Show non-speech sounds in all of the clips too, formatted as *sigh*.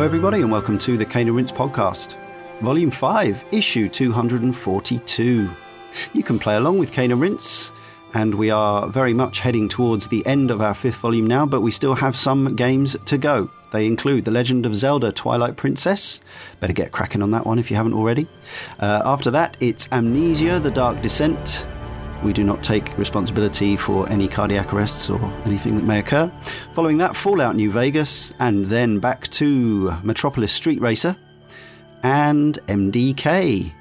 Hello, everybody, and welcome to the Cane and Rinse podcast, Volume 5, Issue 242. You can play along with Cane and Rinse, and we are very much heading towards the end of our fifth volume now, but we still have some games to go. They include The Legend of Zelda Twilight Princess. Better get cracking on that one if you haven't already. Uh, after that, it's Amnesia The Dark Descent. We do not take responsibility for any cardiac arrests or anything that may occur. Following that, Fallout New Vegas, and then back to Metropolis Street Racer and MDK.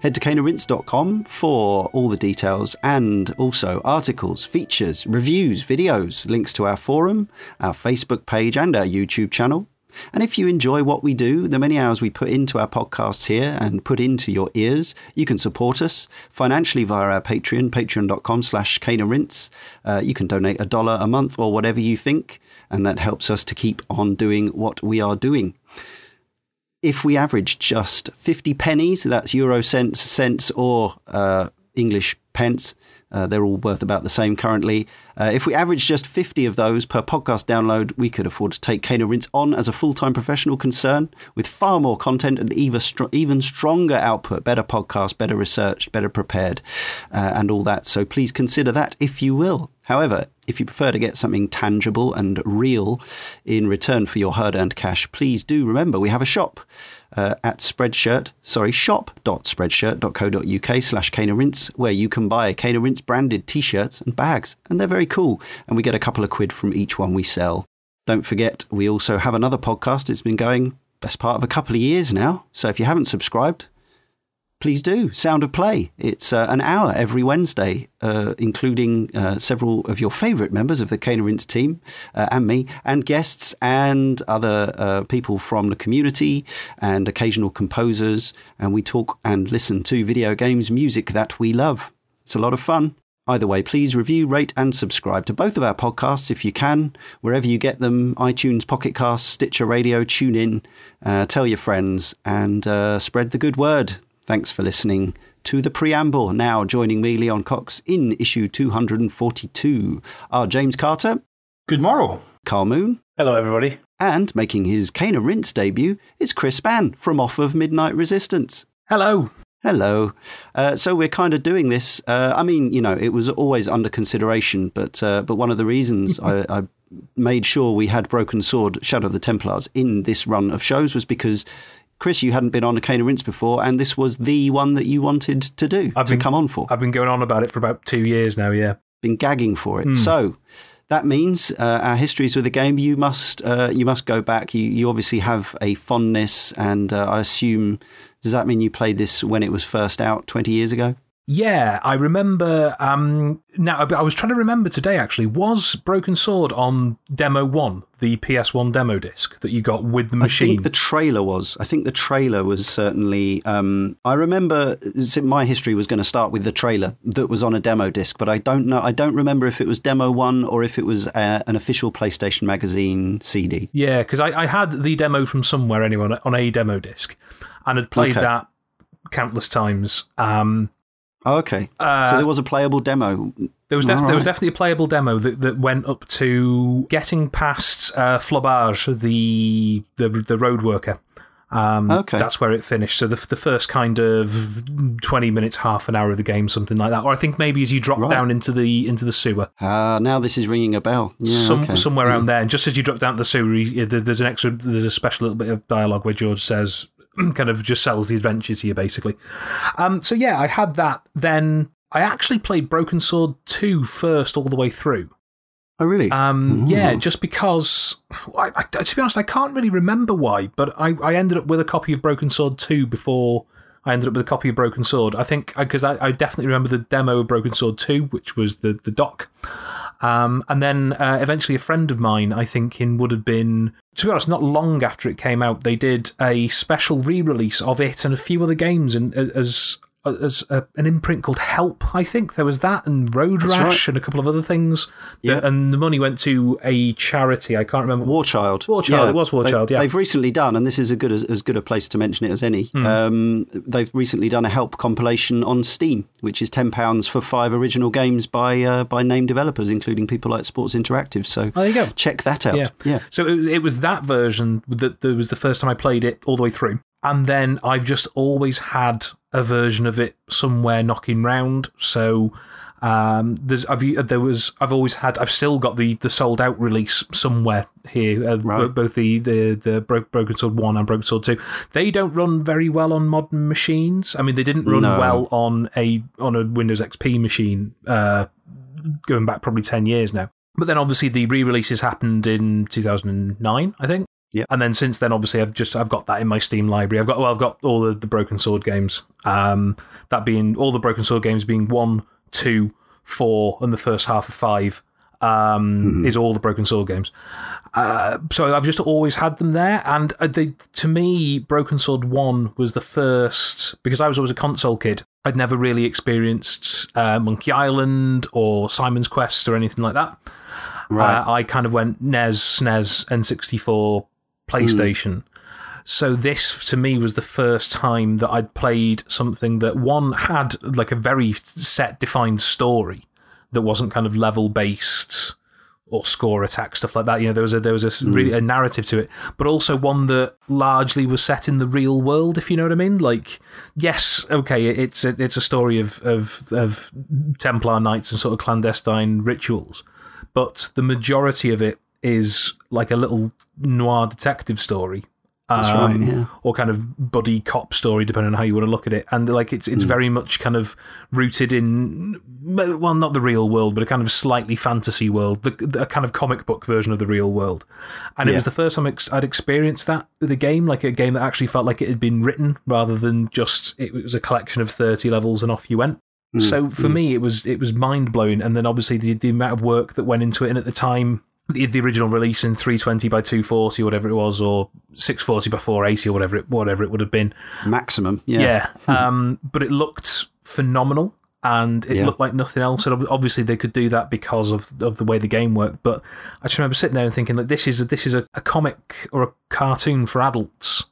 Head to caneandrinse.com for all the details and also articles, features, reviews, videos, links to our forum, our Facebook page, and our YouTube channel. And if you enjoy what we do, the many hours we put into our podcasts here and put into your ears, you can support us financially via our Patreon, patreon.com slash caneandrinse. Uh, you can donate a dollar a month or whatever you think, and that helps us to keep on doing what we are doing if we average just 50 pennies, that's euro cents, cents, or uh, English pence, uh, they're all worth about the same currently. Uh, if we average just 50 of those per podcast download, we could afford to take and Rinse on as a full time professional concern with far more content and even, str- even stronger output, better podcast, better researched, better prepared, uh, and all that. So please consider that if you will. However, if you prefer to get something tangible and real in return for your hard earned cash, please do remember we have a shop uh, at Spreadshirt, sorry, shop.spreadshirt.co.uk slash and Rinse, where you can buy and Rinse branded t shirts and bags. And they're very cool. And we get a couple of quid from each one we sell. Don't forget, we also have another podcast. It's been going best part of a couple of years now. So if you haven't subscribed, please do. Sound of Play. It's uh, an hour every Wednesday, uh, including uh, several of your favourite members of the Cane and team uh, and me, and guests and other uh, people from the community and occasional composers. And we talk and listen to video games music that we love. It's a lot of fun. Either way, please review, rate, and subscribe to both of our podcasts if you can, wherever you get them iTunes, Pocket Stitcher Radio, tune in, uh, tell your friends, and spread the good word. Thanks for listening to the preamble. Now joining me, Leon Cox, in issue 242 are James Carter. Good morrow. Karl Moon. Hello, everybody. And making his Cane and Rinse debut is Chris Spann from Off of Midnight Resistance. Hello. Hello. Uh, so we're kind of doing this. Uh, I mean, you know, it was always under consideration, but uh, but one of the reasons *laughs* I, I made sure we had Broken Sword, Shadow of the Templars in this run of shows was because Chris, you hadn't been on a Cane and Rinse before, and this was the one that you wanted to do, I've to been, come on for. I've been going on about it for about two years now, yeah. Been gagging for it. Mm. So that means uh, our histories with the game, you must, uh, you must go back. You, you obviously have a fondness, and uh, I assume, does that mean you played this when it was first out 20 years ago? Yeah, I remember. Um, now, I was trying to remember today actually. Was Broken Sword on Demo 1, the PS1 demo disc that you got with the machine? I think the trailer was. I think the trailer was certainly. Um, I remember my history was going to start with the trailer that was on a demo disc, but I don't know. I don't remember if it was Demo 1 or if it was a, an official PlayStation Magazine CD. Yeah, because I, I, had the demo from somewhere anyway on a, on a demo disc and had played Okay. that countless times. Um, Oh, okay. uh, so there was a playable demo. There was, def- there was definitely a playable demo that, that went up to getting past uh, Flobbage, the, the, the road worker. Um, Okay. That's where it finished. So the, the first kind of 20 minutes, half an hour of the game, something like that. Or I think maybe as you drop Right. down into the, into the sewer. Ah, now this is ringing a bell. Yeah, Some, okay. Somewhere around there. And just as you drop down to the sewer, there's an extra, there's a special little bit of dialogue where George says, *clears throat* kind of just sells the adventures here, basically. Um, so yeah, I had that. Then I actually played Broken Sword 2 first all the way through. Oh, really? Um, yeah, just because. I, I, to be honest, I can't really remember why, but I, I ended up with a copy of Broken Sword 2 before I ended up with a copy of Broken Sword. I think because I, I definitely remember the demo of Broken Sword 2, which was the, the doc. Um, and then uh, eventually a friend of mine, I think, in would have been, to be honest, not long after it came out, they did a special re release of it and a few other games and, as there's a, an imprint called Help, I think. There was that, and Road Rash, right. and a couple of other things. Yeah. And the money went to a charity. I can't remember. War Child. War Child, it was War They- Child, yeah. They've recently done, and this is a good as, as good a place to mention it as any. Hmm. Um, they've recently done a help compilation on Steam, which is ten pounds for five original games by uh, by name developers, including people like Sports Interactive. So Oh, there you go. check that out. Yeah. yeah. So it, it was that version that, that was the first time I played it all the way through. And then I've just always had a version of it somewhere knocking round. So um, there's I've there was I've always had I've still got the, the sold out release somewhere here. Uh, Right. Both the the the Bro- Broken Sword one and Broken Sword two. They don't run very well on modern machines. I mean, they didn't run No. well on a on a Windows XP machine. Uh, going back probably 10 years now. But then obviously the re-releases happened in 2009, I think. Yep. And then since then, obviously, I've just I've got that in my Steam library. I've got well, I've got all the, the Broken Sword games. Um, that being all the Broken Sword games being one, two, four, and the first half of five. Um, is all the Broken Sword games. Uh, so I've just always had them there, and uh, they, to me, Broken Sword One was the first because I was always a console kid. I'd never really experienced uh, Monkey Island or Simon's Quest or anything like that. Right. Uh, I kind of went NES, SNES, N64, Hmm. PlayStation. So this, to me, was the first time that I'd played something that one had like a very set, defined story that wasn't kind of level based or score attack stuff like that. You know, there was a there was a s- really hmm. a narrative to it, but also one that largely was set in the real world. If you know what I mean. Like, yes, okay, it's a, it's a story of of of Templar knights and sort of clandestine rituals, but the majority of it is like a little noir detective story. That's right, um, yeah. Or kind of buddy cop story, depending on how you want to look at it. And like it's it's very much kind of rooted in well, not the real world, but a kind of slightly fantasy world, the, the a kind of comic book version of the real world. And it was the first time I'd experienced that with a game, like a game that actually felt like it had been written rather than just it was a collection of thirty levels and off you went. Hmm. So for me, it was it was mind blowing, and then obviously the the amount of work that went into it, and at the time, the, the original release in 320 by 240 or whatever it was, or 640 by 480 or whatever it whatever it would have been. Maximum. Yeah. Yeah, um, but it looked phenomenal. And it Yeah. looked like nothing else. And obviously, they could do that because of of the way the game worked. But I just remember sitting there and thinking, like, this is a, this is a, a comic or a cartoon for adults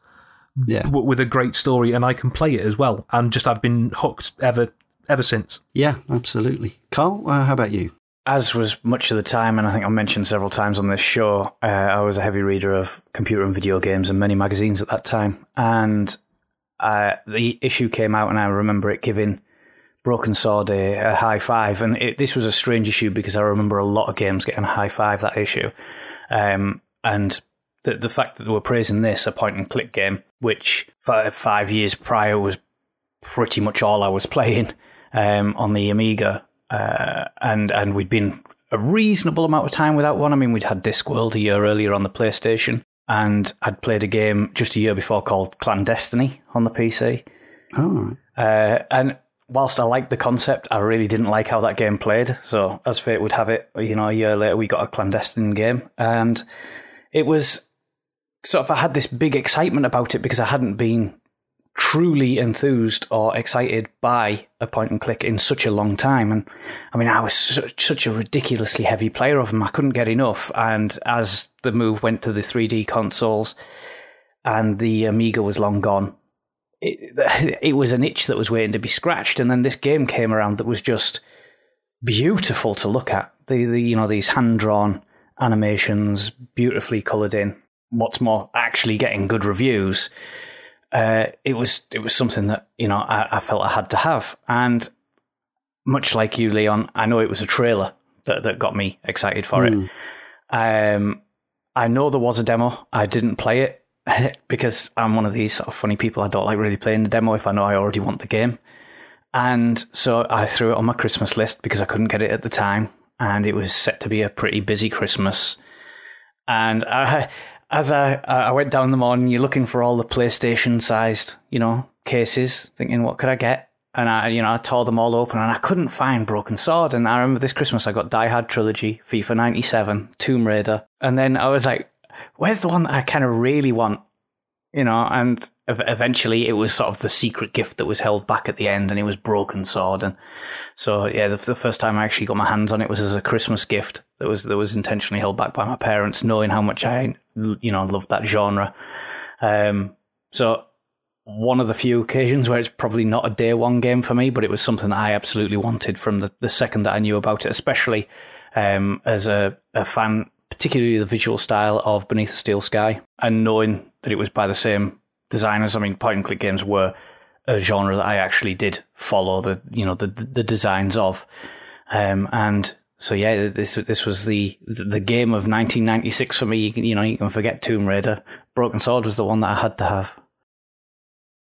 Yeah. w- with a great story, and I can play it as well. And just I've been hooked ever ever since. Yeah, absolutely. Karl, uh, how about you? As was much of the time, and I think I mentioned several times on this show, uh, I was a heavy reader of computer and video games and many magazines at that time. And uh, the issue came out, and I remember it giving Broken Sword a, a high five. And it, this was a strange issue because I remember a lot of games getting a high five that issue. Um, and the, the fact that they were praising this, a point and click game, which fi- five years prior was pretty much all I was playing um, on the Amiga, uh, and and we'd been a reasonable amount of time without one. I mean, we'd had Discworld a year earlier on the PlayStation, and I'd played a game just a year before called Clandestiny on the PC. Oh. Uh, and whilst I liked the concept, I really didn't like how that game played. So, as fate would have it, you know, a year later we got a clandestine game, and it was sort of I had this big excitement about it because I hadn't been truly enthused or excited by a point and click in such a long time. And I mean, I was such, such a ridiculously heavy player of them. I couldn't get enough. And as the move went to the 3D consoles and the Amiga was long gone, it, *laughs* it was an itch that was waiting to be scratched. And then this game came around that was just beautiful to look at. The, the you know these hand drawn animations, beautifully coloured in. What's more, actually getting good reviews. Uh, it was it was something that you know I, I felt I had to have, and much like you, Leon, I know it was a trailer that that got me excited for it. Um, I know there was a demo. I didn't play it *laughs* because I'm one of these sort of funny people. I don't like really playing the demo if I know I already want the game. And so I threw it on my Christmas list because I couldn't get it at the time. And it was set to be a pretty busy Christmas. And I, as I, I went down the morning, you're looking for all the PlayStation sized, you know, cases, thinking, what could I get? And I, you know, I tore them all open and I couldn't find Broken Sword. And I remember this Christmas I got Die Hard Trilogy, FIFA 97, Tomb Raider. And then I was like, where's the one that I kind of really want? You know, and eventually it was sort of the secret gift that was held back at the end, and it was Broken Sword. And so, yeah, the, the, first time I actually got my hands on it was as a Christmas gift that was that was intentionally held back by my parents, knowing how much I, you know, I loved that genre. Um, so one of the few occasions where it's probably not a day one game for me, but it was something that I absolutely wanted from the, the second that I knew about it, especially um, as a, a fan, particularly the visual style of Beneath the Steel Sky, and knowing that it was by the same designers. I mean, point and click games were a genre that I actually did follow the you know the the designs of, um, and so yeah, this this was the the game of 1996 for me. You can you know you can forget Tomb Raider. Broken Sword was the one that I had to have.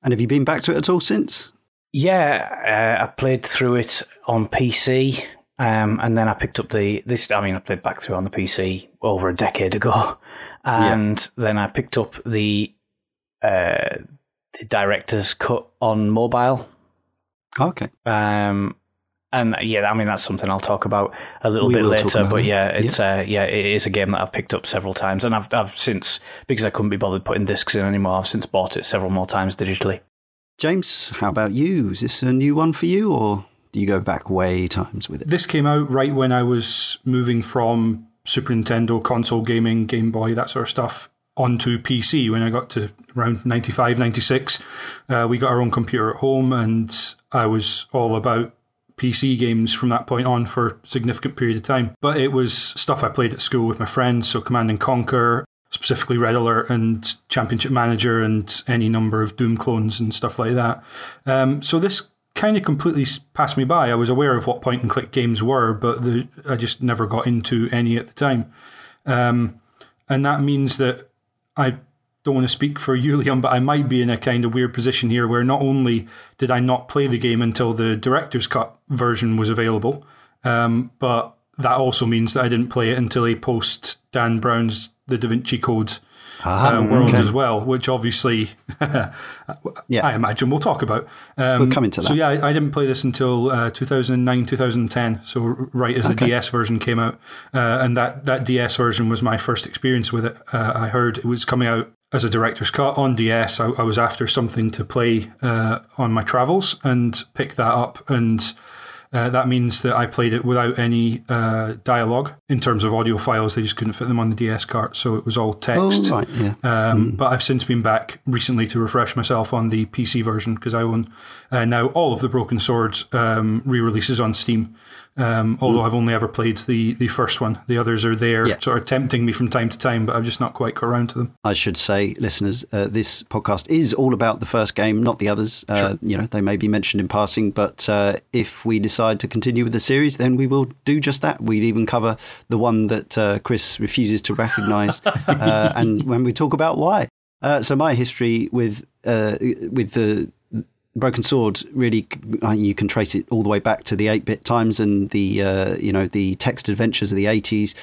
And have you been back to it at all since? Yeah, uh, I played through it on PC, um, and then I picked up the this. I mean, I played back through on the PC over a decade ago, *laughs* and yeah. then I picked up the uh, the director's cut on mobile. Okay. Um, and yeah, I mean that's something I'll talk about a little we bit later. But yeah, it's yeah. Uh, yeah, it is a game that I've picked up several times, and I've I've since because I couldn't be bothered putting discs in anymore. I've since bought it several more times digitally. James, how about you? Is this a new one for you, or do you go back way times with it? This came out right when I was moving from Super Nintendo, console gaming, Game Boy, that sort of stuff, onto PC when I got to around 95, 96. Uh, we got our own computer at home, and I was all about PC games from that point on for a significant period of time. But it was stuff I played at school with my friends, so Command and Conquer, specifically Red Alert and Championship Manager, and any number of Doom clones and stuff like that. Um, so this kind of completely passed me by. I was aware of what point and click games were, but the, I just never got into any at the time. Um, and that means that I don't want to speak for Leon, but I might be in a kind of weird position here where not only did I not play the game until the director's cut version was available, um, but that also means that I didn't play it until a post Dan Brown's The Da Vinci Codes ah, uh, world okay. as well, which obviously, *laughs* yeah. I imagine we'll talk about. Um, we'll come into that. So, yeah, I, I didn't play this until uh, 2009, 2010. So, right as the. DS version came out. Uh, and that, that DS version was my first experience with it. Uh, I heard it was coming out as a director's cut on DS. I, I was after something to play uh, on my travels and picked that up and uh, that means that I played it without any uh, dialogue in terms of audio files. They just couldn't fit them on the DS cart, so it was all text. Oh, right, yeah. Um, mm. But I've since been back recently to refresh myself on the PC version because I own uh, now all of the Broken Swords um, re releases on Steam. Um, although. I've only ever played the, the first one. The others are there, yeah. sort of tempting me from time to time, but I've just not quite got around to them. I should say, listeners, uh, this podcast is all about the first game, not the others. Uh. You know, they may be mentioned in passing, but uh, if we decide to continue with the series, then we will do just that. We'd even cover the one that uh, Chris refuses to recognise, *laughs* uh, and when we talk about why. Uh, so my history with with the Broken Sword really uh, you can trace it all the way back to the 8-bit times and the uh, you know the text adventures of the 80s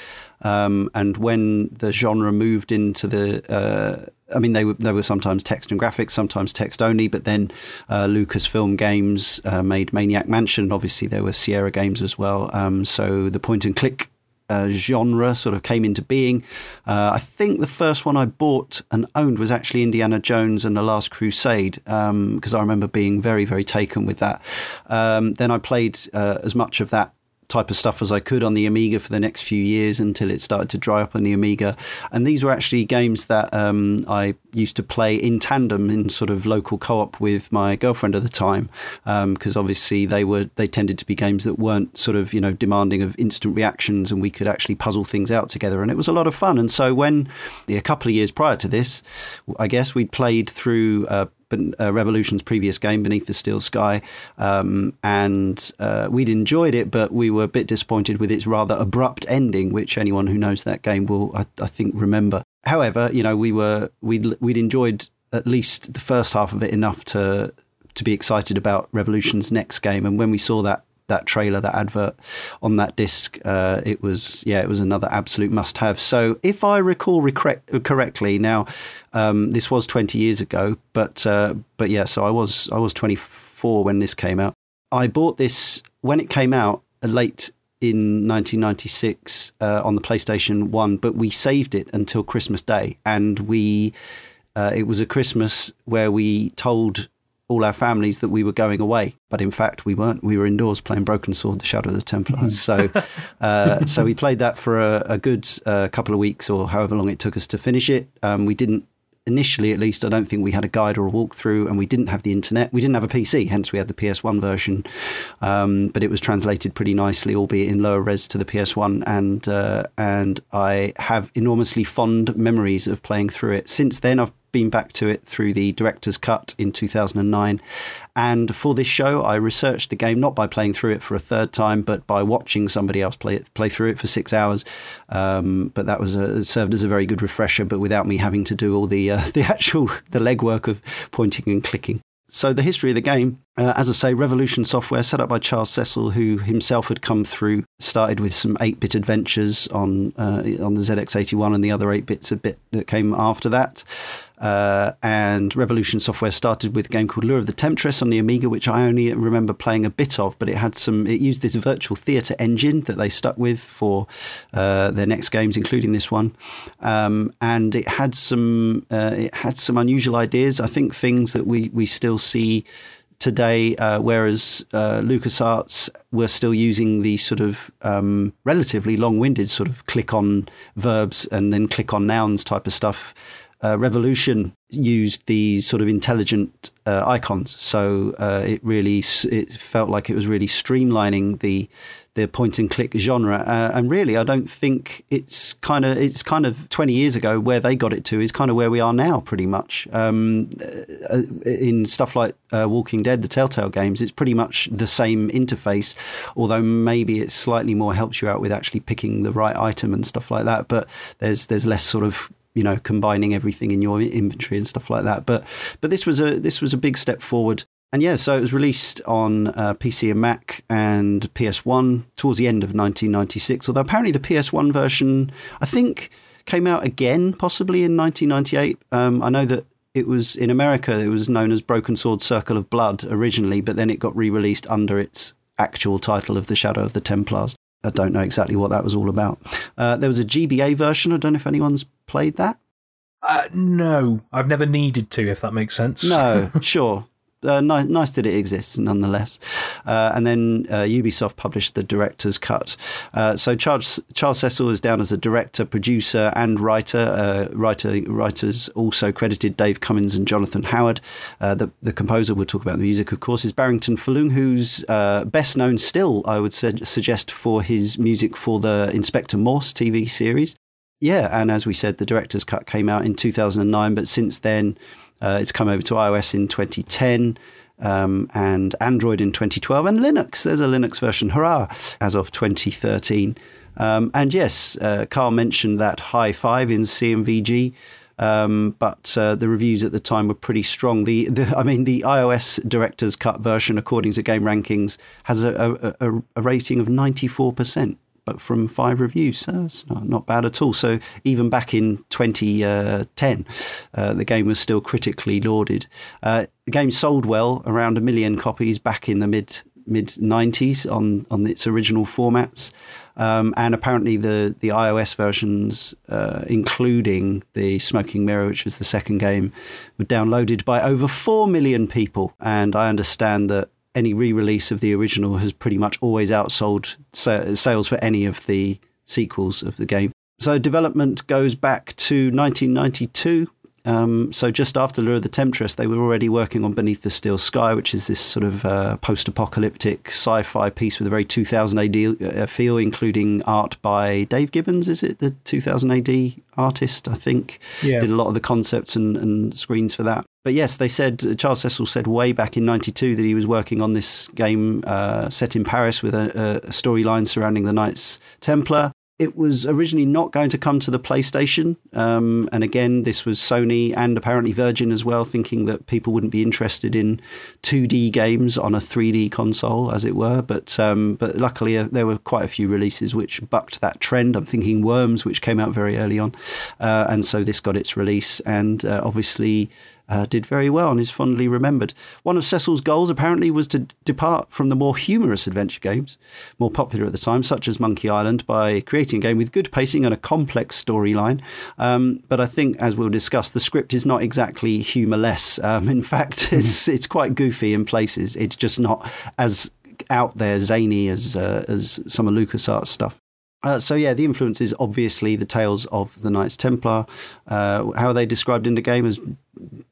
um, and when the genre moved into the uh, I mean they were they were sometimes text and graphics sometimes text only but then uh, Lucasfilm Games uh, made Maniac Mansion. Obviously there were Sierra Games as well. Um, so the point and click uh, genre sort of came into being. Uh, I think the first one I bought and owned was actually Indiana Jones and the Last Crusade because um, I remember being very, very taken with that. Um, then I played uh, as much of that type of stuff as I could on the Amiga for the next few years until it started to dry up on the Amiga. And these were actually games that um, I used to play in tandem in sort of local co-op with my girlfriend at the time, because um, obviously they were they tended to be games that weren't sort of you know demanding of instant reactions, and we could actually puzzle things out together, and it was a lot of fun. And so when a couple of years prior to this, I guess we'd played through. Uh, uh, Revolution's previous game, Beneath the Steel Sky, um, and uh, we'd enjoyed it, but we were a bit disappointed with its rather abrupt ending, which anyone who knows that game will, I, I think, remember. However, you know, we were we'd we'd enjoyed at least the first half of it enough to to be excited about Revolution's next game, and when we saw that that trailer, that advert on that disc. Uh, it was yeah, it was another absolute must-have. So if I recall rec- correctly, now um, this was 20 years ago, but uh, but yeah, so I was I was 24 when this came out. I bought this when it came out uh, late in 1996 uh, on the PlayStation One, but we saved it until Christmas Day, and we uh, it was a Christmas where we told all our families that we were going away, but in fact we weren't. We were indoors playing Broken Sword: The Shadow of the Templars. so, uh, *laughs* so we played that for a, a good uh, couple of weeks or however long it took us to finish it. Um, we didn't initially, at least. I don't think we had a guide or a walkthrough, and we didn't have the internet. We didn't have a PC, hence we had the PS1 version. Um, but it was translated pretty nicely, albeit in lower res to the PS1, and uh, and I have enormously fond memories of playing through it. Since then, I've been back to it through the director's cut in 2009. And for this show, I researched the game not by playing through it for a third time, but by watching somebody else play it, play through it for six hours. Um, but that was a, served as a very good refresher, but without me having to do all the uh, *laughs* the actual the legwork of pointing and clicking. So, the history of the game, uh, as I say, Revolution Software, set up by Charles Cecil, who himself had come through, started with some 8 bit adventures on, uh, on the ZX81 and the other 8 bits a bit that came after that. Uh, and Revolution Software started with a game called Lure of the Temptress on the Amiga, which I only remember playing a bit of, but it had some. It used this virtual theatre engine that they stuck with for uh, their next games, including this one, um, and it had some. Uh, it had some unusual ideas. I think things that we we still see today, uh, whereas uh, LucasArts were still using the sort of um, relatively long winded sort of click on verbs and then click on nouns type of stuff uh, Revolution used these sort of intelligent uh, icons, so uh, it really it felt like it was really streamlining the the point and click genre. Uh, and really, I don't think it's kind of it's kind of twenty years ago where they got it to is kind of where we are now, pretty much. Um, uh, in stuff like Walking Dead, the Telltale games, it's pretty much the same interface, although maybe it slightly more helps you out with actually picking the right item and stuff like that. But there's there's less sort of you know combining everything in your inventory and stuff like that. But but this was a this was a big step forward. And yeah, so it was released on uh, PC and Mac and PS1 towards the end of 1996. Although apparently the PS1 version, I think, came out again possibly in 1998. Um, I know that it was in America. It was known as Broken Sword Circle of Blood originally, but then it got re-released under its actual title of The Shadow of the Templars. I don't know exactly what that was all about. Uh, there was a GBA version. I don't know if anyone's played that. Uh, no, I've never needed to, if that makes sense. No, *laughs* sure uh, nice, nice that it exists nonetheless. Uh, and then uh, Ubisoft published the director's cut. Uh, so Charles, Charles Cecil is down as a director, producer, and writer. Uh, writer writers also credited Dave Cummins and Jonathan Howard. Uh, the, the composer, we'll talk about the music, of course, is Barrington Pheloung, who's best known still, I would su- suggest, for his music for the Inspector Morse TV series. Yeah, and as we said, the director's cut came out in 2009, but since then, uh, it's come over to iOS in 2010. Um, and Android in 2012, and Linux. There's a Linux version, hurrah, as of 2013. Um, and yes, uh, Karl mentioned that high five in CMVG. Um, but uh, the reviews at the time were pretty strong. The, the, I mean, the iOS Director's Cut version, according to Game Rankings, has a, a, a rating of 94% but from five reviews. So that's not, not bad at all. So even back in 2010, uh, the game was still critically lauded. Uh, the game sold well, around a million copies back in the mid mid 90s on, on its original formats. Um, and apparently, the, the iOS versions, uh, including the Smoking Mirror, which was the second game, were downloaded by over 4 million people. And I understand that any re-release of the original has pretty much always outsold sales for any of the sequels of the game. So development goes back to 1992 um, so just after Lure of the Temptress, they were already working on Beneath the Steel Sky, which is this sort of uh, post-apocalyptic sci-fi piece with a very 2000 AD uh, feel, including art by Dave Gibbons. Is it the 2000 AD artist? I think yeah. did a lot of the concepts and, and screens for that. But yes, they said Charles Cecil said way back in '92 that he was working on this game uh, set in Paris with a, a storyline surrounding the Knights Templar it was originally not going to come to the PlayStation. Um, and again, this was Sony and apparently Virgin as well, thinking that people wouldn't be interested in 2D games on a 3D console, as it were. But um, but luckily, uh, there were quite a few releases which bucked that trend. I'm thinking Worms, which came out very early on. Uh, and so this got its release. And uh, obviously, uh, did very well and is fondly remembered. One of Cecil's goals apparently was to depart from the more humorous adventure games, more popular at the time, such as Monkey Island, by creating a game with good pacing and a complex storyline. Um, but I think, as we'll discuss, the script is not exactly humorless. Um, in *laughs* fact, it's it's quite goofy in places. It's just not as out there zany as uh, as some of LucasArts stuff. Uh, so yeah, the influence is obviously the tales of the Knights Templar. Uh, how are they described in the game as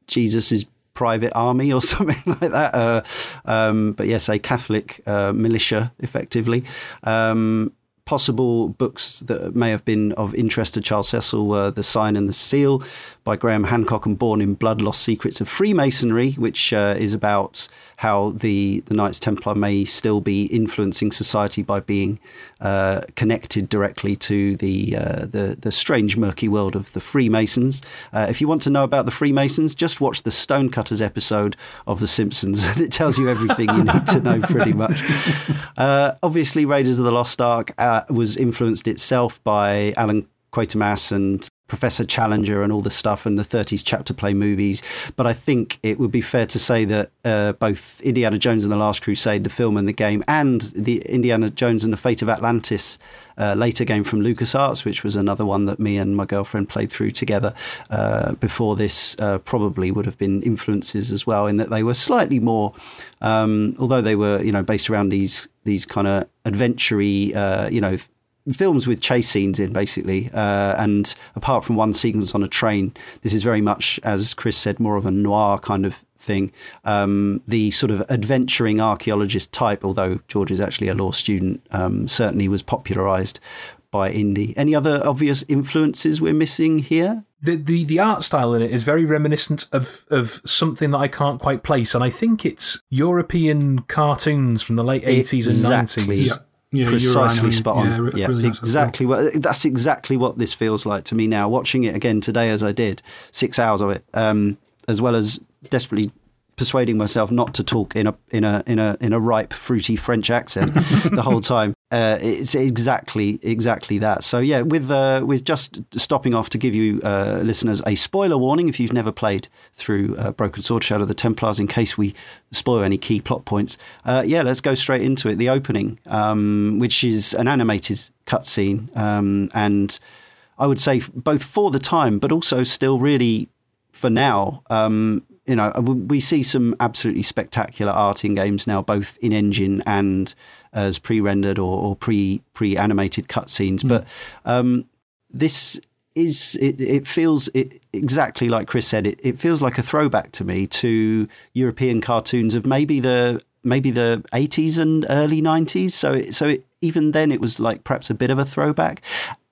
Jesus' private army or *laughs* something like that? Uh, um, but yes, a Catholic uh, militia, effectively. Um, possible books that may have been of interest to Charles Cecil were The Sign and the Seal by Graham Hancock and Born in Blood Lost Secrets of Freemasonry, which uh, is about how the, the Knights Templar may still be influencing society by being uh, connected directly to the, uh, the, the strange, murky world of the Freemasons. Uh, if you want to know about the Freemasons, just watch the Stonecutters episode of The Simpsons, and *laughs* it tells you everything you need to know pretty much. Uh, obviously, Raiders of the Lost Ark uh, was influenced itself by Alan Quatermass and Professor Challenger and all the stuff and the 30s chapter play movies. But I think it would be fair to say that uh, both Indiana Jones and the Last Crusade, the film and the game, and the Indiana Jones and the Fate of Atlantis uh, later game from LucasArts, which was another one that me and my girlfriend played through together uh, before this, uh, probably would have been influences as well, in that they were slightly more, um, although they were, you know, based around these these kind of adventure uh, you know, films with chase scenes in basically uh, and apart from one sequence on a train this is very much as chris said more of a noir kind of thing um, the sort of adventuring archaeologist type although george is actually a law student um, certainly was popularized by Indy. Any other obvious influences we're missing here? The, the the art style in it is very reminiscent of, of something that I can't quite place, and I think it's European cartoons from the late eighties and nineties. Yeah. Precisely spot on. Yeah, yeah exactly. Well. that's exactly what this feels like to me now. Watching it again today, as I did, six hours of it, um, as well as desperately persuading myself not to talk in a in a in a in a ripe, fruity French accent *laughs* the whole time. Uh, it's exactly exactly that. So yeah, with uh, with just stopping off to give you uh, listeners a spoiler warning if you've never played through uh, Broken Sword Shadow of the Templars, in case we spoil any key plot points. Uh, yeah, let's go straight into it. The opening, um, which is an animated cutscene, um, and I would say both for the time, but also still really for now, um, you know, we see some absolutely spectacular art in games now, both in engine and as pre-rendered or, or pre pre-animated cutscenes. Mm. But um, this is it, it feels it, exactly like Chris said. It, it feels like a throwback to me to European cartoons of maybe the maybe the 80s and early 90s. So it, so it, even then, it was like perhaps a bit of a throwback.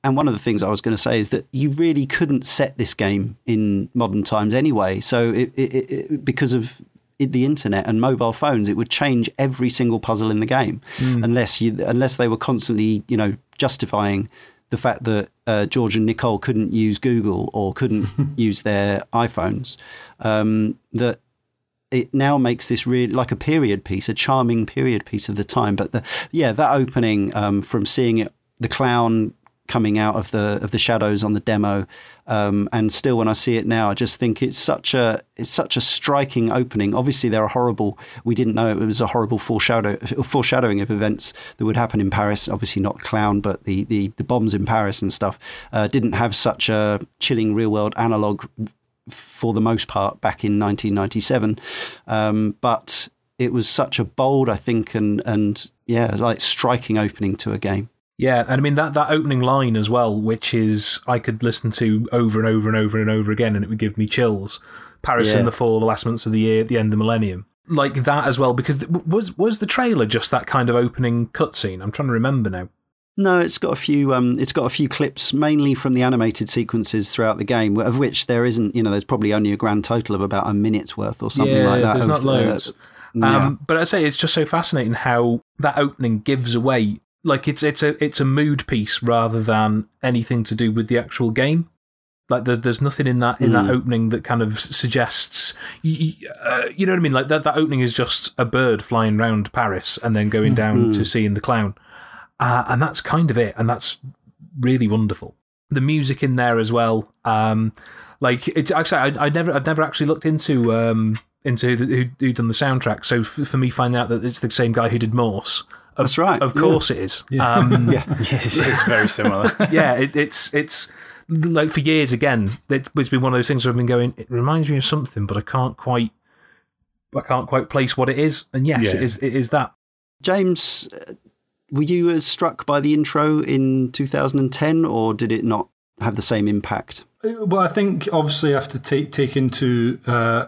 And one of the things I was going to say is that you really couldn't set this game in modern times anyway. So it, it, it, because of the internet and mobile phones, it would change every single puzzle in the game, mm. unless you unless they were constantly you know justifying the fact that uh, George and Nicole couldn't use Google or couldn't *laughs* use their iPhones. Um, that it now makes this really like a period piece, a charming period piece of the time. But the, yeah, that opening um, from seeing it, the clown coming out of the of the shadows on the demo. Um, and still, when I see it now, I just think it's such a it's such a striking opening. Obviously, there are horrible. We didn't know it was a horrible foreshadow, foreshadowing of events that would happen in Paris. Obviously, not Clown, but the the, the bombs in Paris and stuff uh, didn't have such a chilling real world analog for the most part back in 1997. Um, but it was such a bold, I think, and and yeah, like striking opening to a game. Yeah, and I mean that, that opening line as well, which is I could listen to over and over and over and over again, and it would give me chills. Paris yeah. in the fall, the last months of the year, at the end of the millennium, like that as well. Because was was the trailer just that kind of opening cutscene? I'm trying to remember now. No, it's got a few. Um, it's got a few clips, mainly from the animated sequences throughout the game, of which there isn't. You know, there's probably only a grand total of about a minute's worth or something yeah, like that. There's of, not loads. Uh, yeah. Um, but I say it's just so fascinating how that opening gives away like it's it's a it's a mood piece rather than anything to do with the actual game. Like there's there's nothing in that in mm. that hmm. opening that kind of suggests you, uh, you know what I mean. Like that that opening is just a bird flying around Paris and then going down mm. to seeing the clown, uh, and that's kind of it. And that's really wonderful. The music in there as well. Um, Like it's actually, I, I never, I've never actually looked into um into who, who who done the soundtrack. So f- for me, finding out that it's the same guy who did Morse. Of, That's right, Of yeah. course it is. Um, *laughs* Yeah. *laughs* Yes, it's very similar. *laughs* yeah, it, it's it's like for years again. It, it's been one of those things where I've been going. It reminds me of something, but I can't quite. I can't quite place what it is. And yes, Yeah. it is. It is that. James, uh, were you as struck by the intro in 2010, or did it not have the same impact? Well, I think obviously I have to take take into uh,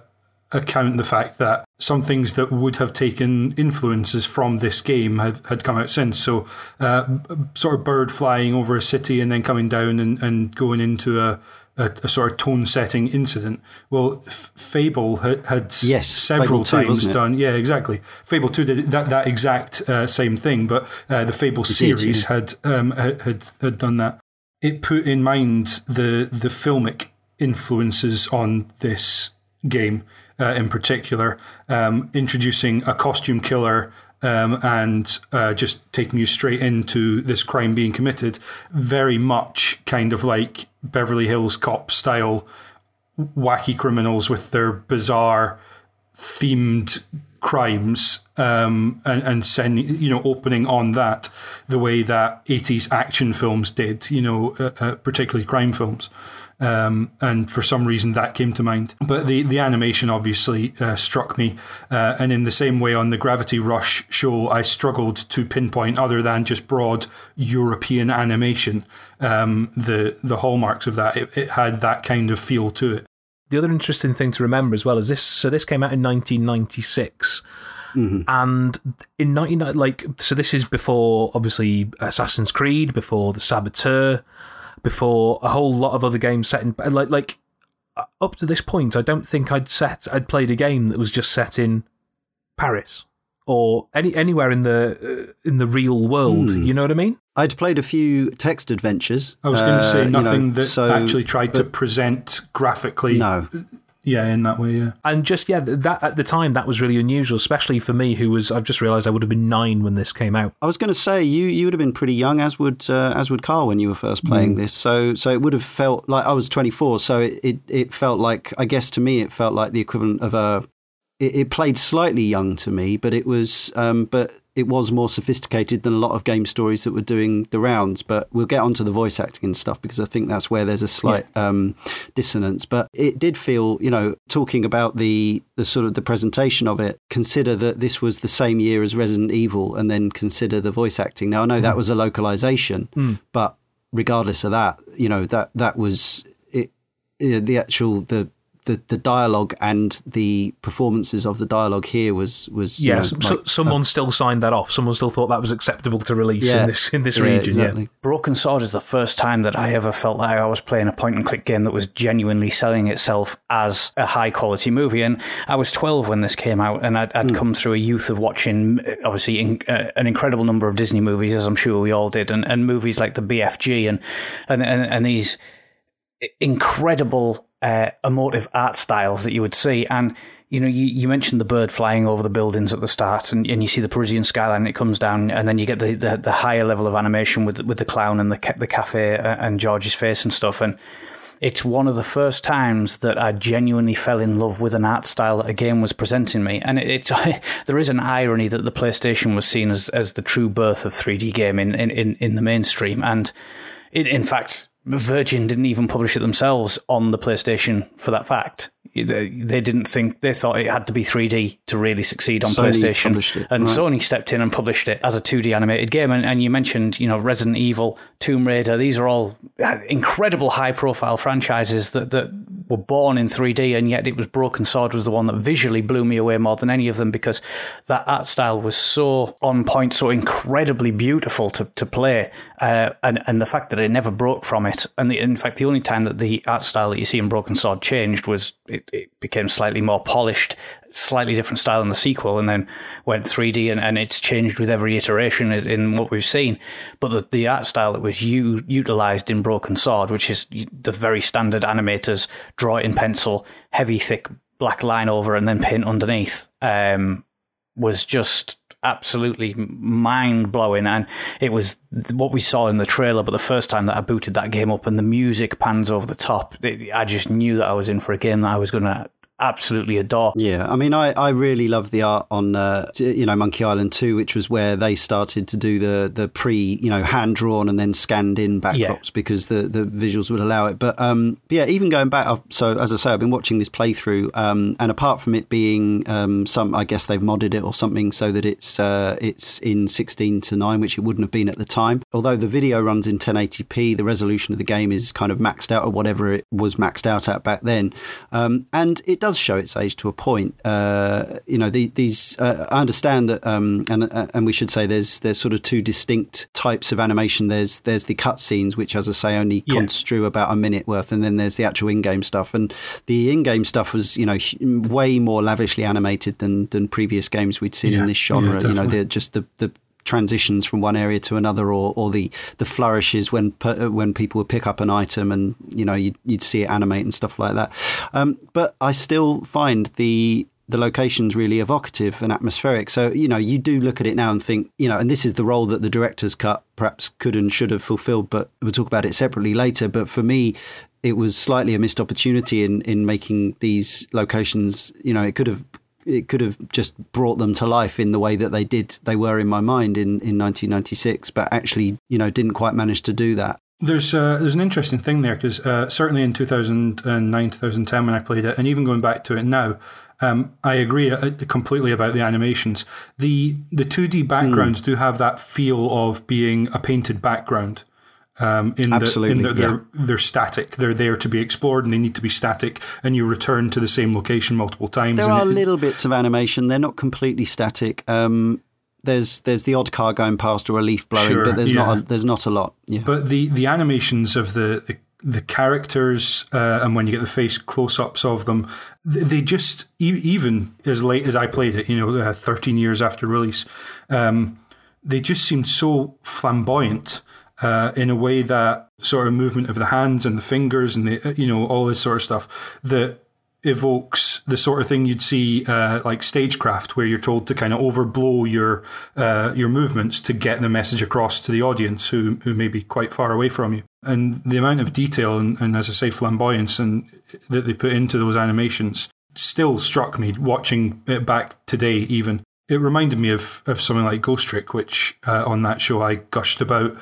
account the fact that some things that would have taken influences from this game had, had come out since. So, uh, sort of bird flying over a city and then coming down and, and going into a, a, a sort of tone setting incident. Well, F- Fable had, had Yes, several Fable 2, times wasn't done. Yeah, exactly. Fable 2 did that, that exact uh, same thing, but uh, the Fable did, series yeah. had, um, had, had, had done that it put in mind the the filmic influences on this game uh, in particular, um, introducing a costume killer. Um, and uh, just taking you straight into this crime being committed, very much kind of like Beverly Hills Cop style, wacky criminals with their bizarre themed crimes um, and, and sending, you know, opening on that the way that 80s action films did, you know, uh, uh, particularly crime films. Um, and for some reason that came to mind. But the, the animation obviously uh, struck me. Uh, and in the same way on the Gravity Rush show, I struggled to pinpoint, other than just broad European animation, um, the, the hallmarks of that. It, it had that kind of feel to it. The other interesting thing to remember as well is this. So this came out in 1996. And in 99, like, so this is before obviously Assassin's Creed, before The Saboteur, before a whole lot of other games set in, like, like, uh, up to this point, I don't think I'd set, I'd played a game that was just set in Paris or any anywhere in the uh, in the real world. You know what I mean? I'd played a few text adventures. I was going to uh, say you know, nothing that so- actually tried to present graphically. No. Yeah, in that way, yeah. And just yeah, that at the time that was really unusual, especially for me, who was I've just realised I would have been nine when this came out. I was going to say you you would have been pretty young, as would uh, as would Karl when you were first playing this. So so it would have felt like I was 24. So it, it it felt like I guess to me it felt like the equivalent of a. It, it played slightly young to me, but it was um, but it was more sophisticated than a lot of game stories that were doing the rounds. But we'll get onto the voice acting and stuff because I think that's where there's a slight um, dissonance. But it did feel, you know, talking about the the sort of the presentation of it. Consider that this was the same year as Resident Evil, and then consider the voice acting. Now I know that was a localization, but regardless of that, you know that that was it. You know, the actual the. The, the dialogue and the performances of the dialogue here was was you know, so, like- someone still signed that off. Someone still thought that was acceptable to release Yeah. in this in this Yeah, region. exactly. Broken Sword is the first time that I ever felt like I was playing a point and click game that was genuinely selling itself as a high quality movie. And I was 12 when this came out, and I'd, I'd come through a youth of watching, uh, obviously, in, uh, an incredible number of Disney movies, as I'm sure we all did, and, and movies like the BFG and, and, and, and these incredible uh, emotive art styles that you would see. And you know, you, you mentioned the bird flying over the buildings at the start, and, and you see the Parisian skyline. It comes down, and then you get the, the, the higher level of animation with with the clown and the the cafe uh, and George's face and stuff. And it's one of the first times that I genuinely fell in love with an art style that a game was presenting me. And it, it's *laughs* there is an irony that the PlayStation was seen as, as the true birth of 3D gaming in, in, in the mainstream. And it, in fact, Virgin didn't even publish it themselves on the PlayStation for that fact. They they didn't think they thought it had to be 3D to really succeed on Sony PlayStation, it, and right. Sony stepped in and published it as a 2D animated game. And, and you mentioned, you know, Resident Evil, Tomb Raider. These are all incredible high profile franchises that that were born in 3D, and yet it was Broken Sword was the one that visually blew me away more than any of them because that art style was so on point, so incredibly beautiful to to play, uh, and and the fact that it never broke from it. And the, in fact, the only time that the art style that you see in Broken Sword changed was it, it became slightly more polished, slightly different style in the sequel, and then went 3D, and, and it's changed with every iteration in- what we've seen. But the, the art style that was u- utilized in Broken Sword, which is the very standard animators draw it in pencil, heavy, thick black line over, and then paint underneath, um, was just absolutely mind blowing. And it was what we saw in the trailer, but the first time that I booted that game up and the music pans over the top, it, I just knew that I was in for a game that I was going to absolutely adore. Yeah, I mean, I, I really love the art on uh, you know Monkey Island 2, which was where they started to do the the pre you know hand drawn and then scanned in backdrops yeah. because the the visuals would allow it. But um, yeah, even going back, so as I say, I've been watching this playthrough, um, and apart from it being um, some, I guess they've modded it or something so that it's uh, it's in 16 to 9, which it wouldn't have been at the time. Although the video runs in 1080p, the resolution of the game is kind of maxed out at whatever it was maxed out at back then, um, and it does does show its age to a point. Uh, you know, the, these. Uh, I understand that, um, and uh, and we should say there's there's sort of two distinct types of animation. There's there's the cutscenes, which, as I say, only yeah. construe about a minute worth, and then there's the actual in-game stuff. And the in-game stuff was, you know, way more lavishly animated than than previous games we'd seen yeah. in this genre. Yeah, you know, just the the transitions from one area to another, or, or the, the flourishes when when people would pick up an item and you know you'd, you'd see it animate and stuff like that. Um, but I still find the the locations really evocative and atmospheric. So, you know, you do look at it now and think, you know, and this is the role that the director's cut perhaps could and should have fulfilled, but we'll talk about it separately later. But for me, it was slightly a missed opportunity in, in making these locations, you know, it could have it could have just brought them to life in the way that they did they were in my mind in, in 1996 but actually you know didn't quite manage to do that. There's uh, there's an interesting thing there because uh, certainly in 2009 2010 when I played it and even going back to it now um, I agree uh, completely about the animations. The the 2D backgrounds mm. do have that feel of being a painted background um, in Absolutely, the, in the, they're, they're static. They're there to be explored and they need to be static, and you return to the same location multiple times. There are it, little bits of animation. They're not completely static. Um, there's there's the odd car going past or a leaf blowing, sure, but there's yeah. not a, there's not a lot. Yeah. But the, the animations of the, the the characters uh, and when you get the face close-ups of them they just even as late as i played it you know uh, 13 years after release um, they just seemed so flamboyant uh, in a way that sort of movement of the hands and the fingers and the you know all this sort of stuff that evokes the sort of thing you'd see uh, like stagecraft, where you're told to kind of overblow your uh, your movements to get the message across to the audience who who may be quite far away from you. And the amount of detail and, and as I say, flamboyance and that they put into those animations still struck me watching it back today. Even it reminded me of of something like Ghost Trick, which uh, on that show I gushed about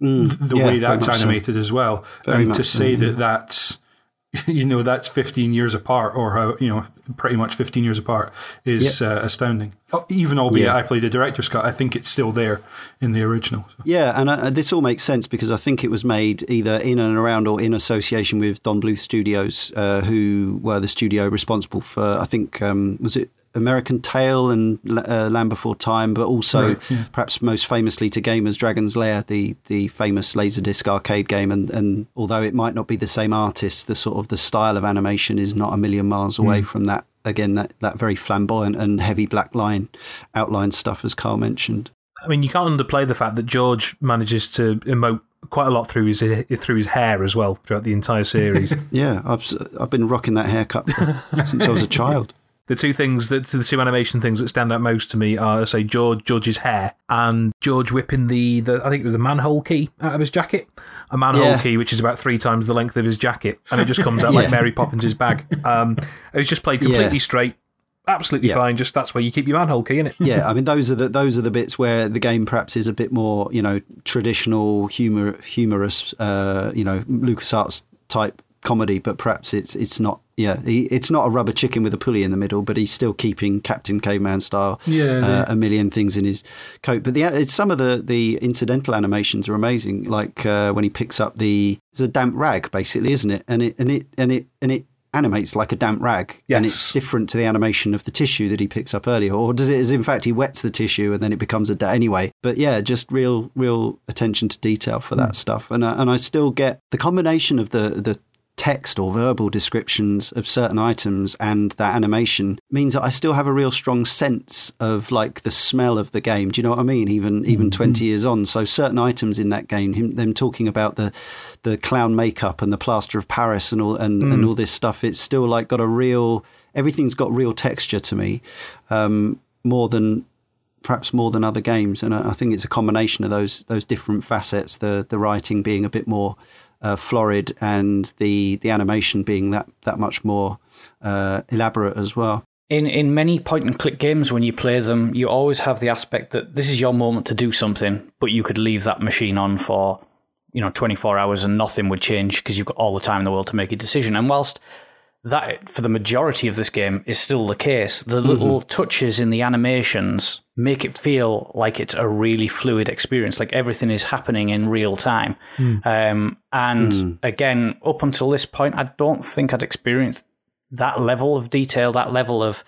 mm, the yeah, way that's animated so. as well. Very and to say so, that that's *laughs* you know that's 15 years apart or how you know pretty much 15 years apart is uh, astounding oh, even albeit yeah. i played the director's cut i think it's still there in the original so. yeah and uh, this all makes sense because i think it was made either in and around or in association with don bluth studios uh, who were the studio responsible for i think um, was it American Tail and uh, Land Before Time, but also right, yeah. perhaps most famously to gamers Dragon's Lair, the the famous Laserdisc arcade game. And, and although it might not be the same artist, the sort of the style of animation is not a million miles away mm. from that. Again, that, that very flamboyant and heavy black line outline stuff, as Karl mentioned. I mean, you can't underplay the fact that George manages to emote quite a lot through his through his hair as well throughout the entire series. *laughs* yeah, I've I've been rocking that haircut since I was a child the two things that the two animation things that stand out most to me are say George George's hair and George whipping the, the I think it was a manhole key out of his jacket, a manhole yeah. key which is about three times the length of his jacket, and it just comes out *laughs* yeah. like Mary Poppins' bag. Um, it was just played completely yeah. straight. Absolutely fine. Just that's where you keep your manhole key, in it? yeah, I mean those are the those are the bits where the game perhaps is a bit more, you know, traditional humor, humorous, uh, you know, LucasArts type comedy, but perhaps it's it's not. Yeah, he, it's not a rubber chicken with a pulley in the middle, but he's still keeping Captain Caveman style. Yeah, uh, yeah. a million things in his coat. But the it's, some of the the incidental animations are amazing. Like uh, when he picks up the it's a damp rag, basically, isn't it? And it and it and it and it animates like a damp rag, yes. and it's different to the animation of the tissue that he picks up earlier. Or does it? Is in fact he wets the tissue and then it becomes a da- anyway. But yeah, just real, real attention to detail for that mm. stuff. And uh, and I still get the combination of the the text or verbal descriptions of certain items and that animation means that I still have a real strong sense of like the smell of the game. Do you know what I mean? Even even mm-hmm. twenty years on, so certain items in that game, him, them talking about the the clown makeup and the plaster of Paris and all and, mm. and all this stuff, it's still like got a real everything's got real texture to me, um, more than perhaps more than other games. And I, I think it's a combination of those those different facets. The the writing being a bit more uh, florid, and the the animation being that that much more uh, elaborate as well. In in many point and click games, when you play them, you always have the aspect that this is your moment to do something, but you could leave that machine on for you know 24 hours and nothing would change because you've got all the time in the world to make a decision. And whilst that for the majority of this game is still the case. The little mm-hmm. touches in the animations make it feel like it's a really fluid experience, like everything is happening in real time. Mm. Um, and mm. again, up until this point, I don't think I'd experienced that level of detail, that level of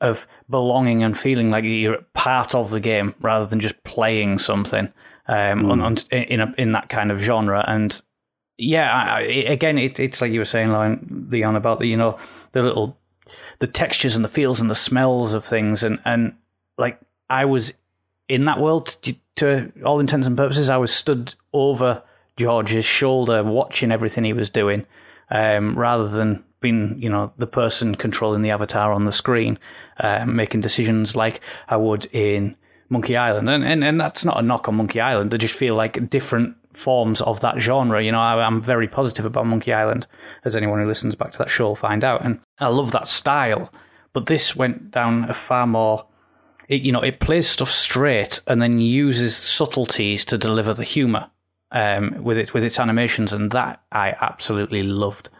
of belonging and feeling like you're part of the game rather than just playing something um, mm. on, on, in a, in that kind of genre. And yeah, I, again, it, it's like you were saying, Lion, Leon, about the you know the little the textures and the feels and the smells of things, and and like I was in that world to, to all intents and purposes. I was stood over George's shoulder, watching everything he was doing, um, rather than being you know the person controlling the avatar on the screen, um, making decisions like I would in Monkey Island, and, and and that's not a knock on Monkey Island. They just feel like different forms of that genre. You know, I, am very positive about Monkey Island, as anyone who listens back to that show will find out. And I love that style. But this went down a far more. It, you know, it plays stuff straight and then uses subtleties to deliver the humor um, with it with its animations, and that I absolutely loved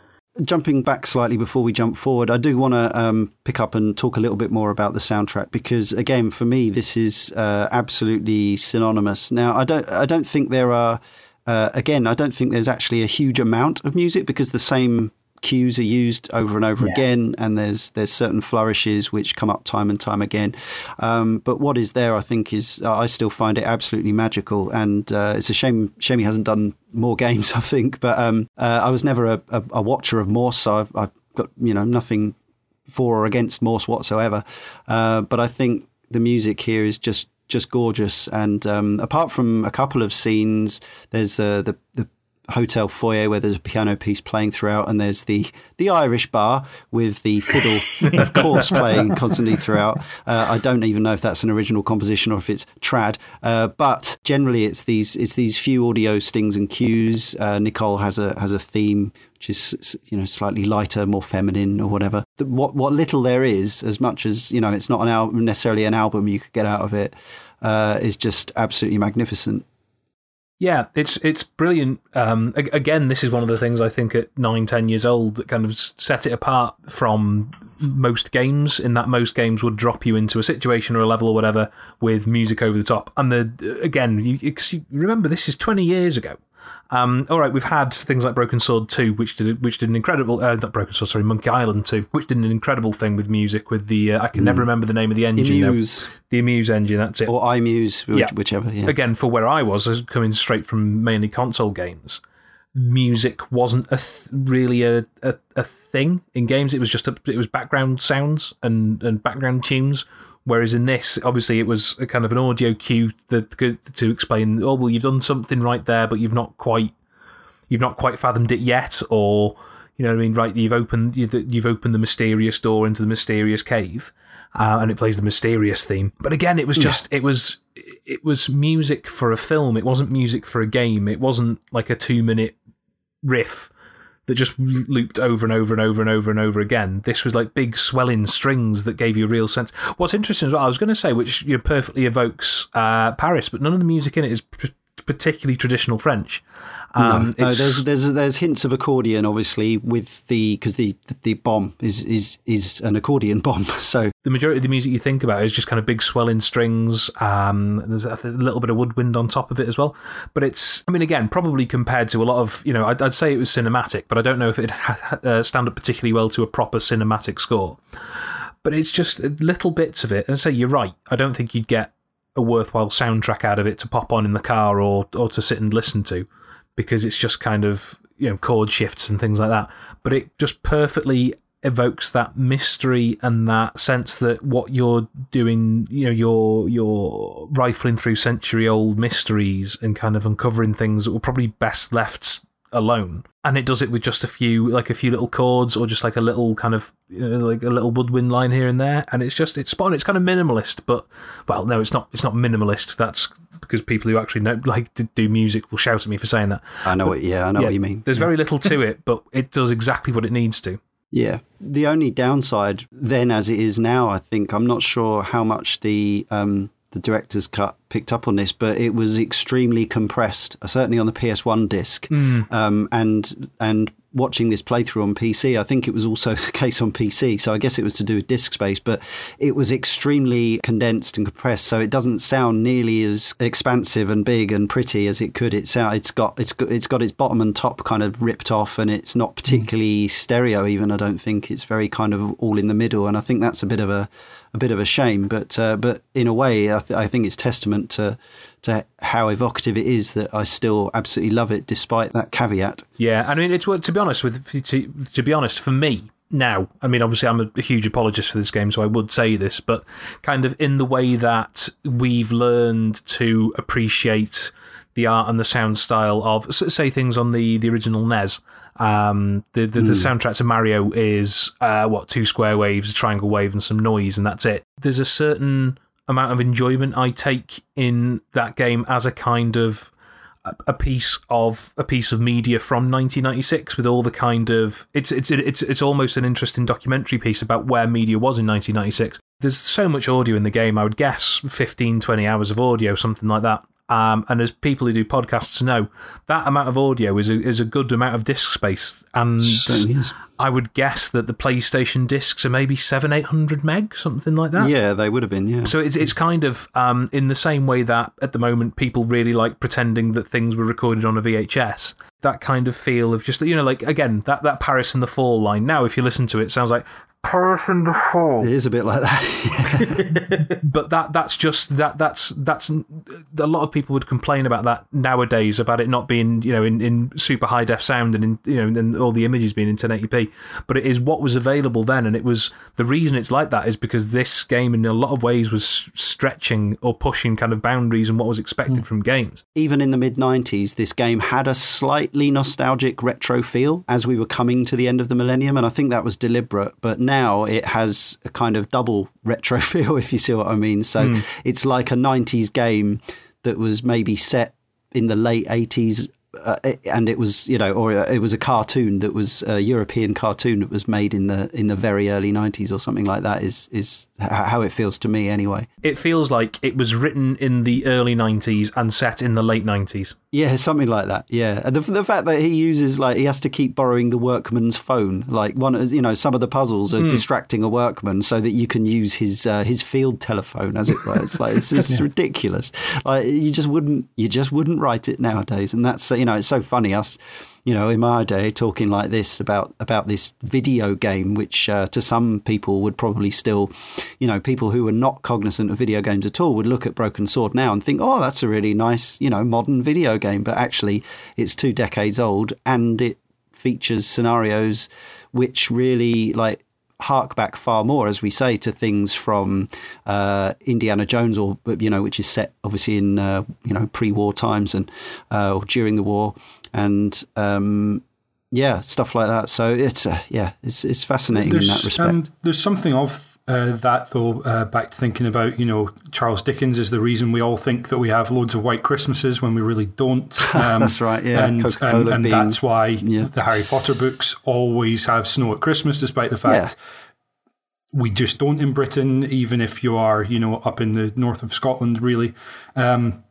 jumping back slightly before we jump forward, I do want to um, pick up and talk a little bit more about the soundtrack because, again, for me, this is uh, absolutely synonymous. Now, I don't, I don't think there are uh, again, I don't think there's actually a huge amount of music because the same cues are used over and over yeah. again, and there's there's certain flourishes which come up time and time again. Um, but what is there, I think, is uh, I still find it absolutely magical, and uh, it's a shame shame he hasn't done more *laughs* games. I think, but um, uh, I was never a, a, a, watcher of Morse, so I've, I've, got you know nothing for or against Morse whatsoever. Uh, but I think the music here is just just gorgeous. And um, apart from a couple of scenes, there's uh, the the hotel foyer where there's a piano piece playing throughout, and there's the the Irish bar with the fiddle, *laughs* of course, playing constantly throughout. Uh, I don't even know if that's an original composition or if it's trad, uh, but generally it's these it's these few audio stings and cues. Uh, Nicole has a has a theme which is you know slightly lighter, more feminine or whatever. what what little there is, as much as you know, it's not an necessarily an album you could get out of it, uh, is just absolutely magnificent. Yeah, it's it's brilliant. Um, again, this is one of the things I think at nine, ten years old that kind of set it apart from most games. In that most games would drop you into a situation or a level or whatever with music over the top. And the again, you, you remember this is twenty years ago. Um, all right, we've had things like Broken Sword 2, which did which did an incredible uh, not Broken Sword, sorry, Monkey Island 2, which did an incredible thing with music with the uh, I can mm. never remember the name of the engine. Amuse. The Amuse engine, that's it. Or iMuse, which, yeah. whichever. Yeah. Again, for where I was, coming straight from mainly console games, music wasn't a th- really a, a, a thing in games. It was just a, it was background sounds and and background tunes Whereas in this, obviously, it was a kind of an audio cue that, to explain, oh well, you've done something right there, but you've not quite, you've not quite fathomed it yet, or you know what I mean, right? You've opened you've opened the mysterious door into the mysterious cave, uh, and it plays the mysterious theme. But again, it was just yeah. it was it was music for a film. It wasn't music for a game. It wasn't like a two minute riff that just looped over and over and over and over and over again. This was like big swelling strings that gave you a real sense. What's interesting as well, I was going to say, which you know, perfectly evokes uh, Paris, but none of the music in it is particularly traditional French. Um, no, no there's, there's there's hints of accordion, obviously, with the because the, the bomb is is is an accordion bomb. *laughs* So the majority of the music you think about is just kind of big swelling strings. Um, there's, a, there's, a, little bit of woodwind on top of it as well. But it's, I mean, again, probably compared to a lot of, you know, I'd, I'd say it was cinematic, but I don't know if it uh, stand up particularly well to a proper cinematic score. But it's just little bits of it. And say you're right. I don't think you'd get a worthwhile soundtrack out of it to pop on in the car or or to sit and listen to because it's just kind of you know chord shifts and things like that. But it just perfectly evokes that mystery and that sense that what you're doing you know you're you're rifling through century old mysteries and kind of uncovering things that were probably best left alone. And it does it with just a few, like a few little chords or just like a little kind of, you know, like a little woodwind line here and there. And it's just, it's spot on. It's kind of minimalist, but, well, no, it's not, it's not minimalist. That's because people who actually know, like to do music will shout at me for saying that. I know what, yeah, I know Yeah, what you mean. There's very little to *laughs* it, but it does exactly what it needs to. Yeah. The only downside then, as it is now, I think, I'm not sure how much the um, the director's cut picked up on this, but it was extremely compressed, uh, certainly on the PS1 disc. Um, and and watching this playthrough on PC, I think it was also *laughs* the case on PC. So I guess it was to do with disk space, but it was extremely condensed and compressed, so it doesn't sound nearly as expansive and big and pretty as it could. It sound it's got it's got it's got its bottom and top kind of ripped off, and it's not particularly stereo. Even I don't think it's very kind of all in the middle, and I think that's a bit of a a bit of a shame. But uh, but in a way, I, th- I think it's testament to to how evocative it is that I still absolutely love it, despite that caveat. Yeah, I mean, it's to be honest with to, to be honest for me now. I mean, obviously, I'm a huge apologist for this game, so I would say this, but kind of in the way that we've learned to appreciate the art and the sound style of, say, things on the the original NES. Um, the the, the soundtrack to Mario is uh, what two square waves, a triangle wave, and some noise, and that's it. There's a certain amount of enjoyment I take in that game as a kind of a- a piece of a piece of media from 1996 with all the kind of it's it's it's it's almost an interesting documentary piece about where media was in 1996 there's so much audio in the game i would guess 15 20 hours of audio something like that um, and as people who do podcasts know, that amount of audio is a, is a good amount of disk space. And. I would guess that the PlayStation discs are maybe seven, eight hundred meg, something like that. Yeah, they would have been. Yeah. So it's it's kind of um, in the same way that at the moment people really like pretending that things were recorded on a VHS. That kind of feel of just you know like again that that Paris in the Fall line. Now if you listen to it, it sounds like Paris in the Fall. It is a bit like that. *laughs* But that that's just that that's that's a lot of people would complain about that nowadays about it not being you know in, in super high def sound and in you know and all the images being in 1080p. But it is what was available then, and it was the reason it's like that is because this game in a lot of ways was stretching or pushing kind of boundaries and what was expected hmm. from games. Even in the mid 90s, this game had a slightly nostalgic retro feel as we were coming to the end of the millennium, and I think that was deliberate. But now it has a kind of double *laughs* retro feel, if you see what I mean. So hmm. it's like a 90s game that was maybe set in the late 80s. Uh, and it was, you know, or it was a cartoon that was a European cartoon that was made in the in the very early '90s or something like that. Is is how it feels to me, anyway. It feels like it was written in the early 90s and set in the late 90s. Yeah, something like that. Yeah, and the, the fact that he uses like he has to keep borrowing the workman's phone. Like one, of you know, some of the puzzles are distracting a workman so that you can use his uh, his field telephone, as it were. It's like it's *laughs* just ridiculous. Like you just wouldn't you just wouldn't write it nowadays, and that's you know it's so funny us. You know, in my day, talking like this about about this video game, which uh, to some people would probably still, you know, people who are not cognizant of video games at all would look at Broken Sword now and think, oh, that's a really nice, you know, modern video game. But actually, it's two decades old and it features scenarios which really like hark back far more, as we say, to things from uh, Indiana Jones, or you know, which is set obviously in uh, you know pre-war times and uh, or during the war, and um, yeah, stuff like that. So it's uh, yeah, it's it's fascinating in that respect. there's something of uh, that though. Uh, back to thinking about you know Charles Dickens is the reason we all think that we have loads of white Christmases when we really don't. Um, *laughs* That's right, yeah. and Coca-Cola and, being- that's why yeah. the Harry Potter books always have snow at Christmas, despite the fact. We just don't in Britain, even if you are, you know, up in the north of Scotland, really. Um,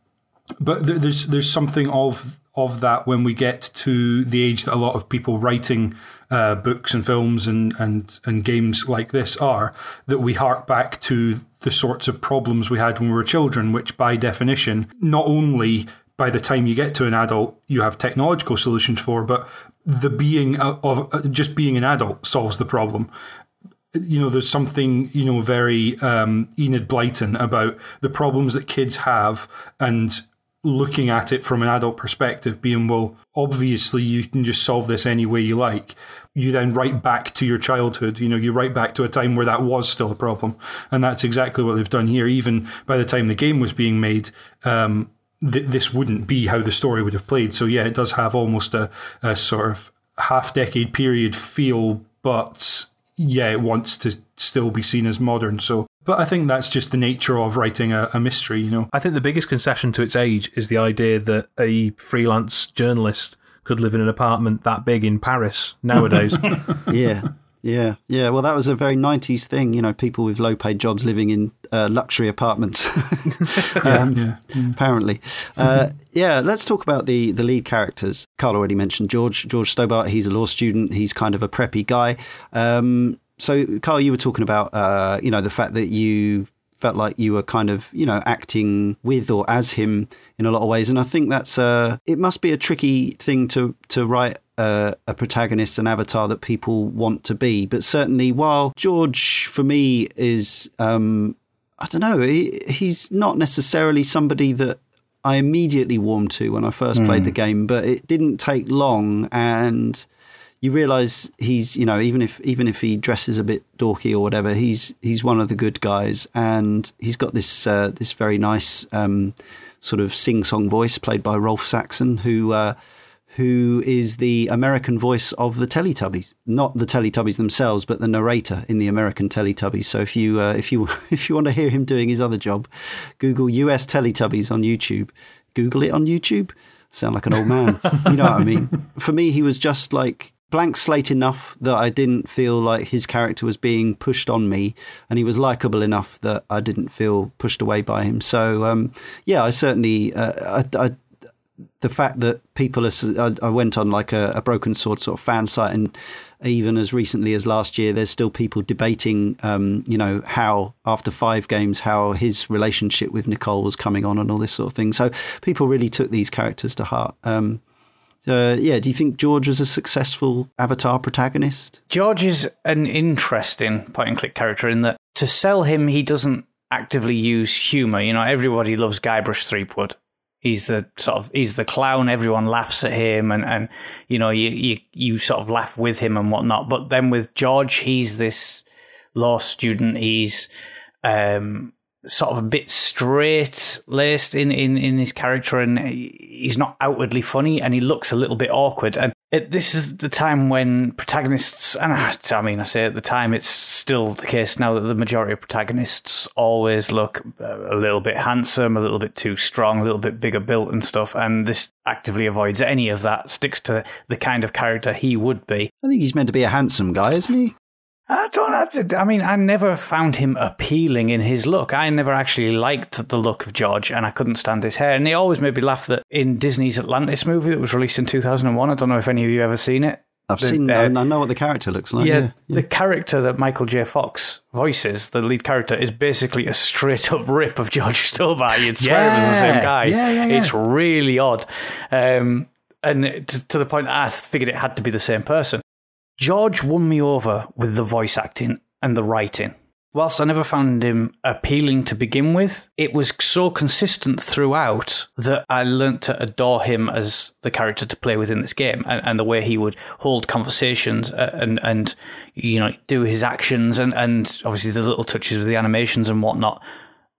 but there- there's there's something of of that when we get to the age that a lot of people writing uh, books and films and, and and games like this are that we hark back to the sorts of problems we had when we were children, which by definition, not only by the time you get to an adult you have technological solutions for, but the being of, of just being an adult solves the problem. You know, there's something, you know, very um, Enid Blyton about the problems that kids have and looking at it from an adult perspective, being, well, obviously you can just solve this any way you like. You then write back to your childhood, you know, you write back to a time where that was still a problem. And that's exactly what they've done here. Even by the time the game was being made, um, th- this wouldn't be how the story would have played. So, yeah, it does have almost a, a sort of half decade period feel, but yeah, it wants to still be seen as modern. So, but I think that's just the nature of writing a, a, mystery, you know. I think the biggest concession to its age is the idea that a freelance journalist could live in an apartment that big in Paris nowadays. *laughs* yeah. Yeah, yeah. Well, that was a very 90s thing, you know, people with low paid jobs living in uh, luxury apartments, *laughs* um, yeah, yeah. apparently. Uh, yeah, let's talk about the, the lead characters. Karl already mentioned George, George Stobart. He's a law student, he's kind of a preppy guy. Um, so, Karl, you were talking about, uh, you know, the fact that you felt like you were kind of, you know, acting with or as him in a lot of ways. And I think that's, uh, it must be a tricky thing to, to write a, a protagonist, an avatar that people want to be. But certainly, while George, for me, is, um, I don't know, he, he's not necessarily somebody that I immediately warmed to when I first mm. played the game, but it didn't take long and you realize he's you know even if even if he dresses a bit dorky or whatever he's he's one of the good guys. And he's got this uh, this very nice um, sort of sing song voice played by Rolf Saxon who uh, who is the American voice of the Teletubbies. Not the Teletubbies themselves but the narrator in the American Teletubbies. So if you uh, if you *laughs* if you want to hear him doing his other job Google US Teletubbies on YouTube. Google it on YouTube. Sound like an old man. *laughs* You know what I mean? For me he was just like blank slate enough that I didn't feel like his character was being pushed on me, and he was likable enough that I didn't feel pushed away by him. So, um, yeah, I certainly, uh, I, I, the fact that people are, I, went on like a, a, Broken Sword sort of fan site, and even as recently as last year, there's still people debating, um, you know, how after five games, how his relationship with Nicole was coming on, and all this sort of thing. So people really took these characters to heart. Um, uh, yeah, do you think George was a successful Avatar protagonist? George is an interesting point and click character in that to sell him, he doesn't actively use humor. You know, everybody loves Guybrush Threepwood. He's the sort of he's the clown. Everyone laughs at him, and, and you know you, you you sort of laugh with him and whatnot. But then with George, he's this law student. He's um, sort of a bit straight laced in, in, in his character and he's not outwardly funny and he looks a little bit awkward. And it, this is the time when protagonists, and I, I mean, I say at the time, it's still the case now that the majority of protagonists always look uh, a little bit handsome, a little bit too strong, a little bit bigger built and stuff. And this actively avoids any of that, sticks to the kind of character he would be. I think he's meant to be a handsome guy, isn't he? I don't. I mean, I never found him appealing in his look. I never actually liked the look of George, and I couldn't stand his hair. And he always made me laugh that in Disney's Atlantis movie that was released in 2001. I don't know if any of you ever seen it. I've the, seen. Uh, I know what the character looks like. Yeah, yeah, yeah, the character that Michael J. Fox voices, the lead character, is basically a straight up rip of George Stobart. You'd swear yeah. it was the same guy. Yeah, yeah, yeah. It's really odd, um, and to, to the point I figured it had to be the same person. George won me over with the voice acting and the writing. Whilst I never found him appealing to begin with, it was so consistent throughout that I learnt to adore him as the character to play within this game and, and the way he would hold conversations and, and, you know, do his actions and, and obviously the little touches with the animations and whatnot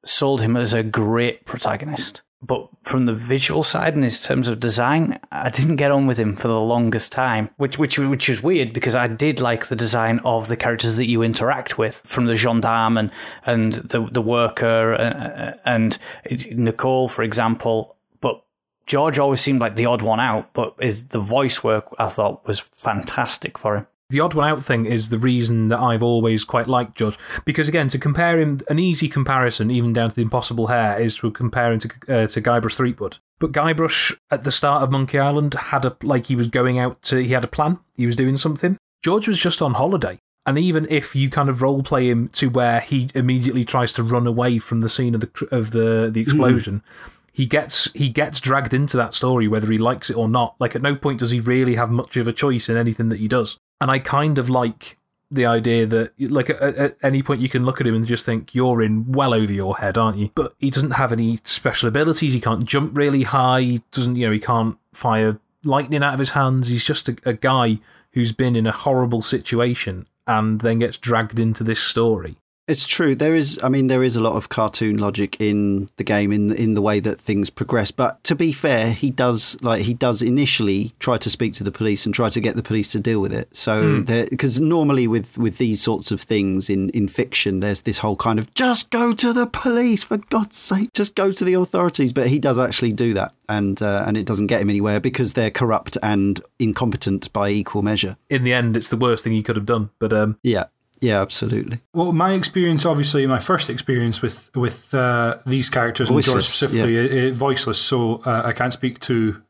sold him as a great protagonist. But from the visual side and in terms of design, I didn't get on with him for the longest time, which which which is weird because I did like the design of the characters that you interact with, from the gendarme and and the the worker and, and Nicole, for example. But George always seemed like the odd one out. But his, the voice work I thought was fantastic for him. The odd one out thing is the reason that I've always quite liked George. Because, again, to compare him, an easy comparison, even down to the impossible hair, is to compare him to, uh, to Guybrush Threepwood. But Guybrush, at the start of Monkey Island, had a, like, he was going out to, he had a plan, he was doing something. George was just on holiday. And even if you kind of role play him to where he immediately tries to run away from the scene of the, of the, the explosion, mm. he gets he gets dragged into that story whether he likes it or not. Like at no point does he really have much of a choice in anything that he does. And I kind of like the idea that, like, at, at, any point you can look at him and just think, you're in well over your head, aren't you? But he doesn't have any special abilities. He can't jump really high. He doesn't, you know, he can't fire lightning out of his hands. He's just a, a guy who's been in a horrible situation and then gets dragged into this story. It's true. There is, I mean, there is a lot of cartoon logic in the game in in the way that things progress. But to be fair, he does like he does initially try to speak to the police and try to get the police to deal with it. So because normally with with these sorts of things in in fiction, there's this whole kind of just go to the police for God's sake, just go to the authorities. But he does actually do that, and uh, and it doesn't get him anywhere because they're corrupt and incompetent by equal measure. In the end, it's the worst thing he could have done. But um, Yeah. Yeah, absolutely. Well, my experience, obviously, my first experience with with uh, these characters and George Voiceless, specifically, uh, uh, voiceless. So uh, I can't speak to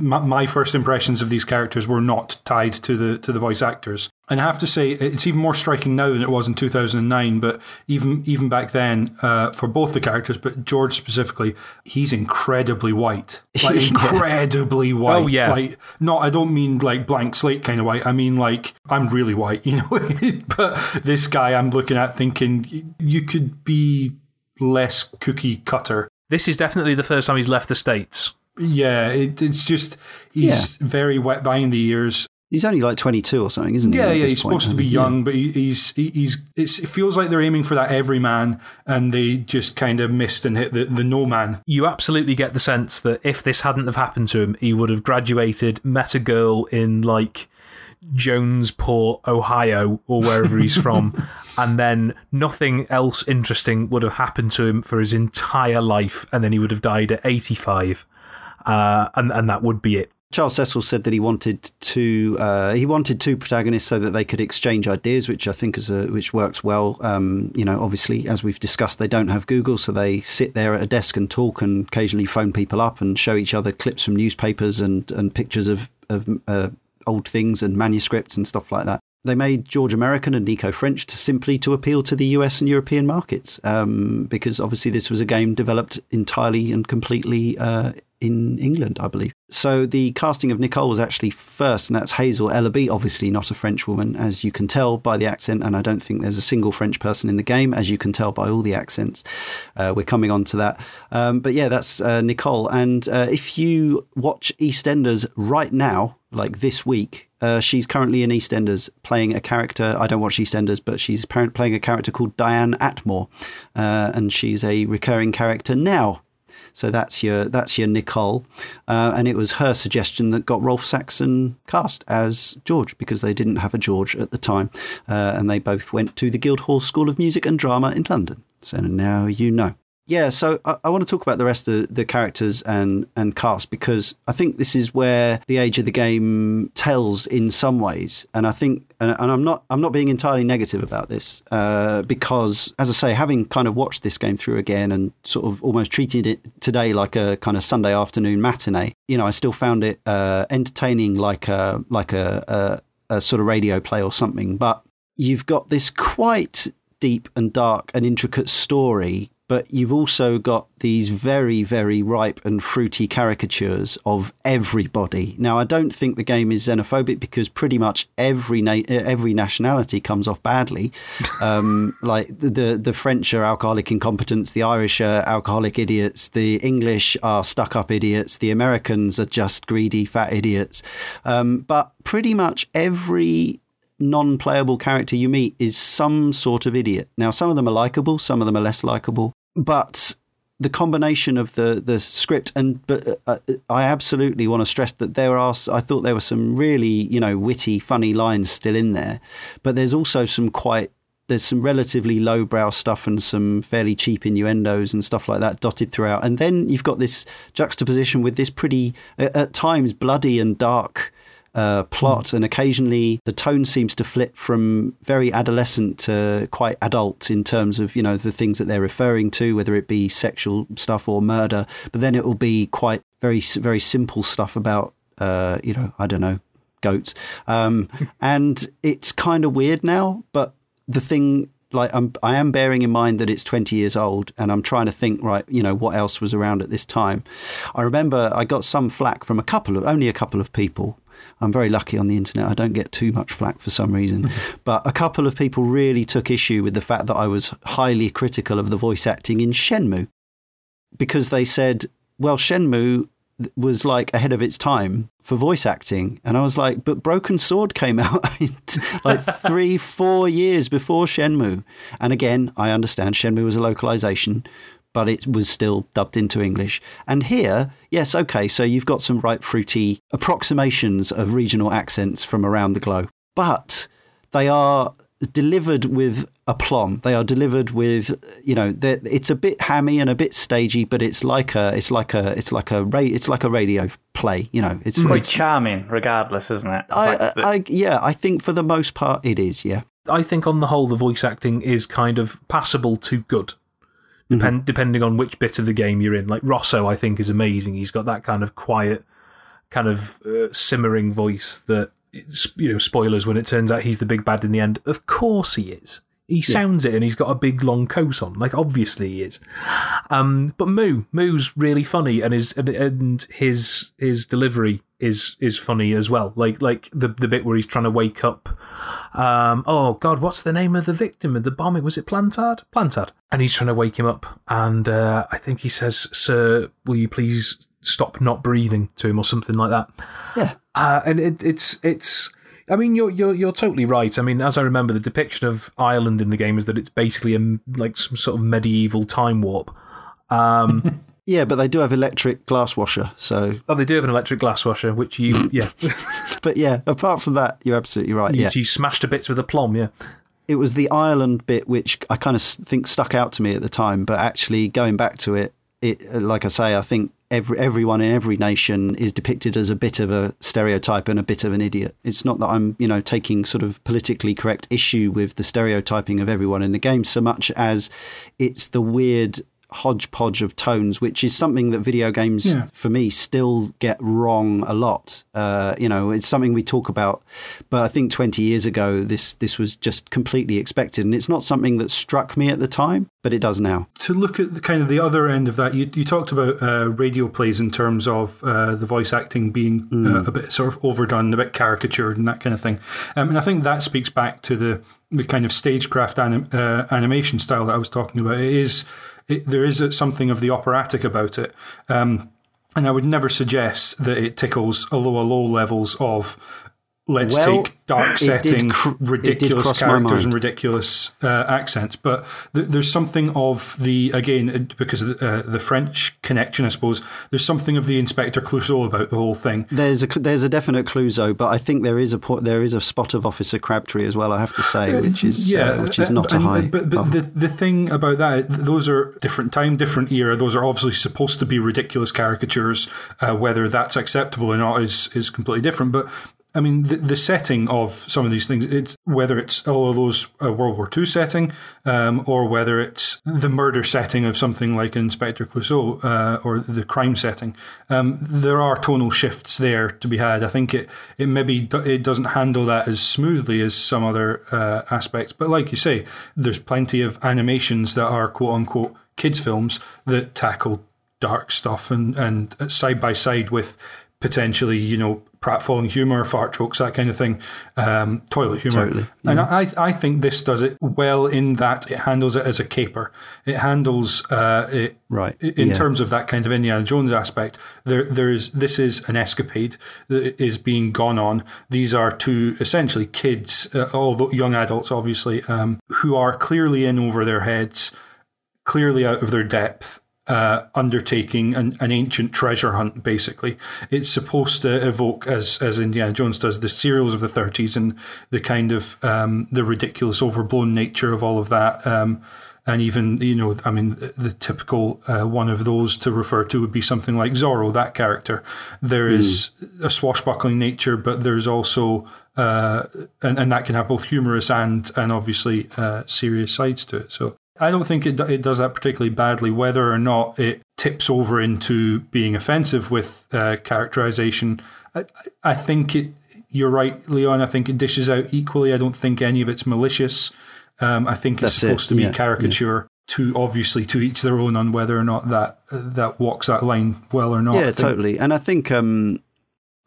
my, first impressions of these characters were not tied to the to the voice actors. And I have to say, it's even more striking now than it was in 2009. But even even back then, uh, for both the characters, but George specifically, he's incredibly white, *laughs* like incredibly white. Oh, yeah. Like not, I don't mean like blank slate kind of white. I mean like I'm really white, *laughs* you know. but this guy, I'm looking at thinking you could be less cookie cutter. this is definitely the first time he's left the States. Yeah, it, it's just he's very wet behind the ears. He's only like 22 or something, isn't he? Yeah, yeah, he's point? supposed to be Yeah. young, but he, he's he, he's it's, it feels like they're aiming for that everyman, and they just kind of missed and hit the, the no man. You absolutely get the sense that if this hadn't have happened to him, he would have graduated, met a girl in like Jonesport, Ohio, or wherever he's *laughs* from, and then nothing else interesting would have happened to him for his entire life, and then he would have died at 85. Uh, and, and that would be it. Charles Cecil said that he wanted to uh, he wanted two protagonists so that they could exchange ideas, which I think is a, which works well. Um, you know, obviously, as we've discussed, they don't have Google, so they sit there at a desk and talk, and occasionally phone people up and show each other clips from newspapers and and pictures of of uh, old things and manuscripts and stuff like that. They made George American and Nico French to simply to appeal to the US and European markets, um, because obviously this was a game developed entirely and completely uh, in England, I believe. So the casting of Nicole was actually first, and that's Hazel Ellerby, obviously not a French woman, as you can tell by the accent, and I don't think there's a single French person in the game, as you can tell by all the accents. Uh, we're coming on to that. Um, but yeah, that's uh, Nicole. And uh, if you watch EastEnders right now, like this week, uh, she's currently in EastEnders playing a character. I don't watch EastEnders, but she's playing a character called Diane Atmore, uh, and she's a recurring character now. So that's your that's your Nicole, uh, and it was her suggestion that got Rolf Saxon cast as George because they didn't have a George at the time, uh, and they both went to the Guildhall School of Music and Drama in London. So now you know. Yeah, so I, I want to talk about the rest of the characters and, and cast because I think this is where the age of the game tells in some ways, and I think, and, and I'm not I'm not being entirely negative about this uh, because, as I say, having kind of watched this game through again and sort of almost treated it today like a kind of Sunday afternoon matinee, you know, I still found it uh, entertaining, like a like a, a, a sort of radio play or something. But you've got this quite deep and dark and intricate story but you've also got these very, very ripe and fruity caricatures of everybody. Now, I don't think the game is xenophobic because pretty much every na- every nationality comes off badly. *laughs* Um, like the, the the French are alcoholic incompetents, the Irish are alcoholic idiots, the English are stuck up idiots, the Americans are just greedy fat idiots. Um, but pretty much every non playable character you meet is some sort of idiot. Now, some of them are likable, some of them are less likable, but the combination of the, the script and but uh, I absolutely want to stress that there are I thought there were some really you know witty funny lines still in there but there's also some quite there's some relatively lowbrow stuff and some fairly cheap innuendos and stuff like that dotted throughout. And then you've got this juxtaposition with this pretty at times bloody and dark uh, plot, and occasionally the tone seems to flip from very adolescent to quite adult in terms of you know the things that they're referring to, whether it be sexual stuff or murder. But then it will be quite very very simple stuff about uh, you know I don't know goats, um, *laughs* and it's kind of weird now. But the thing like I'm, I am bearing in mind that it's 20 years old and I'm trying to think, right, you know, what else was around at this time. I remember I got some flack from a couple of, only a couple of people. I'm very lucky on the internet. I don't get too much flack for some reason. *laughs* but a couple of people really took issue with the fact that I was highly critical of the voice acting in Shenmue because they said, well, Shenmue was like ahead of its time for voice acting. And I was like, but Broken Sword came *laughs* out like three, four years before Shenmue. And again, I understand Shenmue was a localization, but it was still dubbed into English. And here, yes, okay, so you've got some ripe fruity approximations of regional accents from around the globe, but they are delivered with aplomb. They are delivered with, you know, it's a bit hammy and a bit stagey, but it's like a, it's like a, it's like a, it's like a radio play. You know, it's quite it's, charming, regardless, isn't it? I, I, I, yeah, I think for the most part it is. Yeah, I think on the whole the voice acting is kind of passable to good. Depend, mm-hmm. Depending on which bit of the game you're in. Like Rosso, I think, is amazing. He's got that kind of quiet, kind of uh, simmering voice that you know, spoilers when it turns out he's the big bad in the end. Of course he is. He sounds yeah. it and he's got a big long coat on. Like, obviously he is. Um, but Moue, Moue's really funny and his, and, and his, his delivery is, is funny as well. Like, like the, the bit where he's trying to wake up. Um, oh God, what's the name of the victim of the bombing? Was it Plantard? Plantard. And he's trying to wake him up. And, uh, I think he says, Sir, will you please stop not breathing to him or something like that? Yeah. Uh, and it, it's it's. I mean, you're you're you're totally right. I mean, as I remember, the depiction of Ireland in the game is that it's basically a, like some sort of medieval time warp. Um, *laughs* yeah, but they do have electric glass washer, so oh, they do have an electric glass washer, which you *laughs* yeah. *laughs* but yeah, apart from that, you're absolutely right. You, yeah, you smashed to bits with a plum. Yeah, it was the Ireland bit which I kind of think stuck out to me at the time, but actually going back to it, it like I say, I think every everyone in every nation is depicted as a bit of a stereotype and a bit of an idiot. It's not that I'm, you know, taking sort of politically correct issue with the stereotyping of everyone in the game so much as it's the weird hodgepodge of tones, which is something that video games, yeah. for me, still get wrong a lot. Uh, you know, it's something we talk about, but I think 20 years ago, this this was just completely expected, and it's not something that struck me at the time, but it does now. To look at the kind of the other end of that, you, you talked about uh, radio plays in terms of uh, the voice acting being uh, mm. a bit sort of overdone, a bit caricatured, and that kind of thing. Um, and I think that speaks back to the the kind of stagecraft anim, uh, animation style that I was talking about. It is it, there is something of the operatic about it. Um, and I would never suggest that it tickles a lower low levels of let's well, take dark setting, cr- ridiculous characters and ridiculous uh, accents. But th- there's something of the again because of the, uh, the, French connection, I suppose. There's something of the Inspector Clouseau about the whole thing. There's a there's a definite Clouseau, but I think there is a there is a spot of Officer Crabtree as well. I have to say, uh, which is uh, yeah, which is not and, a high. But, but the the thing about that, those are different time, different era. Those are obviously supposed to be ridiculous caricatures. Uh, whether that's acceptable or not is is completely different. But I mean, the, the setting of some of these things, it's whether it's all of those uh, World War II setting, um, or whether it's the murder setting of something like Inspector Clouseau uh, or the crime setting, um, there are tonal shifts there to be had. I think it it maybe do, it doesn't handle that as smoothly as some other uh, aspects, but like you say, there's plenty of animations that are quote unquote kids films that tackle dark stuff and and side by side with potentially, you know, pratfalling humour, fart jokes, that kind of thing, um, toilet humour. Totally, yeah. And I, I think this does it well in that it handles it as a caper. It handles uh, it right in yeah. terms of that kind of Indiana Jones aspect. There, there is this is an escapade that is being gone on. These are two essentially kids, uh, although young adults, obviously, um, who are clearly in over their heads, clearly out of their depth uh, undertaking an, an, ancient treasure hunt. Basically, it's supposed to evoke, as as Indiana Jones does, the serials of the 30s and the kind of um, the ridiculous, overblown nature of all of that. Um, and even you know, I mean, the typical uh, one of those to refer to would be something like Zorro. That character, there is mm. a swashbuckling nature, but there's also uh, and, and that can have both humorous and and obviously uh, serious sides to it. So I don't think it, it does that particularly badly, whether or not it tips over into being offensive with uh, characterization. I, I think it, you're right, Leon. I think it dishes out equally. I don't think any of it's malicious. Um, I think it's That's supposed it. to be yeah. caricature. Yeah. To obviously to each their own on whether or not that that walks that line well or not. Yeah, totally. And I think um,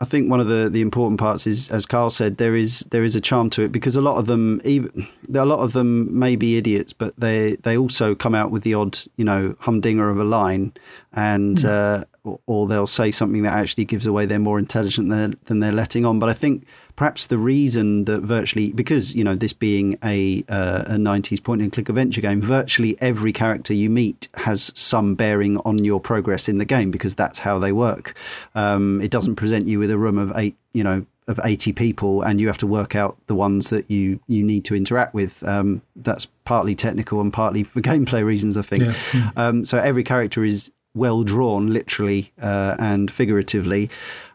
I think one of the, the important parts is, as Karl said, there is there is a charm to it because a lot of them, even a lot of them may be idiots, but they they also come out with the odd, you know, humdinger of a line, and mm. uh, or they'll say something that actually gives away they're more intelligent than, than they're letting on. But I think perhaps the reason that virtually, because, you know, this being a, uh, a 90s point and click adventure game, virtually every character you meet has some bearing on your progress in the game because that's how they work. Um, it doesn't present you with a room of eight, you know, of 80 people and you have to work out the ones that you, you need to interact with. Um, that's partly technical and partly for *laughs* gameplay reasons, I think. Yeah. Um, so every character is well drawn, literally uh, and figuratively.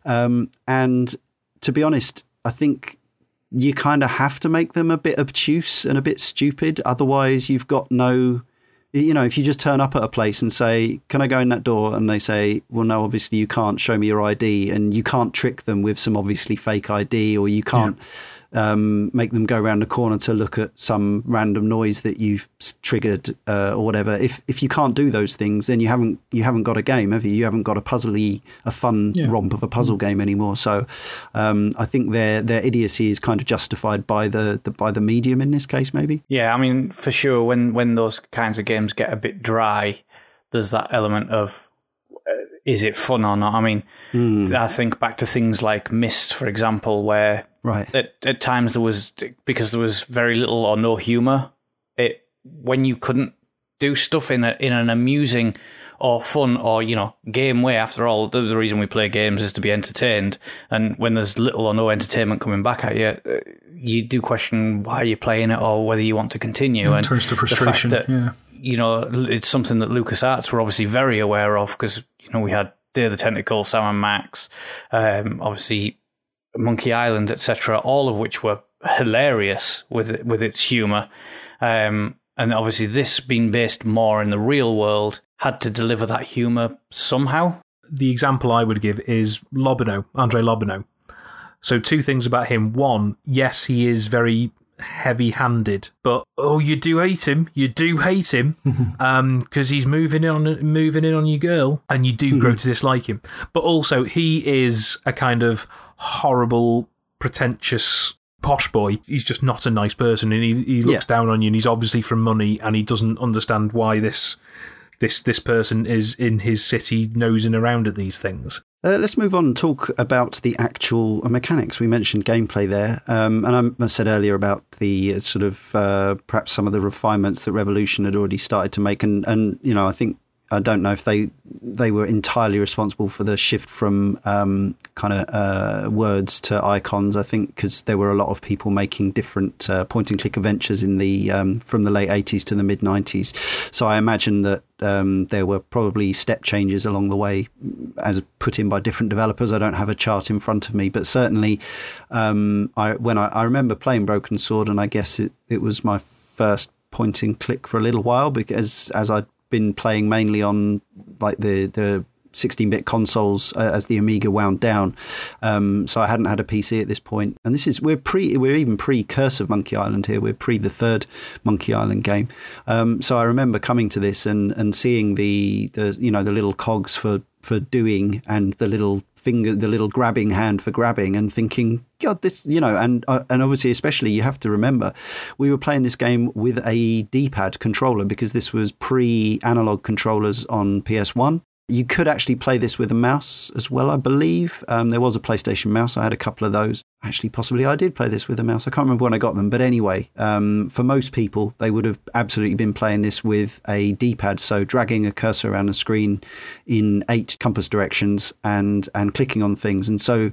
Um, and to be honest, I think you kind of have to make them a bit obtuse and a bit stupid. Otherwise, you've got no you know, if you just turn up at a place and say, "Can I go in that door?" and they say, "Well, no, obviously you can't. Show me your ID," and you can't trick them with some obviously fake ID, or you can't. Yeah um, make them go around the corner to look at some random noise that you've triggered uh, or whatever. If if you can't do those things, then you haven't you haven't got a game, have you? You haven't got a puzzly, a fun yeah. romp of a puzzle game anymore. So um, I think their their idiocy is kind of justified by the, the by the medium in this case, maybe. Yeah, I mean for sure when when those kinds of games get a bit dry, there's that element of is it fun or not? I mean, mm. I think back to things like Myst, for example, where Right. At, at times there was because there was very little or no humor. It when you couldn't do stuff in a in an amusing or fun or you know game way. After all, the, the reason we play games is to be entertained. And when there's little or no entertainment coming back at you, uh, you do question why you're playing it or whether you want to continue. It and turns to frustration. That, yeah. You know, it's something that LucasArts were obviously very aware of because you know we had of the Tentacle, Sam and Max, um, obviously Monkey Island, etc., all of which were hilarious with with its humor. Um, and obviously, this being based more in the real world had to deliver that humor somehow. The example I would give is Lobineau, Andre Lobineau. So, two things about him. One, yes, he is very heavy handed, but oh, you do hate him. You do hate him because *laughs* um, he's moving in on moving in on your girl, and you do grow to dislike him. But also, he is a kind of horrible, pretentious posh boy. He's just not a nice person, and he he looks yeah. down on you, and he's obviously from money, and he doesn't understand why this this this person is in his city nosing around at these things. Uh, let's move on and talk about the actual mechanics. We mentioned gameplay there, um, and I said earlier about the uh, sort of uh, perhaps some of the refinements that Revolution had already started to make, and and you know I think I don't know if they they were entirely responsible for the shift from um, kind of uh, words to icons. I think because there were a lot of people making different uh, point and click adventures in the um, from the late eighties to the mid nineties. So I imagine that um, there were probably step changes along the way, as put in by different developers. I don't have a chart in front of me, but certainly, um, I when I, I remember playing Broken Sword, and I guess it, it was my first point and click for a little while because as I been playing mainly on like the the 16-bit consoles uh, as the Amiga wound down. Um, so I hadn't had a PC at this point, and this is we're pre we're even pre Curse of Monkey Island here. We're pre the third Monkey Island game. Um, so I remember coming to this and and seeing the the you know the little cogs for for doing and the little finger, the little grabbing hand for grabbing, and thinking, God, this, you know, and uh, and obviously, especially, you have to remember, we were playing this game with a D-pad controller because this was pre-analog controllers on PS1. You could actually play this with a mouse as well, I believe. Um, there was a PlayStation mouse. I had a couple of those. Actually, possibly I did play this with a mouse. I can't remember when I got them. But anyway, um, for most people, they would have absolutely been playing this with a D pad. So dragging a cursor around the screen in eight compass directions and, and clicking on things. And so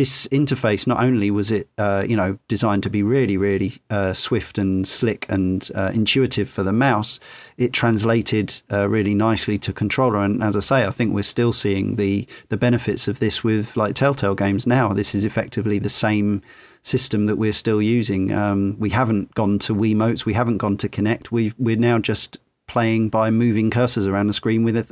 this interface not only was it uh, you know designed to be really really uh, swift and slick and uh, intuitive for the mouse, it translated uh, really nicely to controller. And as I say, I think we're still seeing the the benefits of this with like Telltale games now. This is effectively the same system that we're still using. Um, we haven't gone to Wiimotes, we haven't gone to Kinect. We we're now just playing by moving cursors around the screen with it,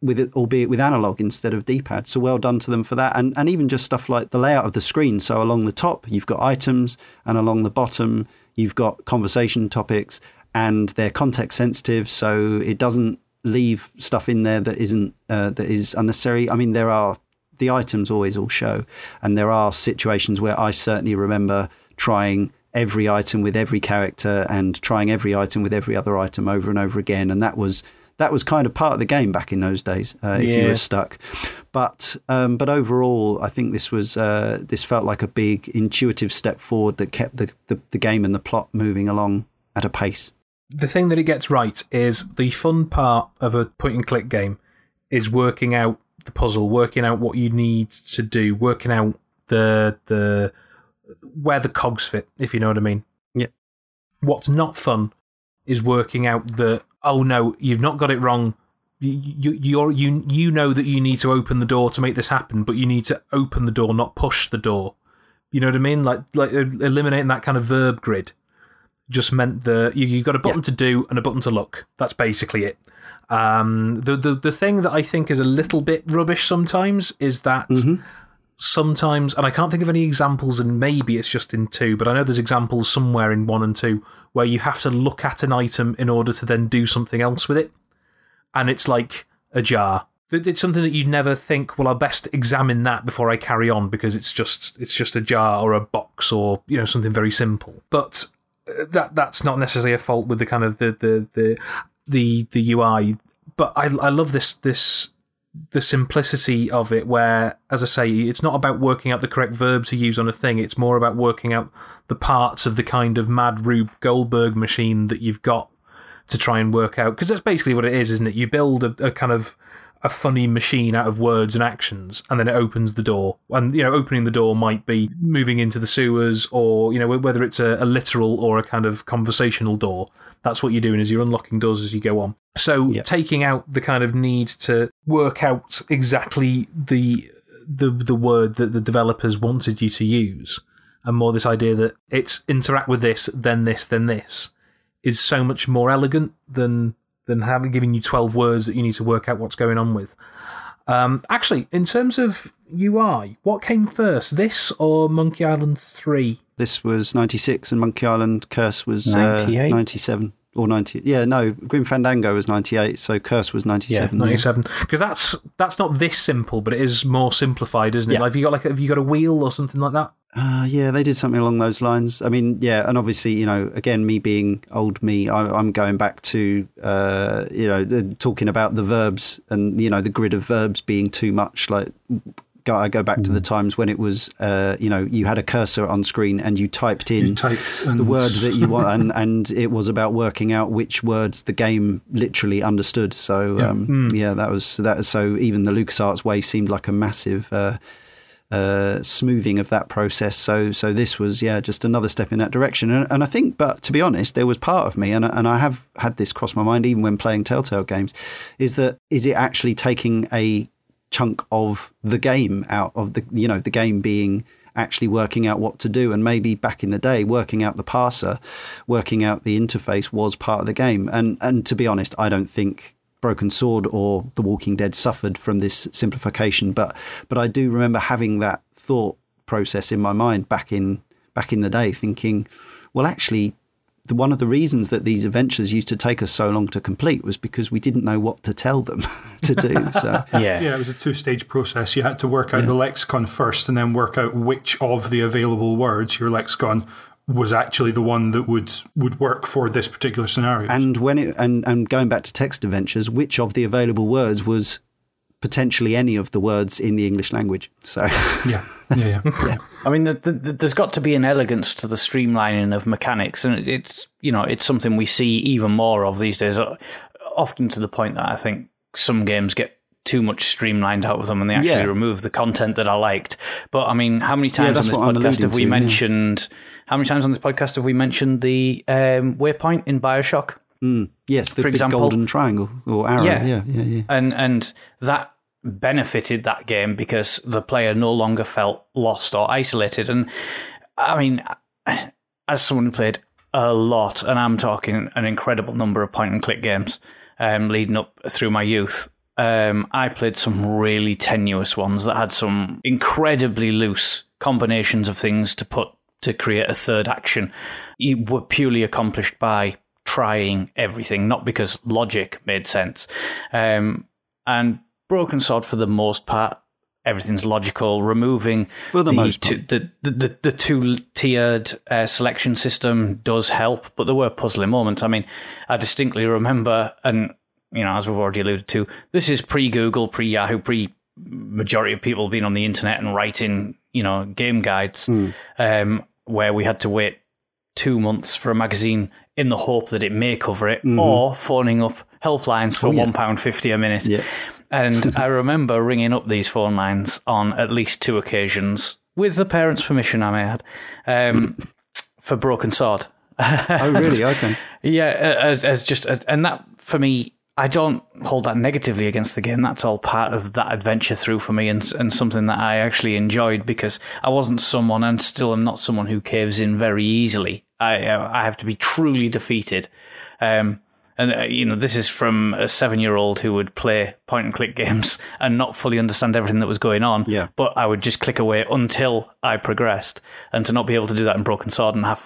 with it, albeit with analog instead of D-pad. So well done to them for that, and and even just stuff like the layout of the screen. So along the top you've got items, and along the bottom you've got conversation topics, and they're context sensitive, so it doesn't leave stuff in there that isn't uh, that is unnecessary. I mean, there are the items always all show, and there are situations where I certainly remember trying every item with every character and trying every item with every other item over and over again. And that was that was kind of part of the game back in those days. Uh, if you were stuck, but um, but overall, I think this was uh, this felt like a big intuitive step forward that kept the, the the game and the plot moving along at a pace. the thing that it gets right is the fun part of a point and click game is working out the puzzle, working out what you need to do, working out the the where the cogs fit, if you know what I mean. Yeah. What's not fun is working out that oh no, you've not got it wrong. You you you're, you you know that you need to open the door to make this happen, but you need to open the door, not push the door. You know what I mean? Like like eliminating that kind of verb grid just meant that you, you got a button to do and a button to look. That's basically it. Um, the, the the thing that I think is a little bit rubbish sometimes is that sometimes, and I can't think of any examples, and maybe it's just in two, but I know there's examples somewhere in one and two where you have to look at an item in order to then do something else with it, and it's like a jar. It- It's something that you'd never think. Well, I'll best examine that before I carry on because it's just it's just a jar or a box or you know something very simple. But uh, that that's not necessarily a fault with the kind of the the the the, the UI. But I I love this this the simplicity of it where as i say it's not about working out the correct verb to use on a thing. It's more about working out the parts of the kind of mad rube goldberg machine that you've got to try and work out. Because that's basically what it is isn't it? You build a, a kind of a funny machine out of words and actions and then it opens the door. And you know opening the door might be moving into the sewers or you know whether it's a, a literal or a kind of conversational door. That's what you're doing is you're unlocking doors as you go on. So taking out the kind of need to work out exactly the the the word that the developers wanted you to use and more this idea that it's interact with this then this then this is so much more elegant than than having giving you 12 words that you need to work out what's going on with um, actually in terms of ui what came first this or monkey island 3 This was 96 and Monkey Island Curse was uh, 97 or 90. Yeah, no, Grim Fandango was 98, so Curse was 97. 97 because that's that's not this simple but it is more simplified isn't it Yeah. like have you got like have you got a wheel or something like that Uh, yeah, they did something along those lines. I mean, yeah, and obviously, you know, again, me being old me, I, I'm going back to, uh, you know, talking about the verbs and, you know, the grid of verbs being too much. Like, go, I go back to the times when it was, uh, you know, you had a cursor on screen and you typed in You typed and the words that you want, and, *laughs* and it was about working out which words the game literally understood. So, Yeah. um, yeah, that was that. So even the LucasArts way seemed like a massive uh, smoothing of that process. So, so this was yeah, just another step in that direction. And, and I think, but to be honest, there was part of me, and and I have had this cross my mind even when playing Telltale games, is that is it actually taking a chunk of the game out of the you know the game being actually working out what to do and maybe back in the day working out the parser working out the interface was part of the game and and to be honest i don't think broken sword or the walking dead suffered from this simplification but but i do remember having that thought process in my mind back in back in the day thinking well actually the, one of the reasons that these adventures used to take us so long to complete was because we didn't know what to tell them *laughs* to do so *laughs* Yeah. Yeah, it was a two stage process. You had to work out the lexicon first and then work out which of the available words your lexicon was actually the one that would, would work for this particular scenario. And when it and, and going back to text adventures, which of the available words was potentially any of the words in the English language? So yeah, yeah, *laughs* *laughs* yeah. I mean, the, the, the- there's got to be an elegance to the streamlining of mechanics, and it- it's you know it's something we see even more of these days. uh, Often to the point that I think some games get too much streamlined out of them, and they actually Yeah. remove the content that I liked. But I mean, how many times that's on this podcast have we alluding to, yeah. How many times on this podcast have we mentioned the um, waypoint in Bioshock? yes, the For big example- golden triangle or arrow. Yeah. Yeah, yeah, yeah. and and that benefited that game because the player no longer felt lost or isolated. And I mean, as someone who played a lot, and I'm talking an incredible number of point and click games um, leading up through my youth. Um, I played some really tenuous ones that had some incredibly loose combinations of things to put to create a third action. You were purely accomplished by trying everything, not because logic made sense. Um, and Broken Sword, for the most part, everything's logical. Removing the most two, the, the, the, the two tiered uh, selection system does help, but there were puzzling moments. I mean, I distinctly remember, and you know, as we've already alluded to, this is pre Google, pre Yahoo, pre majority of people being on the internet and writing, you know, game guides, um, where we had to wait two months for a magazine in the hope that it may cover it, or phoning up helplines for yeah. one pound fifty a minute. Yeah. And *laughs* I remember ringing up these phone lines on at least two occasions, with the parents' permission, I may add, um, *laughs* for Broken Sword. Oh, really? Okay. *laughs* Yeah, as as just and that for me, I don't hold that negatively against the game. That's all part of that adventure through for me, and and something that I actually enjoyed because I wasn't someone, and still am not someone who caves in very easily. I uh, I have to be truly defeated. Um, and uh, you know, this is from a seven-year-old who would play point-and-click *laughs* games and not fully understand everything that was going on. Yeah. But I would just click away until I progressed, and to not be able to do that in Broken Sword and have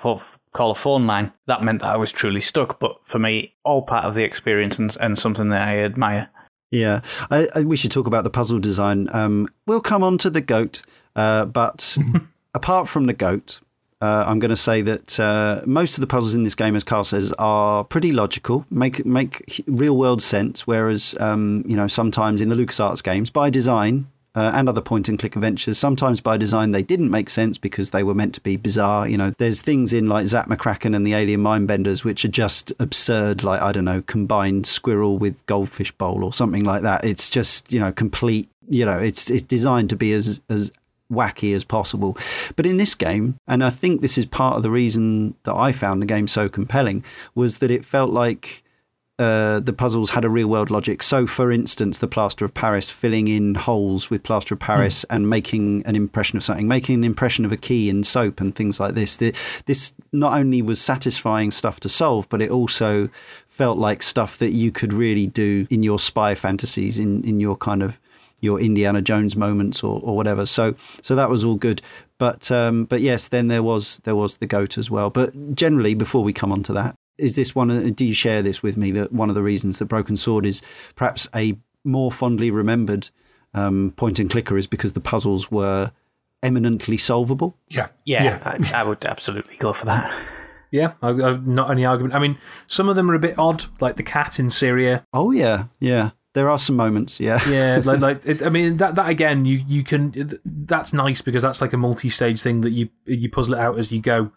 call a phone line, that meant that I was truly stuck. But for me, all part of the experience and, and something that I admire. Yeah, I, I, we should talk about the puzzle design. Um, we'll come on to the goat, uh, but *laughs* apart from the goat, uh, I'm going to say that uh, most of the puzzles in this game, as Karl says, are pretty logical, make make real world sense. Whereas, um, you know, sometimes in the LucasArts games, by design, uh, and other point and click adventures. Sometimes by design they didn't make sense because they were meant to be bizarre. You know, there's things in like Zak McKracken and the Alien Mindbenders which are just absurd, like I don't know, combined squirrel with goldfish bowl or something like that. It's just you know complete. You know, it's it's designed to be as as wacky as possible. But in this game, and I think this is part of the reason that I found the game so compelling, was that it felt like uh, the puzzles had a real world logic. So, for instance, the plaster of Paris, filling in holes with plaster of Paris and making an impression of something, making an impression of a key in soap and things like this. The, this not only was satisfying stuff to solve, but it also felt like stuff that you could really do in your spy fantasies, in, in your kind of your Indiana Jones moments or, or whatever. So so that was all good. But um, but yes, then there was there was the goat as well. But generally, before we come on to that, is this one? Do you share this with me? That one of the reasons that Broken Sword is perhaps a more fondly remembered um, point and clicker is because the puzzles were eminently solvable. Yeah. Yeah, I, I would absolutely go for that. Yeah, I, I, not any argument. I mean, some of them are a bit odd, like the cat in Syria. Oh yeah, yeah. There are some moments. Yeah, Yeah, *laughs* like, like it, I mean that that again, you you can that's nice because that's like a multi-stage thing that you you puzzle it out as you go.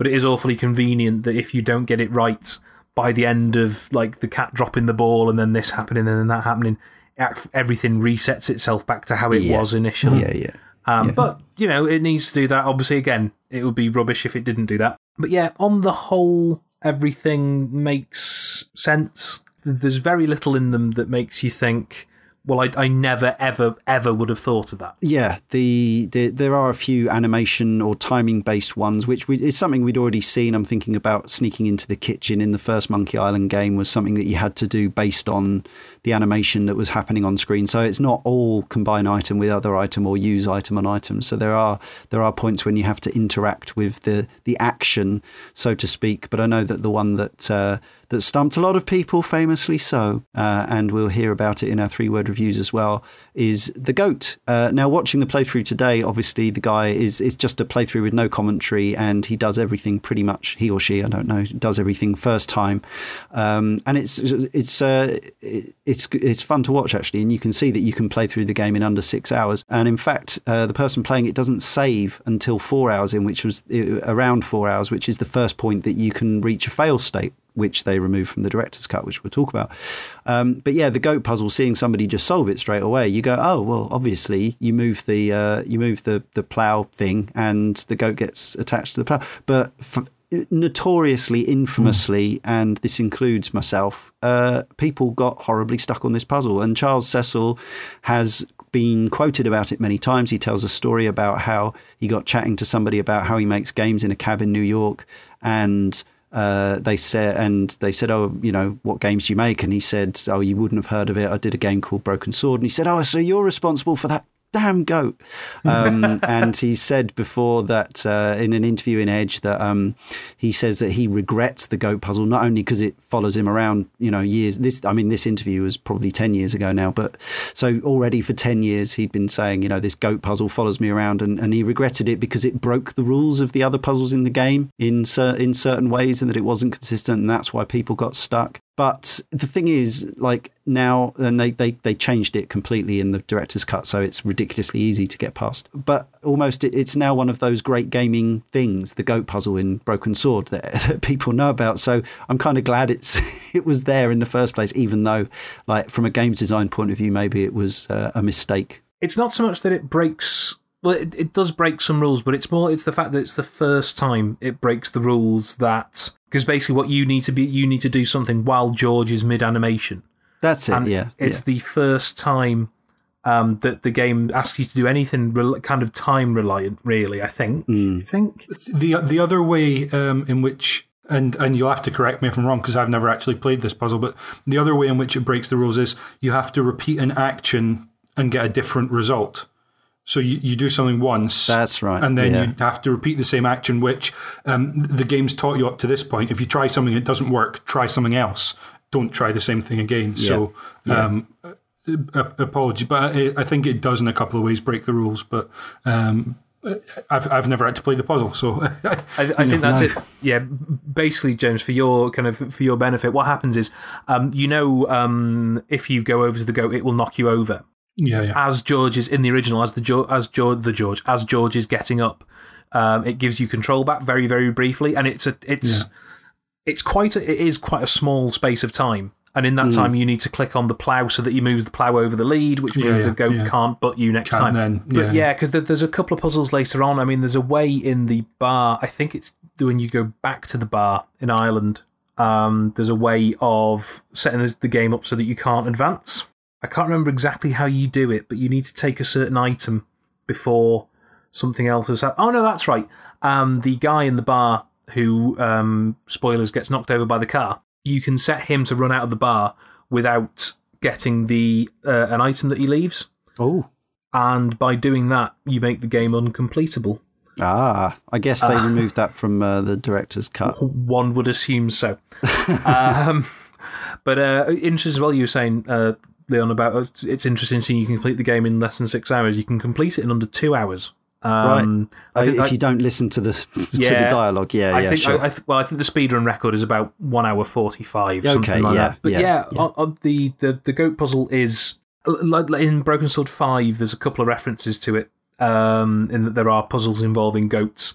But it is awfully convenient that if you don't get it right by the end of like the cat dropping the ball and then this happening and then that happening, everything resets itself back to how it Yeah. was initially. yeah, yeah. Um, But, you know, it needs to do that. Obviously, again, it would be rubbish if it didn't do that. But yeah, on the whole, everything makes sense. There's very little in them that makes you think, well, I, I never, ever, ever would have thought of that. Yeah, the, the there are a few animation or timing based ones, which we, is something we'd already seen. I'm thinking about sneaking into the kitchen in the first Monkey Island game was something that you had to do based on the animation that was happening on screen. So it's not all combine item with other item or use item on item. So there are there are points when you have to interact with the the action, so to speak. But I know that the one that uh, that stumped a lot of people, famously so, uh, and we'll hear about it in our three word reviews as well, is the goat. Uh, now, watching the playthrough today, obviously the guy is is just a playthrough with no commentary, and he does everything pretty much. He or she, I don't know, does everything first time, um, and it's it's uh, it's it's fun to watch actually, and you can see that you can play through the game in under six hours. And in fact, uh, the person playing it doesn't save until four hours in, which was uh, around four hours, which is the first point that you can reach a fail state which they removed from the director's cut, which we'll talk about. Um, but yeah, the goat puzzle, seeing somebody just solve it straight away, you go, oh well, obviously you move the uh, you move the the plow thing, and the goat gets attached to the plow. But f- notoriously, infamously, and this includes myself, uh, people got horribly stuck on this puzzle, and Charles Cecil has been quoted about it many times. He tells a story about how he got chatting to somebody about how he makes games in a cab in New York, and uh, they said, and they said, "Oh, you know, what games do you make?" And he said, "Oh, you wouldn't have heard of it. I did a game called Broken Sword." And he said, "Oh, so you're responsible for that." Damn goat! Um, *laughs* and he said before that uh, in an interview in Edge that um, he says that he regrets the goat puzzle not only because it follows him around, you know, years. This, I mean, this interview was probably ten years ago now, but so already for ten years he'd been saying, you know, this goat puzzle follows me around, and, and he regretted it because it broke the rules of the other puzzles in the game in cer- in certain ways, and that it wasn't consistent, and that's why people got stuck. But the thing is, like now, and they, they, they changed it completely in the director's cut, so it's ridiculously easy to get past. But almost, it, it's now one of those great gaming things, the goat puzzle in Broken Sword that, *laughs* that people know about. So I'm kind of glad it's *laughs* it was there in the first place, even though, like from a games design point of view, maybe it was uh, a mistake. It's not so much that it breaks. Well, it, it does break some rules, but it's more it's the fact that it's the first time it breaks the rules that because basically what you need to be you need to do something while George is mid animation. That's it. And yeah, it's yeah. the first time um, that the game asks you to do anything rel- kind of time reliant. Really, I think. Hmm. I think The the other way um, in which and and you'll have to correct me if I'm wrong because I've never actually played this puzzle, but the other way in which it breaks the rules is you have to repeat an action and get a different result. So you, you do something once. That's right, And then yeah. you have to repeat the same action, which um, the game's taught you up to this point. If you try something that doesn't work, try something else. Don't try the same thing again. So um, uh, uh, apology, but I, I think it does in a couple of ways break the rules. But um, I've I've never had to play the puzzle, so *laughs* I, I think that's it. Yeah, basically, James, for your kind of for your benefit, what happens is, um, you know, um, if you go over to the goat, it will knock you over. Yeah, yeah. As George is in the original, as the jo- as George the George as George is getting up, um, it gives you control back very very briefly, and it's a it's it's quite a, it is quite a small space of time. And in that Hmm. time, you need to click on the plow so that he moves the plow over the lead, which means Yeah, the goat yeah. can't butt you next Can't time. then, But yeah. yeah, because there's a couple of puzzles later on. I mean, there's a way in the bar. I think it's when you go back to the bar in Ireland. Um, there's a way of setting the game up so that you can't advance. I can't remember exactly how you do it, but you need to take a certain item before something else is. Oh no, that's right. Um, the guy in the bar who, um, spoilers, gets knocked over by the car. You can set him to run out of the bar without getting the uh, an item that he leaves Oh, and by doing that, you make the game uncompletable. ah, I guess they *laughs* removed that from uh, the director's cut. One would assume so. *laughs* um, but uh, interesting as well, you were saying, uh, Leon, about it's- it's interesting seeing you can complete the game in less than six hours. You can complete it in under two hours. Um, Uh, think if that- you don't listen to the *laughs* to the dialogue, yeah, I yeah, think, sure. I, I well, I think the speedrun record is about one hour forty-five, something Okay, like yeah, that. But yeah, yeah, yeah. On, on the, the the goat puzzle is like like in Broken Sword Five. There's a couple of references to it, um, in that there are puzzles involving goats,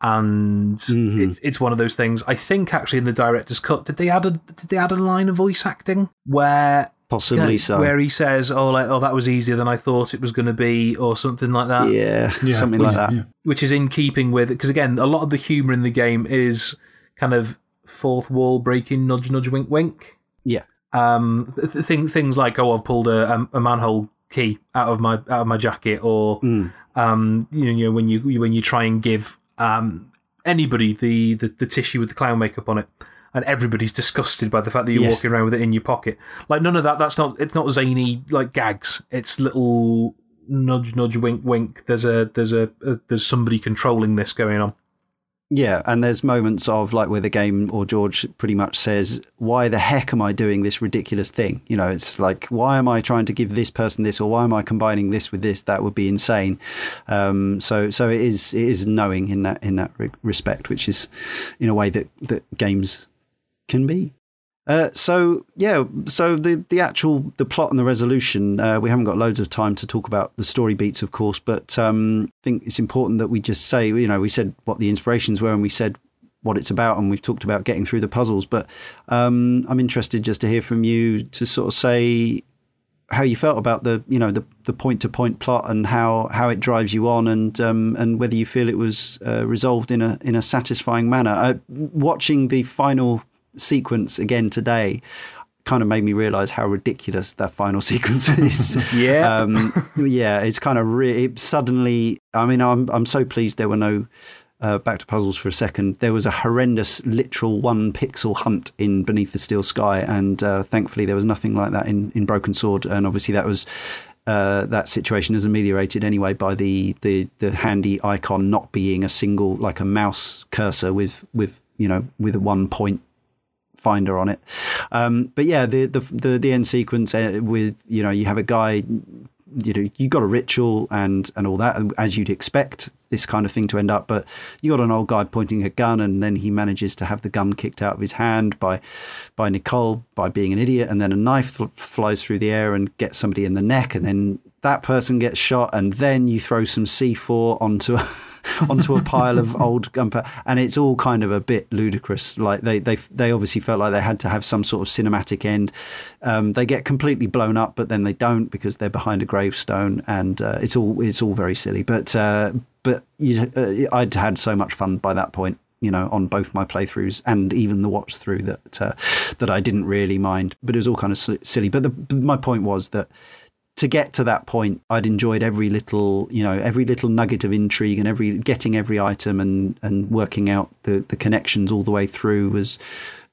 and Mm-hmm. it's it's one of those things. I think actually in the director's cut, did they add a did they add a line of voice acting where Possibly yeah, so. where he says, "Oh, like, oh, that was easier than I thought it was going to be," or something like that yeah, Yeah, something which- like that. yeah. which is in keeping with because again, a lot of the humor in the game is kind of fourth wall breaking, nudge, nudge, wink, wink. Yeah. Um, th- th- thing, things like oh, I've pulled a, a- a manhole key out of my out of my jacket, or Mm. um, you know, when you when you try and give um anybody the, the the tissue with the clown makeup on it. And everybody's disgusted by the fact that you're Yes. walking around with it in your pocket. Like none of that. That's not. It's not zany like gags. It's little nudge, nudge, wink, wink. There's a there's a, a there's somebody controlling this going on. Yeah, and there's moments of like where the game or George pretty much says, "Why the heck am I doing this ridiculous thing?" You know, it's like, "Why am I trying to give this person this, or why am I combining this with this? That would be insane." Um, so, so it is it is knowing in that in that re- respect, which is in a way that that games can be. Uh, so yeah, so the the actual the plot and the resolution, uh, we haven't got loads of time to talk about the story beats, of course, but um, I think it's important that we just say, you know, we said what the inspirations were and we said what it's about, and we've talked about getting through the puzzles. But um, I'm interested just to hear from you to sort of say how you felt about the you know the the point to point plot and how how it drives you on and um, and whether you feel it was uh, resolved in a in a satisfying manner. Uh, watching the final sequence again today kind of made me realize how ridiculous that final *laughs* sequence is. *laughs* Yeah. um, yeah, it's kind of re- it suddenly. I mean, I'm I'm so pleased there were no. Uh, back to puzzles for a second. There was a horrendous, literal one pixel hunt in Beneath the Steel Sky, and uh, thankfully there was nothing like that in, in Broken Sword. And obviously that was uh, that situation is ameliorated anyway by the, the the handy icon not being a single like a mouse cursor with with you know with a one point finder on it. Um, but yeah, the, the the the end sequence uh, with you know you have a guy, you know you got a ritual and and all that as you'd expect. this kind of thing to end up. But you got an old guy pointing a gun, and then he manages to have the gun kicked out of his hand by by Nicole by being an idiot, and then a knife fl- flies through the air and gets somebody in the neck, and then that person gets shot, and then you throw some C4 onto a, *laughs* onto a pile of old gunpowder, and it's all kind of a bit ludicrous. Like they they they obviously felt like they had to have some sort of cinematic end. Um, they get completely blown up, but then they don't because they're behind a gravestone, and uh, it's all it's all very silly. But uh, but you, uh, I'd had so much fun by that point you know, on both my playthroughs and even the watch through that uh, that I didn't really mind. But it was all kind of silly. But the, my point was that to get to that point, I'd enjoyed every little, you know, every little nugget of intrigue and every getting every item and and working out the the connections all the way through was.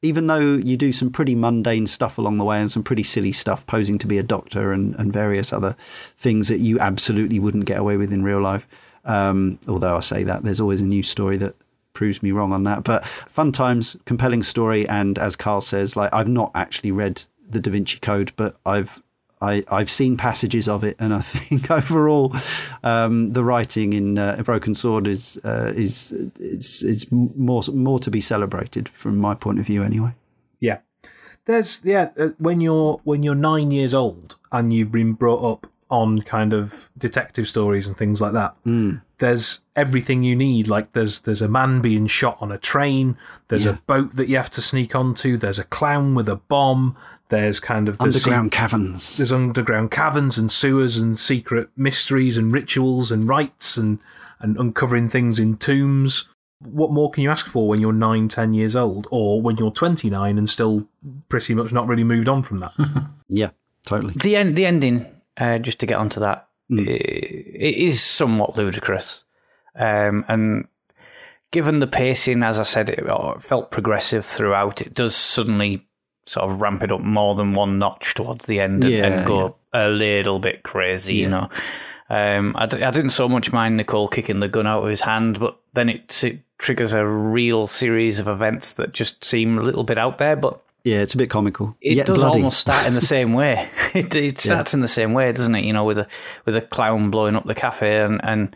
Even though you do some pretty mundane stuff along the way and some pretty silly stuff, posing to be a doctor and, and various other things that you absolutely wouldn't get away with in real life. Um, although I say that, there's always a new story that proves me wrong on that. But fun times, compelling story, and as Karl says, like I've not actually read the Da Vinci Code, but I've I, I've seen passages of it, and I *laughs* think overall, um, the writing in uh, Broken Sword is uh, is it's it's more more to be celebrated from my point of view, anyway. Yeah, there's yeah uh, when you're when you're nine years old and you've been brought up on kind of detective stories and things like that. Mm. There's everything you need. Like there's there's a man being shot on a train. There's yeah. a boat that you have to sneak onto. There's a clown with a bomb. There's kind of underground caverns. There's underground caverns and sewers and secret mysteries and rituals and rites and and uncovering things in tombs. What more can you ask for when you're nine, ten years old, or when you're 29 and still pretty much not really moved on from that? *laughs* yeah, totally. The end, the ending. Uh, just to get onto that, mm. it, is somewhat ludicrous, um, and given the pacing, as I said, it, it felt progressive throughout. It does suddenly sort of ramp it up more than one notch towards the end and, yeah, and go yeah. a little bit crazy, yeah. you know. Um, I d- I didn't so much mind Nicole kicking the gun out of his hand, but then it, it triggers a real series of events that just seem a little bit out there. But yeah, it's a bit comical. It does bloody. almost start in the *laughs* same way. it, it starts in the same way, doesn't it? You know, with a with a clown blowing up the cafe and and.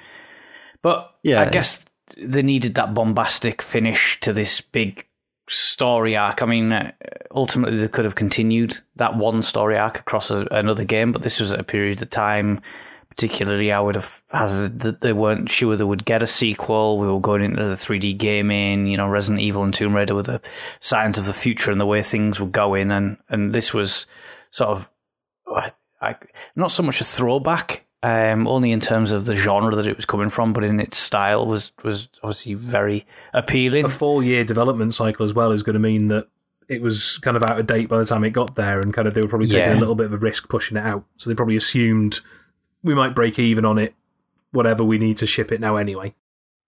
But yeah, I guess they needed that bombastic finish to this big story arc. I mean, uh, ultimately they could have continued that one story arc across a, another game, but this was at a period of time. Particularly, I would have hazarded that they weren't sure they would get a sequel. We were going into the 3D gaming, you know, Resident Evil and Tomb Raider with the signs of the future and the way things were going, and and this was sort of, I, not so much a throwback um, only in terms of the genre that it was coming from, but in its style was was obviously very appealing. A four year development cycle as well is going to mean that it was kind of out of date by the time it got there, and kind of they were probably taking yeah. a little bit of a risk pushing it out. So they probably assumed we might break even on it, whatever we need to ship it now anyway.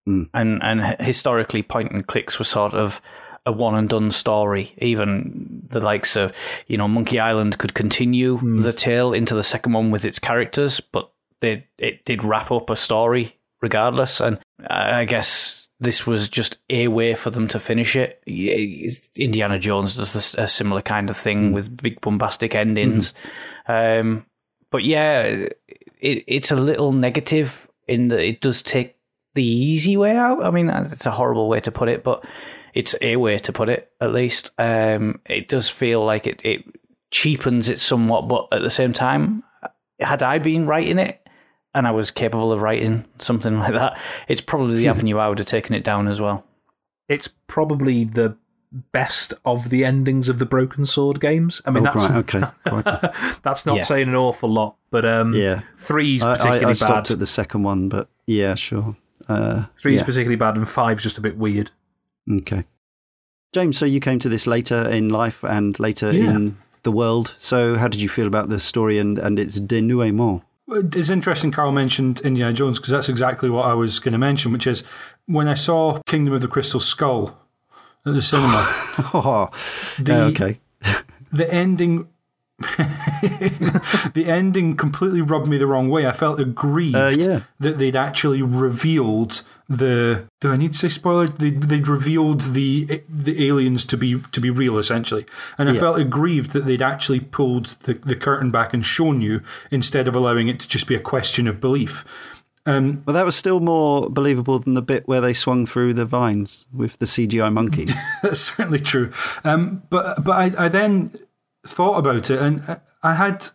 Mm. And and historically, point and clicks were sort of a one and done story. Even the likes of, you know, Monkey Island could continue mm. the tale into the second one with its characters, but they it did wrap up a story regardless, and I guess this was just a way for them to finish it. Indiana Jones does a similar kind of thing mm. with big bombastic endings, mm. um, but yeah, it, it's a little negative in that it does take the easy way out. I mean, it's a horrible way to put it, but it's a way to put it. At least um, it does feel like it, it cheapens it somewhat, but at the same time, had I been writing it, and I was capable of writing something *laughs* like that, it's probably the hmm. avenue I would have taken it down as well. It's probably the best of the endings of the Broken Sword games. I mean, oh, that's okay. *laughs* that's not yeah. saying an awful lot, but um, yeah, three's particularly I, I, I stopped bad. at the second one, but yeah, sure. Uh, three's yeah. particularly bad, and five's just a bit weird. Okay, James. So you came to this later in life and later yeah. in the world. So how did you feel about the story and and its denouement? It's interesting Karl mentioned Indiana Jones because that's exactly what I was going to mention, which is when I saw Kingdom of the Crystal Skull at the cinema. *laughs* oh, the, okay. the ending. *laughs* the ending completely rubbed me the wrong way. I felt aggrieved uh, yeah. that they'd actually revealed the do I need to say spoiler? They they'd revealed the the aliens to be to be real essentially, and I yeah. felt aggrieved that they'd actually pulled the, the curtain back and shown you instead of allowing it to just be a question of belief. Um, Well, that was still more believable than the bit where they swung through the vines with the CGI monkey. *laughs* That's certainly true. Um, but but I, I then thought about it, and I had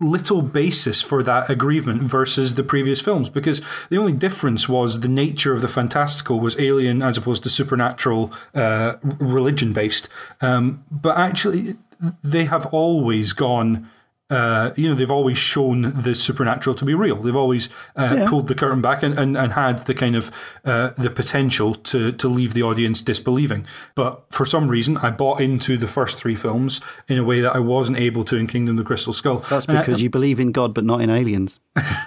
little basis for that aggrievement versus the previous films because the only difference was the nature of the fantastical was alien as opposed to supernatural, uh, religion based. Um, but actually, they have always gone. Uh, you know, they've always shown the supernatural to be real. They've always uh, pulled the curtain back and, and, and had the kind of uh, the potential to to leave the audience disbelieving. But for some reason, I bought into the first three films in a way that I wasn't able to in Kingdom of the Crystal Skull. That's And I- because you believe in God but not in aliens. *laughs*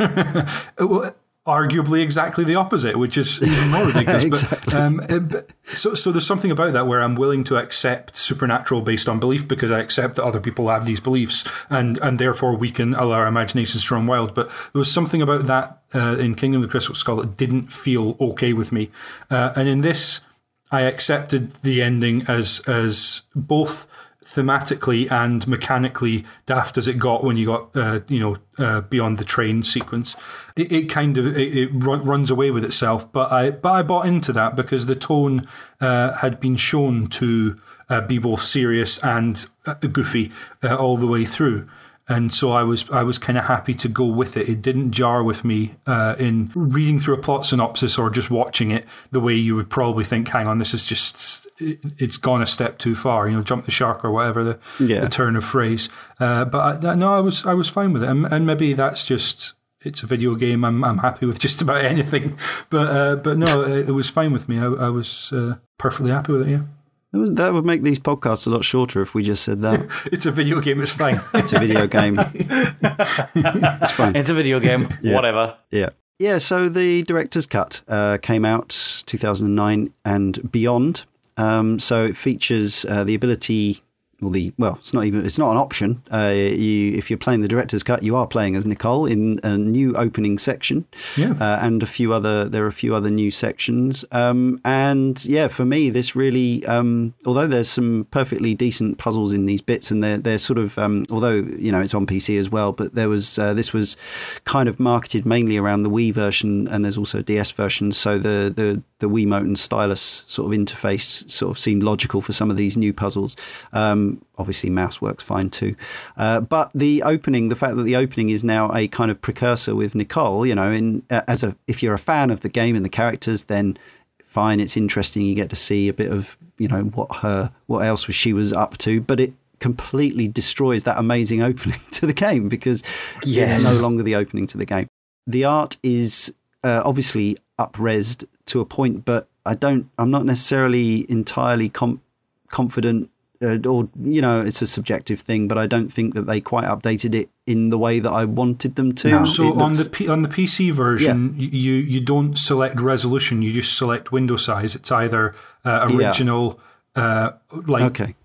well, arguably exactly the opposite, which is even more *laughs* ridiculous. But, um, uh, but so, so there's something about that where I'm willing to accept supernatural based on belief because I accept that other people have these beliefs, and and therefore we can allow our imaginations to run wild. But there was something about that uh, in Kingdom of the Crystal Skull that didn't feel okay with me, uh, and in this. I accepted the ending as as both thematically and mechanically daft as it got when you got uh, you know uh, beyond the train sequence. It, it kind of it, it run, runs away with itself, but I but I bought into that because the tone uh, had been shown to uh, be both serious and uh, goofy uh, all the way through. And so I was I was kind of happy to go with it. It didn't jar with me uh, in reading through a plot synopsis or just watching it the way you would probably think. Hang on, this is just it, it's gone a step too far. You know, jump the shark or whatever the, Yeah. the turn of phrase. Uh, but I, no, I was I was fine with it, and, and maybe that's just it's a video game. I'm I'm happy with *laughs* just about anything. But uh, but no, it, it was fine with me. I, I was uh, perfectly happy with it. Yeah, was, that would make these podcasts a lot shorter if we just said that. *laughs* it's a video game. It's fine. *laughs* It's a video game. *laughs* it's fine. It's a video game, whatever. Yeah. Yeah, so the director's cut uh, came out 2009 and beyond. Um, so it features uh, the ability, or the well, it's not even it's not an option. Uh, you, if you're playing the director's cut, you are playing as Nicole in a new opening section, Yeah. uh, and a few other there are a few other new sections. Um, and yeah, for me, this really, um, although there's some perfectly decent puzzles in these bits, and they're they're sort of um, although you know it's on PC as well, but there was uh, this was kind of marketed mainly around the Wii version, and there's also a DS version. So the the the Wiimote and stylus sort of interface sort of seemed logical for some of these new puzzles. Um, obviously, mouse works fine too, uh, but the opening, the fact that the opening is now a kind of precursor with Nicole, you know, in uh, as a if you're a fan of the game and the characters, then fine, it's interesting. You get to see a bit of you know what her what else was she was up to, but it completely destroys that amazing *laughs* opening to the game because Yes. it's no longer the opening to the game. The art is uh, obviously upresed to a point, but I don't. I'm not necessarily entirely com- confident, uh, or you know, it's a subjective thing. But I don't think that they quite updated it in the way that I wanted them to. No. So It on the P, on the PC version, y you you don't select resolution. You just select window size. It's either uh, Yeah. original, uh, like okay,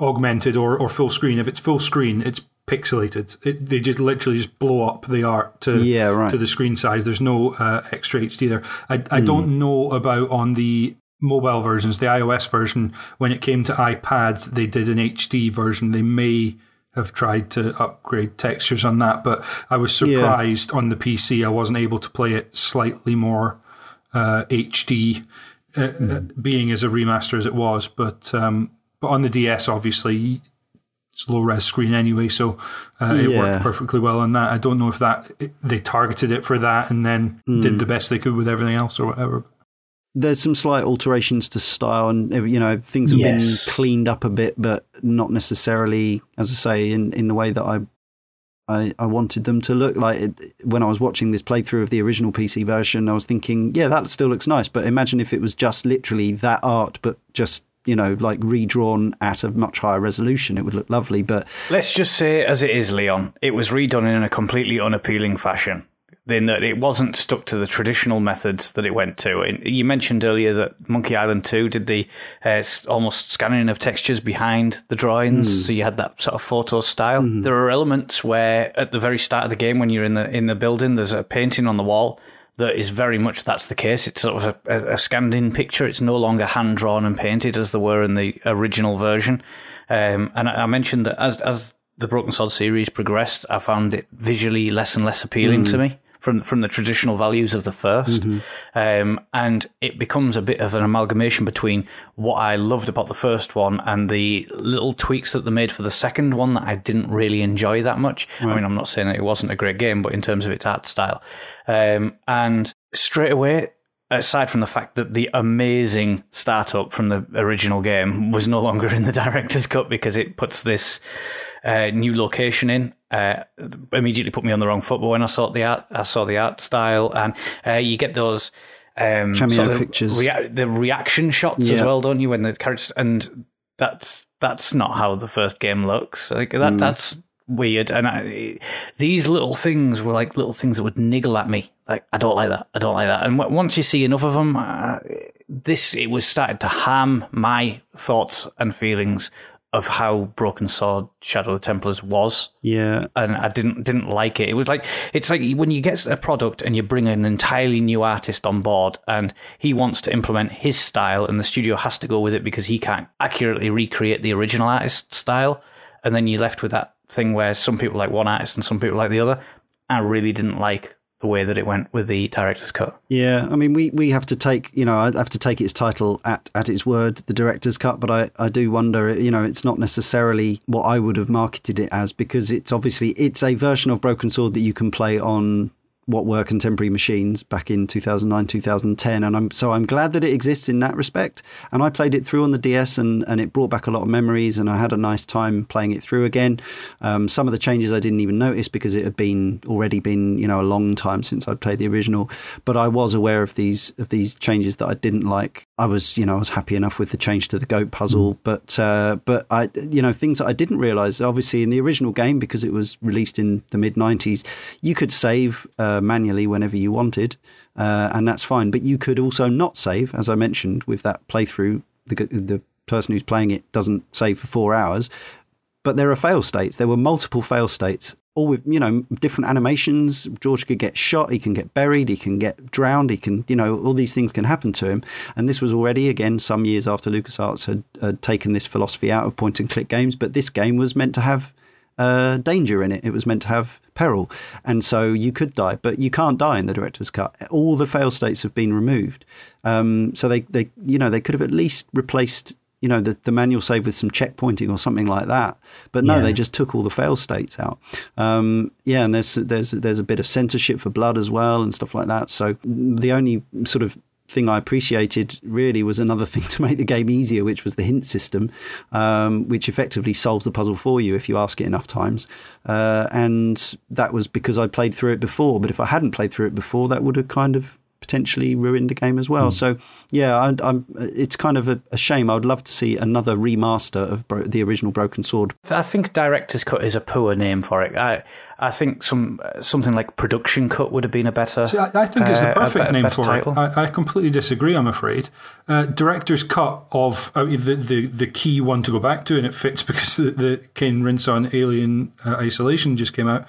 augmented, or, or full screen. If it's full screen, it's pixelated. It, they just literally just blow up the art to Yeah, right. to the screen size. There's no uh, extra HD there. I I Hmm. don't know about on the mobile versions, the iOS version. When it came to iPads, they did an HD version. They may have tried to upgrade textures on that, but I was surprised on the PC I wasn't able to play it slightly more uh, HD, uh, uh, being as a remaster as it was. But um, but on the DS, obviously, it's low res screen anyway, so uh, it Yeah. worked perfectly well on that. I don't know if that it, they targeted it for that and then did the best they could with everything else or whatever. There's some slight alterations to style, and you know things have Yes. been cleaned up a bit, but not necessarily, as I say, in in the way that I. I, I wanted them to look like it, when I was watching this playthrough of the original PC version. I was thinking, yeah, that still looks nice. But imagine if it was just literally that art, but just you know, like redrawn at a much higher resolution. It would look lovely. But Let's just say, as it is, Leon, it was redone in a completely unappealing fashion. In that it wasn't stuck to the traditional methods that it went to. And You mentioned earlier that Monkey Island 2 did the uh, almost scanning of textures behind the drawings, so you had that sort of photo style. There are elements where, at the very start of the game, when you're in the in the building, there's a painting on the wall that is very much that's the case. It's sort of a, a, scanned in picture. It's no longer hand drawn and painted as they were in the original version. Um, and I, I mentioned that as as the Broken Sword series progressed, I found it visually less and less appealing to me from from the traditional values of the 1st um, and it becomes a bit of an amalgamation between what I loved about the first one and the little tweaks that they made for the second one that I didn't really enjoy that much. I mean, I'm not saying that it wasn't a great game, but in terms of its art style, um, and straight away. Aside from the fact that the amazing startup from the original game was no longer in the *laughs* director's cut because it puts this uh, new location in. Uh, immediately put me on the wrong foot. But when I saw the art, I saw the art style, and uh, you get those um, Cameo sort of pictures. rea- the reaction shots as well, don't you? When the characters and that's that's not how the first game looks. Like that, that's weird. And I, these little things were like little things that would niggle at me. Like I don't like that. I don't like that. And w- once you see enough of them, uh, this it was started to harm my thoughts and feelings of how Broken Sword Shadow of the Templars was Yeah. and I didn't didn't like it. It was like it's like when you get a product and you bring an entirely new artist on board, and he wants to implement his style, and the studio has to go with it because he can't accurately recreate the original artist's style, and then you're left with that thing where some people like one artist and some people like the other. I really didn't like the way that it went with the director's cut. Yeah, I mean, we, we have to take, you know, I have to take its title at, at its word, the director's cut, but I, I do wonder, you know, it's not necessarily what I would have marketed it as because it's obviously, it's a version of Broken Sword that you can play on what were contemporary machines back in 2009 2010 and I'm so I'm glad that it exists in that respect. And I played it through on the DS and and it brought back a lot of memories and I had a nice time playing it through again. Um, some of the changes I didn't even notice because it had been already been you know a long time since I'd played the original. But I was aware of these of these changes that I didn't like. I was you know I was happy enough with the change to the goat puzzle. But uh, but I you know things that I didn't realize obviously in the original game because it was released in the mid 90s you could save uh, manually whenever you wanted uh, and that's fine but you could also not save as I mentioned with that playthrough the the person who's playing it doesn't save for 4 hours but there are fail states. There were multiple fail states, all with you know different animations. George could get shot, he can get buried, he can get drowned, he can you know all these things can happen to him. And this was already again some years after LucasArts had, had taken this philosophy out of point and click games. But this game was meant to have uh, danger in it. It was meant to have peril, and so you could die, but you can't die in the director's cut. All the fail states have been removed. Um, so they, they you know they could have at least replaced you know the, the manual save with some checkpointing or something like that. But no, Yeah. they just took all the fail states out. Um, yeah, and there's there's there's a bit of censorship for blood as well and stuff like that. So the only sort of thing I appreciated really was another *laughs* thing to make the game easier, which was the hint system, um, which effectively solves the puzzle for you if you ask it enough times. Uh, and that was because I played through it before. But if I hadn't played through it before, that would have kind of potentially ruined the game as well. So yeah, I, I'm. It's kind of a, a shame. I would love to see another remaster of Bro- the original Broken Sword. I think director's cut is a poor name for it. I I think some something like production cut would have been a better. See, I, I think it's uh, the a perfect better- name better for title. it. I, I completely disagree. I'm afraid. Uh, director's cut of uh, the, the the key one to go back to, and it fits *laughs* because the, the Kane Rinson Alien uh, Isolation just came out.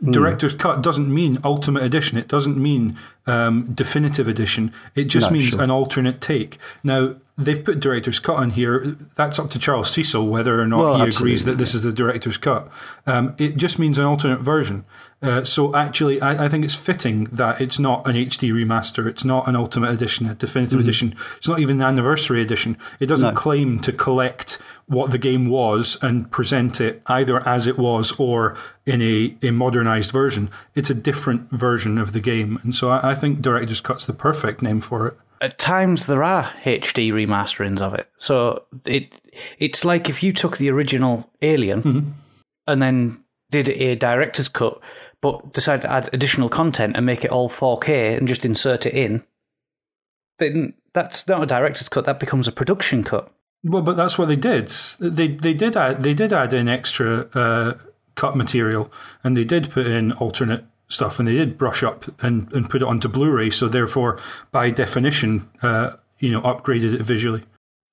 Hmm. Director's cut doesn't mean ultimate edition. It doesn't mean um, definitive edition. It just No, means sure. an alternate take. Now they've put director's cut on here. That's up to Charles Cecil whether or not Well, he agrees that this is the director's cut. Um, it just means an alternate version. Uh, so actually, I, I think it's fitting that it's not an HD remaster. It's not an ultimate edition, a definitive edition. It's not even an anniversary edition. It doesn't Mm-hmm. No. claim to collect what the game was and present it either as it was or in a, a modernized version. It's a different version of the game. And so I, I think Director's Cut's the perfect name for it. At times there are HD remasterings of it. So it it's like if you took the original Alien Mm-hmm. and then did a director's cut, but decided to add additional content and make it all 4K and just insert it in. Then that's not a director's cut. That becomes a production cut. Well, but that's what they did. They they did add they did add in extra uh, cut material, and they did put in alternate stuff, and they did brush up and, and put it onto Blu-ray. So therefore, by definition, uh, you know, upgraded it visually.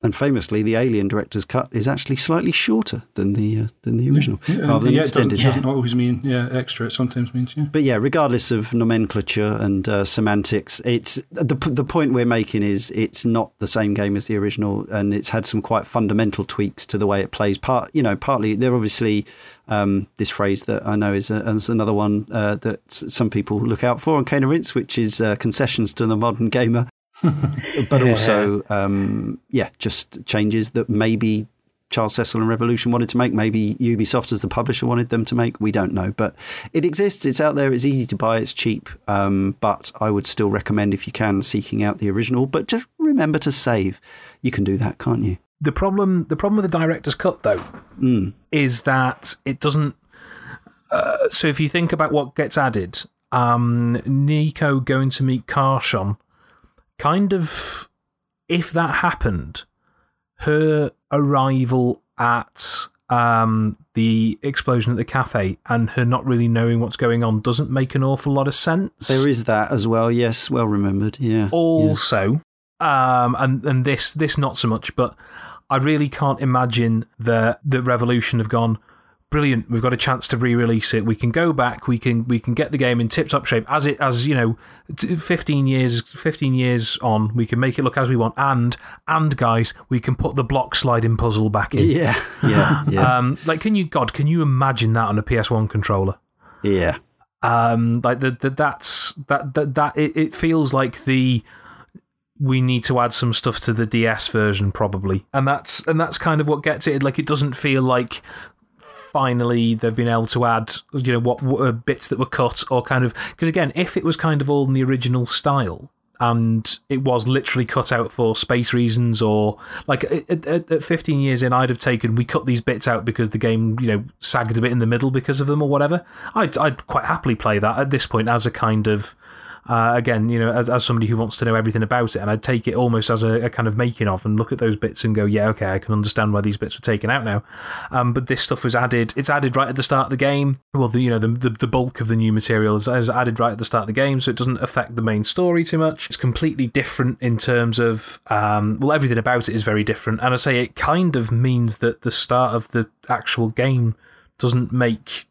And famously, the Alien director's cut is actually slightly shorter than the uh, than the original, Yeah, rather than yeah, it doesn't, extended. doesn't always mean yeah extra. It sometimes means yeah. But yeah, regardless of nomenclature and uh, semantics, it's the the point we're making is it's not the same game as the original, and it's had some quite fundamental tweaks to the way it plays. Part you know, partly they're obviously um, this phrase that I know is, a, is another one uh, that some people look out for on Cane and Rinse, which is uh, concessions to the modern gamer. *laughs* but also, um, yeah, just changes that maybe Charles Cecil and Revolution wanted to make. Maybe Ubisoft, as the publisher, wanted them to make. We don't know, but it exists. It's out there. It's easy to buy. It's cheap. Um, but I would still recommend, if you can, seeking out the original. But just remember to save. You can do that, can't you? The problem, the problem with the director's cut, though, Mm. is that it doesn't. Uh, so if you think about what gets added, um, Nico going to meet Carchon, kind of, if that happened, her arrival at um, the explosion at the cafe and her not really knowing what's going on doesn't make an awful lot of sense. There is that as well. Yes, well remembered. Yeah. Also, um, and and this this not so much, but I really can't imagine that the Revolution have gone. Brilliant! We've got a chance to re-release it. We can go back. We can we can get the game in tip-top shape as it as you know, fifteen years fifteen years on. We can make it look as we want, and and guys, we can put the block sliding puzzle back in. Yeah. *laughs* Yeah. Yeah. Um, like, can you God? Can you imagine that on a PS1 controller? yeah. um like the, the that's that that, that it, it feels like the we need to add some stuff to the DS version probably and that's and that's kind of what gets it like it doesn't feel like finally they've been able to add you know what, what uh, bits that were cut or kind of because again if it was kind of all in the original style and it was literally cut out for space reasons or like at, at, at 15 years in i'd have taken we cut these bits out because the game you know sagged a bit in the middle because of them or whatever. I'd, I'd quite happily play that at this point as a kind of uh, again, you know, as, as somebody who wants to know everything about it, and I'd take it almost as a, a kind of making of and look at those bits and go, yeah, okay, I can understand why these bits were taken out now. Um, but this stuff was added, it's added right at the start of the game. Well, the, you know, the, the, the bulk of the new material is, is added right at the start of the game, so it doesn't affect the main story too much. It's completely different in terms of, um, well, everything about it is very different. And I say it kind of means that the start of the actual game doesn't make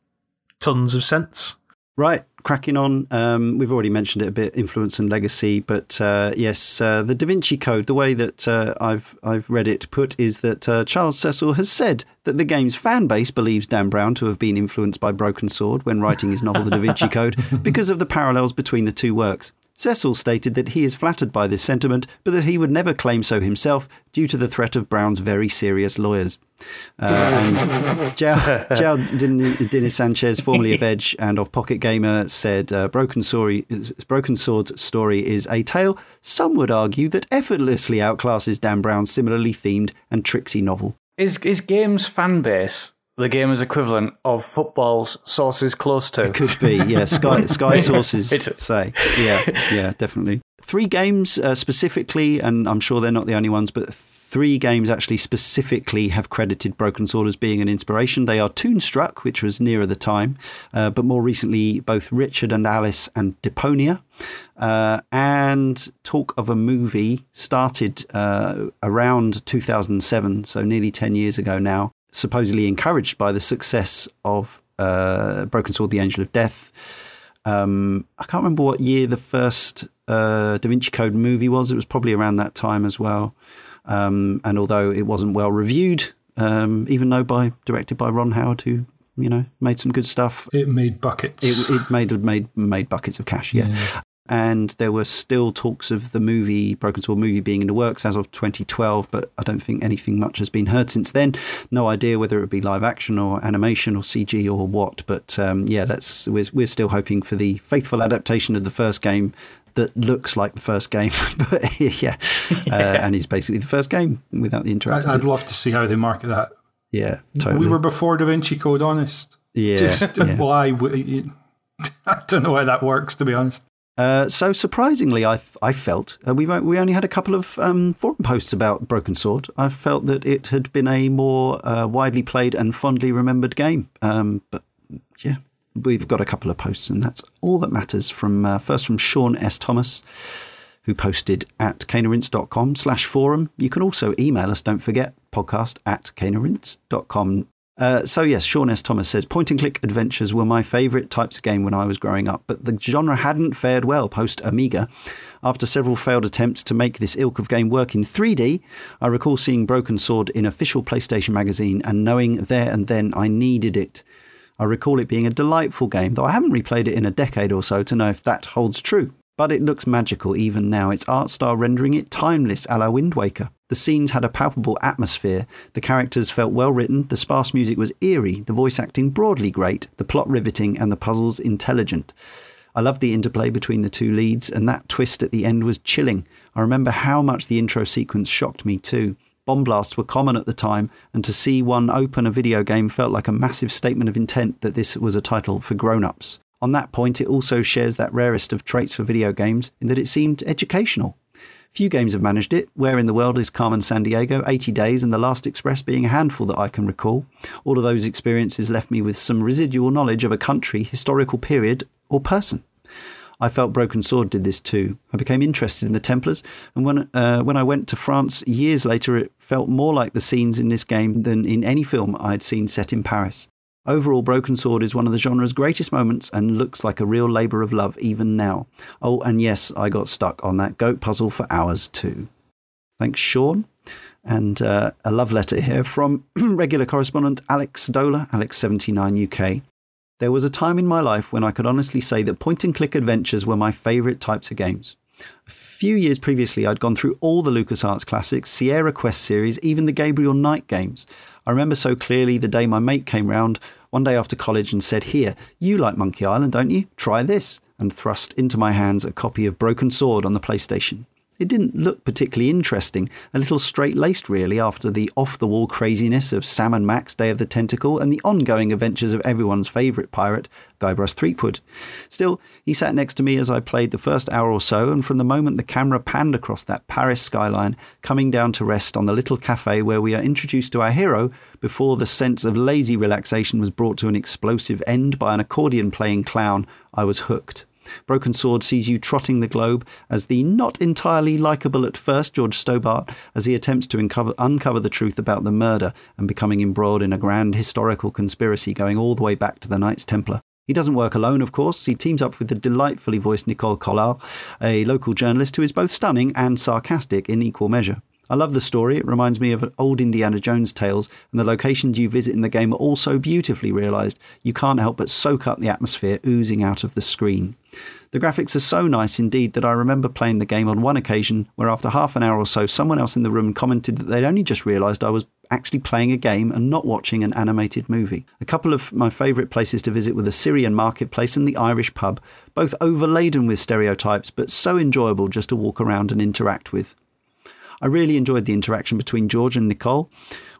tons of sense. Right, cracking on. Um, we've already mentioned it a bit, influence and legacy, but uh, yes, uh, the Da Vinci Code. The way that uh, I've I've read it put is that uh, Charles Cecil has said that the game's fan base believes Dan Brown to have been influenced by Broken Sword when writing his novel The Da Vinci Code *laughs* because of the parallels between the two works. Cecil stated that he is flattered by this sentiment, but that he would never claim so himself due to the threat of Brown's very serious lawyers. Uh, and João, *laughs* João Sanches, formerly of *laughs* Edge and of Pocket Gamer, said uh, Broken, Story, Broken Sword's story is a tale some would argue that effortlessly outclasses Dan Brown's similarly themed and tricksy novel. Is is games fan base the game is equivalent of football's sources close to? Could be, yeah. Sky, *laughs* Sky sources say, yeah, yeah, definitely. Three games uh, specifically, and I'm sure they're not the only ones, but three games actually specifically have credited Broken Sword as being an inspiration. They are Toonstruck, which was nearer the time, uh, but more recently, both Richard and Alice and Deponia. Uh, and Talk of a Movie started uh, around 2007, so nearly 10 years ago now, supposedly encouraged by the success of uh, Broken Sword, The Angel of Death. Um, I can't remember what year the first uh, Da Vinci Code movie was. It was probably around that time as well. Um, and although it wasn't well reviewed, um, even though by directed by Ron Howard, who you know made some good stuff, It made buckets. it, it made made made buckets of cash. Yeah. And there were still talks of the movie, Broken Sword movie, being in the works as of 2012, but I don't think anything much has been heard since then. No idea whether it would be live action or animation or CG or what. But um, yeah, let's we're, we're still hoping for the faithful adaptation of the first game that looks like the first game. *laughs* but yeah, Uh, and is basically the first game without the interactive. I, I'd love to see how they market that. Yeah, totally. We were before Da Vinci Code, honest. yeah, Just yeah. why? *laughs* I don't know how that works, to be honest. Uh, so surprisingly, I I felt uh, we we only had a couple of um, forum posts about Broken Sword. I felt that it had been a more uh, widely played and fondly remembered game. Um, but yeah, we've got a couple of posts, and that's all that matters. From uh, first from Sean S Thomas, who posted at caneandrinse.com slash forum. You can also email us, don't forget, podcast at caneandrinse.com. Uh, so yes, Sean S. Thomas says point and click adventures were my favourite types of game when I was growing up, but the genre hadn't fared well post Amiga. After several failed attempts to make this ilk of game work in 3D, I recall seeing Broken Sword in official PlayStation magazine and knowing there and then I needed it. I recall it being a delightful game, though I haven't replayed it in a decade or so to know if that holds true. But it looks magical even now, its art style rendering it timeless a la Wind Waker. The scenes had a palpable atmosphere, the characters felt well written, the sparse music was eerie, the voice acting broadly great, the plot riveting, and the puzzles intelligent. I loved the interplay between the two leads, and that twist at the end was chilling. I remember how much the intro sequence shocked me too. Bomb blasts were common at the time, and to see one open a video game felt like a massive statement of intent that this was a title for grown ups. On that point, it also shares that rarest of traits for video games in that it seemed educational. Few games have managed it. Where in the World is Carmen Sandiego, 80 Days, and The Last Express being a handful that I can recall. All of those experiences left me with some residual knowledge of a country, historical period, or person. I felt Broken Sword did this too. I became interested in the Templars, and when, uh, when I went to France years later, it felt more like the scenes in this game than in any film I'd seen set in Paris. Overall, Broken Sword is one of the genre's greatest moments and looks like a real labour of love even now. Oh, and yes, I got stuck on that goat puzzle for hours too. Thanks, Sean. And uh, a love letter here from *clears throat* regular correspondent Alex Dola, Alex79 UK. There was a time in my life when I could honestly say that point and click adventures were my favourite types of games. A few years previously, I'd gone through all the LucasArts classics, Sierra Quest series, even the Gabriel Knight games. I remember so clearly the day my mate came round one day after college and said, Here, you like Monkey Island, don't you? Try this, and thrust into my hands a copy of Broken Sword on the PlayStation. It didn't look particularly interesting, a little straight laced, really, after the off the wall craziness of Sam and Max Day of the Tentacle and the ongoing adventures of everyone's favourite pirate, Guybrush Threepwood. Still, he sat next to me as I played the first hour or so, and from the moment the camera panned across that Paris skyline, coming down to rest on the little cafe where we are introduced to our hero before the sense of lazy relaxation was brought to an explosive end by an accordion playing clown, I was hooked. Broken Sword sees you trotting the globe as the not entirely likeable at first George Stobart as he attempts to uncover, uncover the truth about the murder and becoming embroiled in a grand historical conspiracy going all the way back to the Knights Templar. He doesn't work alone, of course. He teams up with the delightfully voiced Nicole Collard, a local journalist who is both stunning and sarcastic in equal measure. I love the story. It reminds me of old Indiana Jones tales, and the locations you visit in the game are all so beautifully realised, you can't help but soak up the atmosphere oozing out of the screen. The graphics are so nice indeed that I remember playing the game on one occasion where, after half an hour or so, someone else in the room commented that they'd only just realised I was actually playing a game and not watching an animated movie. A couple of my favourite places to visit were the Syrian marketplace and the Irish pub, both overladen with stereotypes, but so enjoyable just to walk around and interact with. I really enjoyed the interaction between George and Nicole,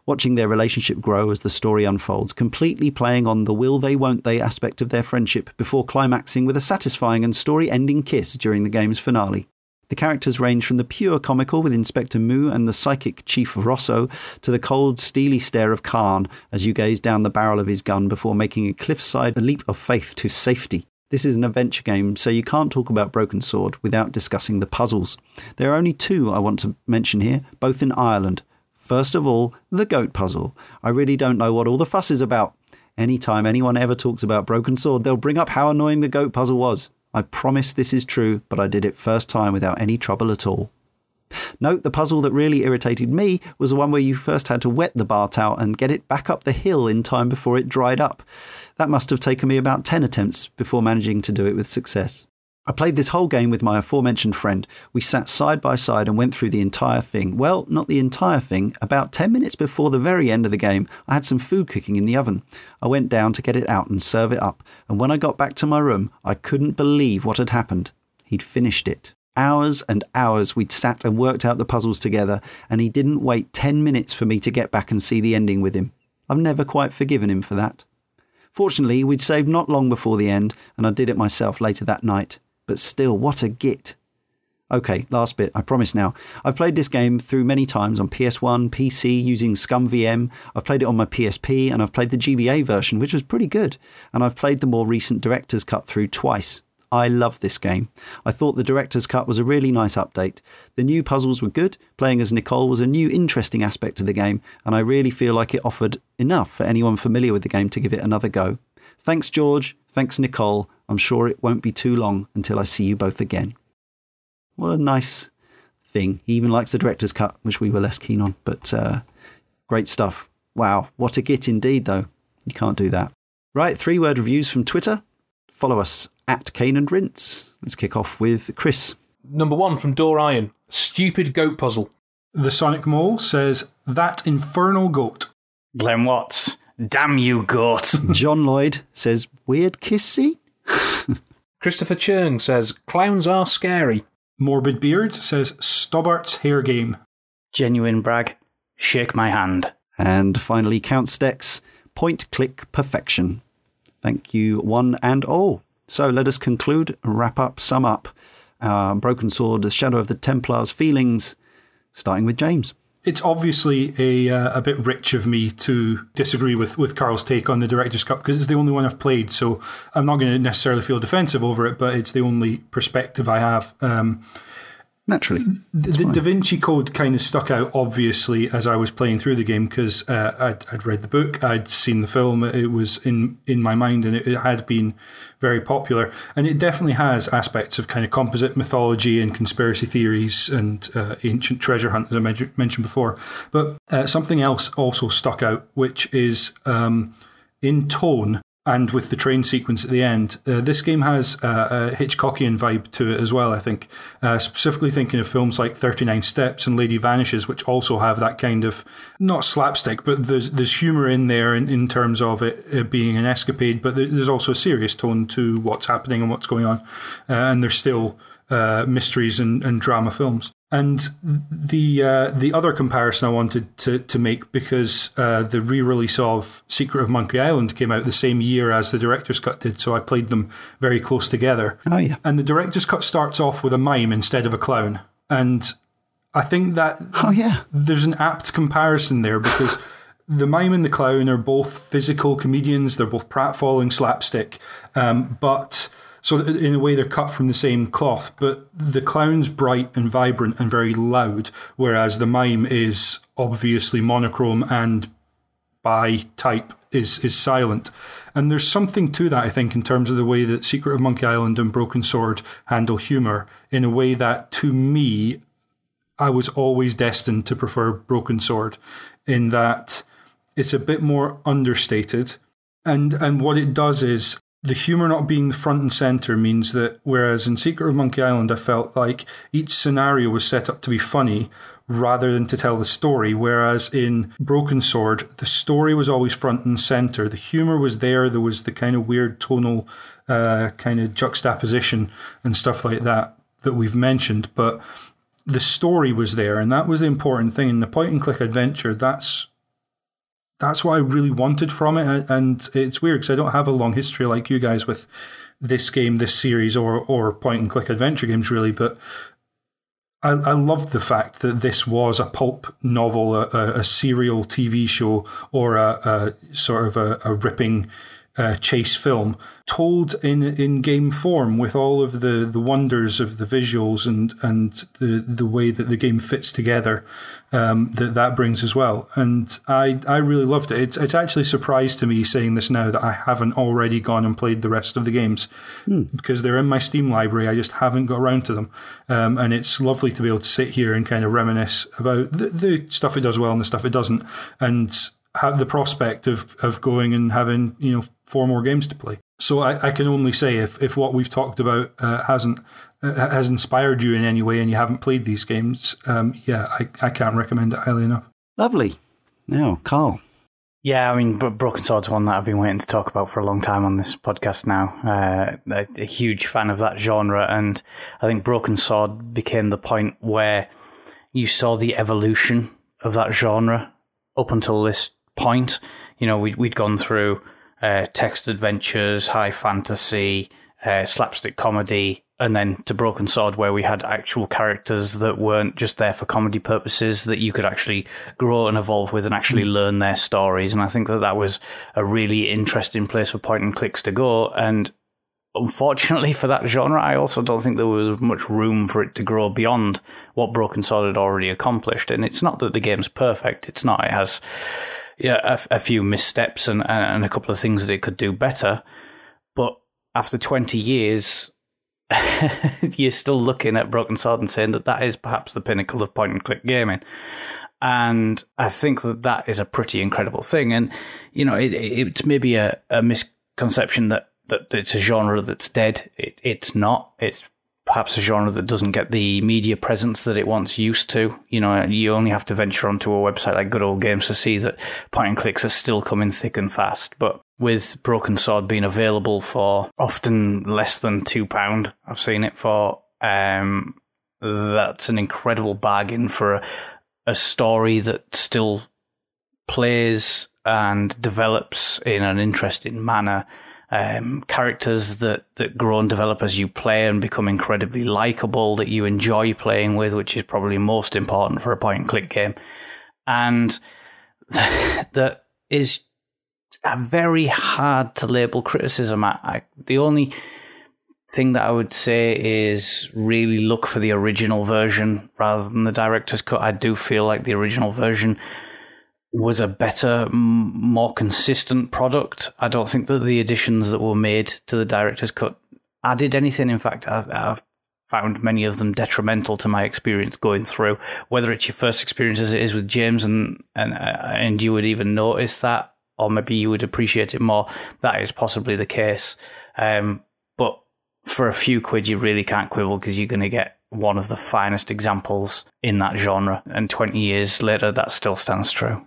watching their relationship grow as the story unfolds, completely playing on the will they, won't they aspect of their friendship before climaxing with a satisfying and story ending kiss during the game's finale. The characters range from the pure comical with Inspector Moue and the psychic Chief Rosso to the cold, steely stare of Khan as you gaze down the barrel of his gun before making a cliffside leap of faith to safety. This is an adventure game, so you can't talk about Broken Sword without discussing the puzzles. There are only two I want to mention here, both in Ireland. First of all, the goat puzzle. I really don't know what all the fuss is about. Anytime anyone ever talks about Broken Sword, they'll bring up how annoying the goat puzzle was. I promise this is true, but I did it first time without any trouble at all. Note the puzzle that really irritated me was the one where you first had to wet the bar towel and get it back up the hill in time before it dried up. That must have taken me about 10 attempts before managing to do it with success. I played this whole game with my aforementioned friend. We sat side by side and went through the entire thing. Well, not the entire thing. About 10 minutes before the very end of the game, I had some food cooking in the oven. I went down to get it out and serve it up, and when I got back to my room, I couldn't believe what had happened. He'd finished it. Hours and hours we'd sat and worked out the puzzles together, and he didn't wait 10 minutes for me to get back and see the ending with him. I've never quite forgiven him for that. Fortunately, we'd saved not long before the end, and I did it myself later that night. But still, what a git. Okay, last bit, I promise now. I've played this game through many times on PS1, PC, using ScummVM. I've played it on my PSP, and I've played the GBA version, which was pretty good. And I've played the more recent Director's Cut through twice. I love this game. I thought the director's cut was a really nice update. The new puzzles were good. Playing as Nicole was a new, interesting aspect to the game, and I really feel like it offered enough for anyone familiar with the game to give it another go. Thanks, George. Thanks, Nicole. I'm sure it won't be too long until I see you both again. What a nice thing. He even likes the director's cut, which we were less keen on, but uh, great stuff. Wow, what a git indeed, though. You can't do that. Right, three word reviews from Twitter. Follow us at Cane and Rinse. Let's kick off with Chris. Number one from Door Iron Stupid Goat Puzzle. The Sonic Mole says, That infernal goat. Glenn Watts, damn you, goat. *laughs* John Lloyd says, Weird kiss scene? Christopher Chung says, Clowns are scary. Morbid Beard says, Stobart's hair game. Genuine brag, shake my hand. And finally, Count Stex, point click perfection. Thank you, one and all. So let us conclude, wrap up, sum up our Broken Sword, The Shadow of the Templars feelings, starting with James. It's obviously a, uh, a bit rich of me to disagree with, with Karl's take on the Director's Cut because it's the only one I've played, so I'm not going to necessarily feel defensive over it, but it's the only perspective I have. Um, Naturally. The, the Da Vinci Code kind of stuck out, obviously, as I was playing through the game because uh, I'd, I'd, read the book, I'd seen the film, it was in, in my mind, and it, it, had been very popular. And it definitely has aspects of kind of composite mythology and conspiracy theories and uh, ancient treasure hunt, as I mentioned before. But uh, something else also stuck out, which is um, in tone and with the train sequence at the end, uh, this game has uh, a Hitchcockian vibe to it as well, I think. Uh, specifically thinking of films like 39 Steps and Lady Vanishes, which also have that kind of, not slapstick, but there's, there's humour in there in, in terms of it, it, being an escapade, but there's also a serious tone to what's happening and what's going on. Uh, and there's still uh, mysteries and, and drama films. And the uh, the other comparison I wanted to, to make because uh, the re release of Secret of Monkey Island came out the same year as the director's cut did, so I played them very close together. Oh yeah. And the director's cut starts off with a mime instead of a clown, and I think that oh yeah, there's an apt comparison there because. *laughs* the mime and the clown are both physical comedians. They're both pratfalling slapstick, um, but so in a way, they're cut from the same cloth, but the clown's bright and vibrant and very loud, whereas the mime is obviously monochrome and by type is is silent. And there's something to that, I think, in terms of the way that Secret of Monkey Island and Broken Sword handle humor in a way that, to me, I was always destined to prefer Broken Sword, in that it's a bit more understated. And and what it does is the humor not being the front and center means that whereas in Secret of Monkey Island, I felt like each scenario was set up to be funny rather than to tell the story. Whereas in Broken Sword, the story was always front and center. The humor was there. There was the kind of weird tonal uh, kind of juxtaposition and stuff like that that we've mentioned. But the story was there, and that was the important thing. In the point and click adventure, that's that's what I really wanted from it. And it's weird because I don't have a long history like you guys with this game, this series, or or point and click adventure games, really. But I, I loved the fact that this was a pulp novel, a, a, serial TV show, or a, a sort of a, a ripping uh, chase film told in in game form with all of the, the wonders of the visuals and and the the way that the game fits together um, that that brings as well. And I I really loved it. It's it's actually surprised to me saying this now that I haven't already gone and played the rest of the games hmm. because they're in my Steam library. I just haven't got around to them, um, and it's lovely to be able to sit here and kind of reminisce about the, the stuff it does well and the stuff it doesn't, and have the prospect of of going and having you know four more games to play. So I, I can only say if if what we've talked about uh, hasn't has inspired you in any way and you haven't played these games, um, yeah, I, I can't recommend it highly enough. Lovely. Now, Karl. Yeah, I mean, Broken Sword's one that I've been waiting to talk about for a long time on this podcast now. Uh, a, a huge fan of that genre, and I think Broken Sword became the point where you saw the evolution of that genre up until this point. You know, we, we'd gone through uh, text adventures, high fantasy, uh, slapstick comedy, and then to Broken Sword, where we had actual characters that weren't just there for comedy purposes, that you could actually grow and evolve with and actually mm. learn their stories. And I think that that was a really interesting place for point and clicks to go. And unfortunately *laughs* for that genre, I also don't think there was much room for it to grow beyond what Broken Sword had already accomplished. And it's not that the game's perfect; it's not. It has yeah, a, a few missteps and, and a couple of things that it could do better. But after 20 years, *laughs* you're still looking at Broken Sword and saying that that is perhaps the pinnacle of point and click gaming. And I think that that is a pretty incredible thing. And, you know, it, it's maybe a, a misconception that, that it's a genre that's dead. It, it's not. It's perhaps a genre that doesn't get the media presence that it once used to. You know, you only have to venture onto a website like Good Old Games to see that point and clicks are still coming thick and fast. But with Broken Sword being available for often less than £2, I've seen it for, um, that's an incredible bargain for a, a story that still plays and develops in an interesting manner um, characters that, that grow and develop as you play and become incredibly likable that you enjoy playing with, which is probably most important for a point and click game. And *laughs* that is a very hard to label criticism. I, I, the only thing that I would say is really look for the original version rather than the director's cut. I do feel like the original version was a better, more consistent product. I don't think that the additions that were made to the director's cut added anything. In fact, I, have found many of them detrimental to my experience going through. Whether it's your first experience as it is with James, and and uh, and you would even notice that, or maybe you would appreciate it more. That is possibly the case. Um, but for a few quid, you really can't quibble because you're going to get one of the finest examples in that genre. And 20 years later, that still stands true.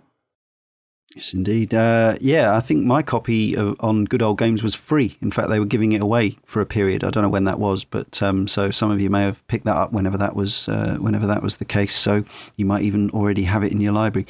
Yes, indeed. Uh, yeah, I think my copy of, on Good Old Games was free. In fact, they were giving it away for a period. I don't know when that was, but um, so some of you may have picked that up whenever that was uh, whenever that was the case. So you might even already have it in your library.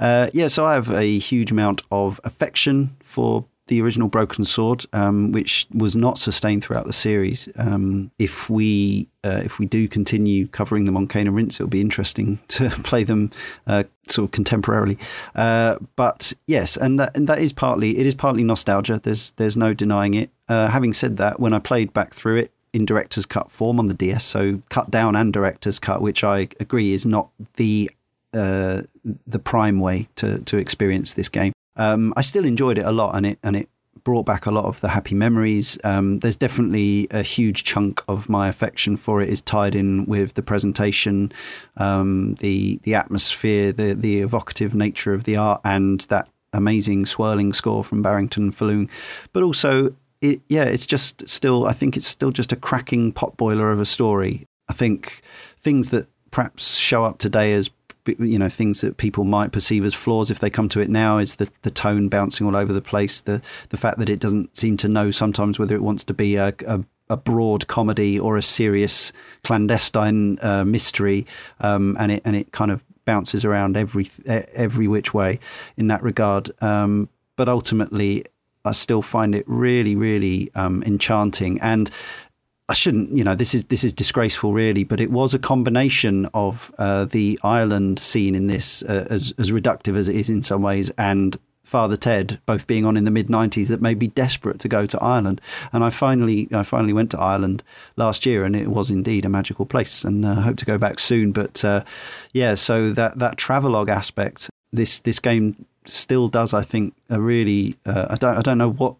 Uh, yeah, so I have a huge amount of affection for the original Broken Sword, um, which was not sustained throughout the series. Um, if we uh, if we do continue covering them on Cane and Rinse, it'll be interesting *laughs* to play them uh, sort of contemporarily. Uh, but yes, and that and that is partly it is partly nostalgia. There's there's no denying it. Uh, having said that, when I played back through it in director's cut form on the DS, so cut down and director's cut, which I agree is not the uh, the prime way to to experience this game. Um, I still enjoyed it a lot, and it and it brought back a lot of the happy memories. Um, there's definitely a huge chunk of my affection for it is tied in with the presentation, um, the the atmosphere, the the evocative nature of the art, and that amazing swirling score from Barrington Pheloung. But also, it, yeah, it's just still. I think it's still just a cracking potboiler of a story. I think things that perhaps show up today as you know things that people might perceive as flaws if they come to it now is the the tone bouncing all over the place the the fact that it doesn't seem to know sometimes whether it wants to be a, a a broad comedy or a serious clandestine uh, mystery, um, and it and it kind of bounces around every every which way in that regard. Um, but ultimately, I still find it really, really um, enchanting. And I shouldn't, you know, this is this is disgraceful, really. But it was a combination of uh, the Ireland scene in this, uh, as as reductive as it is in some ways, and Father Ted, both being on in the mid '90s, that made me desperate to go to Ireland. And I finally, I finally went to Ireland last year, and it was indeed a magical place. And I uh, hope to go back soon. But uh, yeah, so that that travelogue aspect, this this game still does, I think, a really. Uh, I don't I don't know what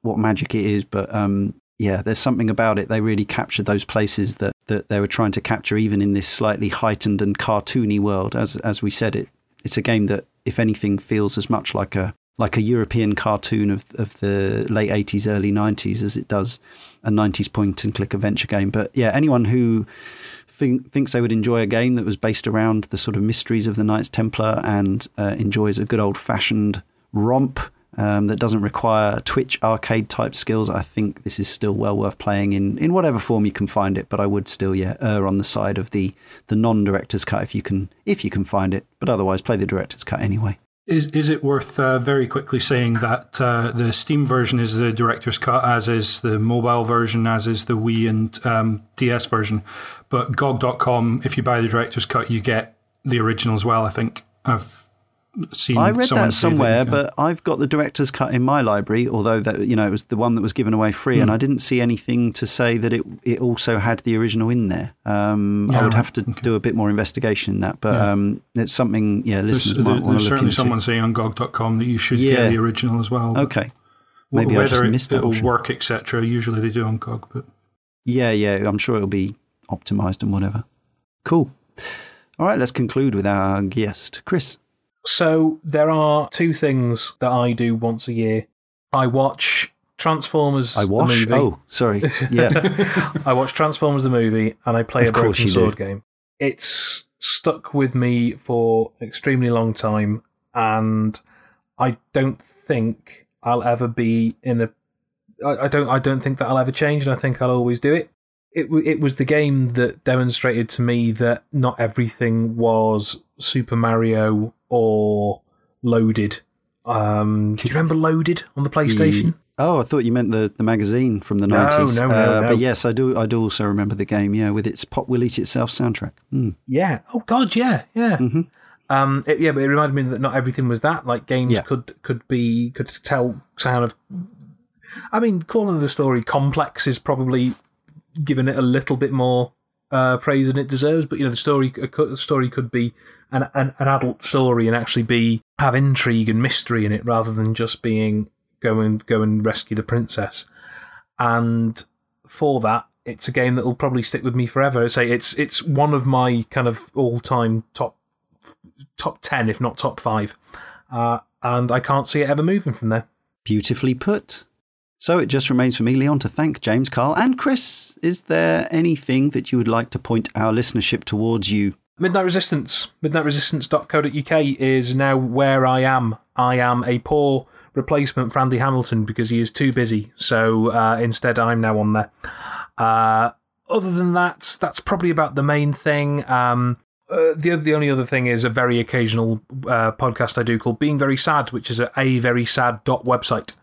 what magic it is, but um, yeah, there's something about it. They really captured those places that, that they were trying to capture, even in this slightly heightened and cartoony world. As as we said, it it's a game that, if anything, feels as much like a like a European cartoon of of the late 80s, early 90s as it does a 90s point and click adventure game. But yeah, anyone who think, thinks they would enjoy a game that was based around the sort of mysteries of the Knights Templar and uh, enjoys a good old fashioned romp um, that doesn't require Twitch arcade type skills, I think this is still well worth playing in, in whatever form you can find it. But I would still, yeah, err on the side of the, the non director's cut if you can if you can find it. But otherwise, play the director's cut anyway. Is is it worth uh, very quickly saying that uh, the Steam version is the director's cut, as is the mobile version, as is the Wii and um, DS version, but GOG.com, if you buy the director's cut, you get the original as well. I think I've seen. I read that somewhere, can- but I've got the director's cut in my library. Although that you know it was the one that was given away free, Hmm. and I didn't see anything to say that it it also had the original in there. Um, I would have to do a bit more investigation in that, but Yeah. um, it's something. Yeah, there's, listeners there- might want there's look certainly someone saying on GOG.com that you should Yeah. get the original as well. Okay, maybe I whether it, it'll work, etc. Usually they do on GOG, but yeah, yeah, I'm sure it'll be optimized and whatever. Cool. All right, let's conclude with our guest, Chris. So there are two things that I do once a year. I watch Transformers I watch. the movie. Oh, sorry. Yeah. *laughs* I watch Transformers the movie and I play Of a Broken you do. Sword game. It's stuck with me for an extremely long time, and I don't think I'll ever be in a. I, I don't. I don't think that I'll ever change, and I think I'll always do it. It it was the game that demonstrated to me that not everything was Super Mario or Loaded. Um, do you remember Loaded on the PlayStation? Oh, I thought you meant the, the magazine from the nineties. no, no, uh, no. But yes, I do. I do also remember the game. Yeah, with its "Pop Will Eat Itself" soundtrack. Hmm. Yeah. Oh God, yeah, yeah. Mhm. Um, it, yeah, but it reminded me that not everything was that. Like games Yeah. could could be could tell kind of. I mean, calling the story complex is probably giving it a little bit more uh, praise than it deserves. But you know, the story a story could be an, an an adult story and actually be have intrigue and mystery in it rather than just being go and go and rescue the princess. And for that, it's a game that will probably stick with me forever. Say it's it's one of my kind of all time top top ten, if not top five, uh, and I can't see it ever moving from there. Beautifully put. So it just remains for me, Leon, to thank James, Karl, and Chris. Is there anything that you would like to point our listenership towards you? Midnight Resistance, midnightresistance.co.uk is now where I am. I am a poor replacement for Andy Hamilton because he is too busy. So uh, instead, I'm now on there. Uh, other than that, that's probably about the main thing. Um, uh, the the only other thing is a very occasional uh, podcast I do called Being Very Sad, which is a very sad dot website.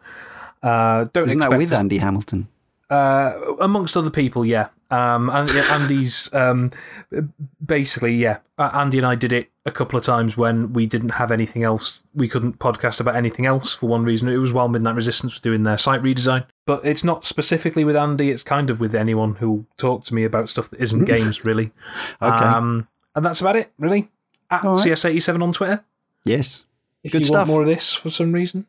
Uh, don't Isn't that with Andy Hamilton? uh, amongst other people, yeah. Um, and yeah, Andy's um, basically, yeah. Uh, Andy and I did it a couple of times when we didn't have anything else. We couldn't podcast about anything else for one reason. It was while Midnight Resistance was doing their site redesign. But it's not specifically with Andy. It's kind of with anyone who'll talk to me about stuff that isn't *laughs* games, really. Okay. Um, and that's about it, really. At right. CS87 on Twitter. yes. If Good you stuff. want more of this for some reason.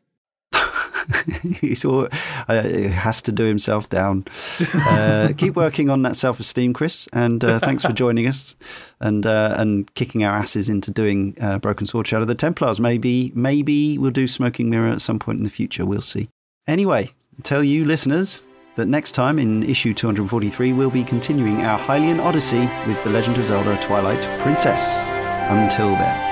*laughs* He's all, uh, he has to do himself down. Uh, *laughs* keep working on that self esteem, Chris, and uh, thanks for joining us and uh, and kicking our asses into doing uh, Broken Sword Shadow of the Templars. Maybe maybe we'll do Smoking Mirror at some point in the future. We'll see. Anyway, tell you listeners that next time in issue 243 we'll be continuing our Hylian Odyssey with The Legend of Zelda Twilight Princess. Until then.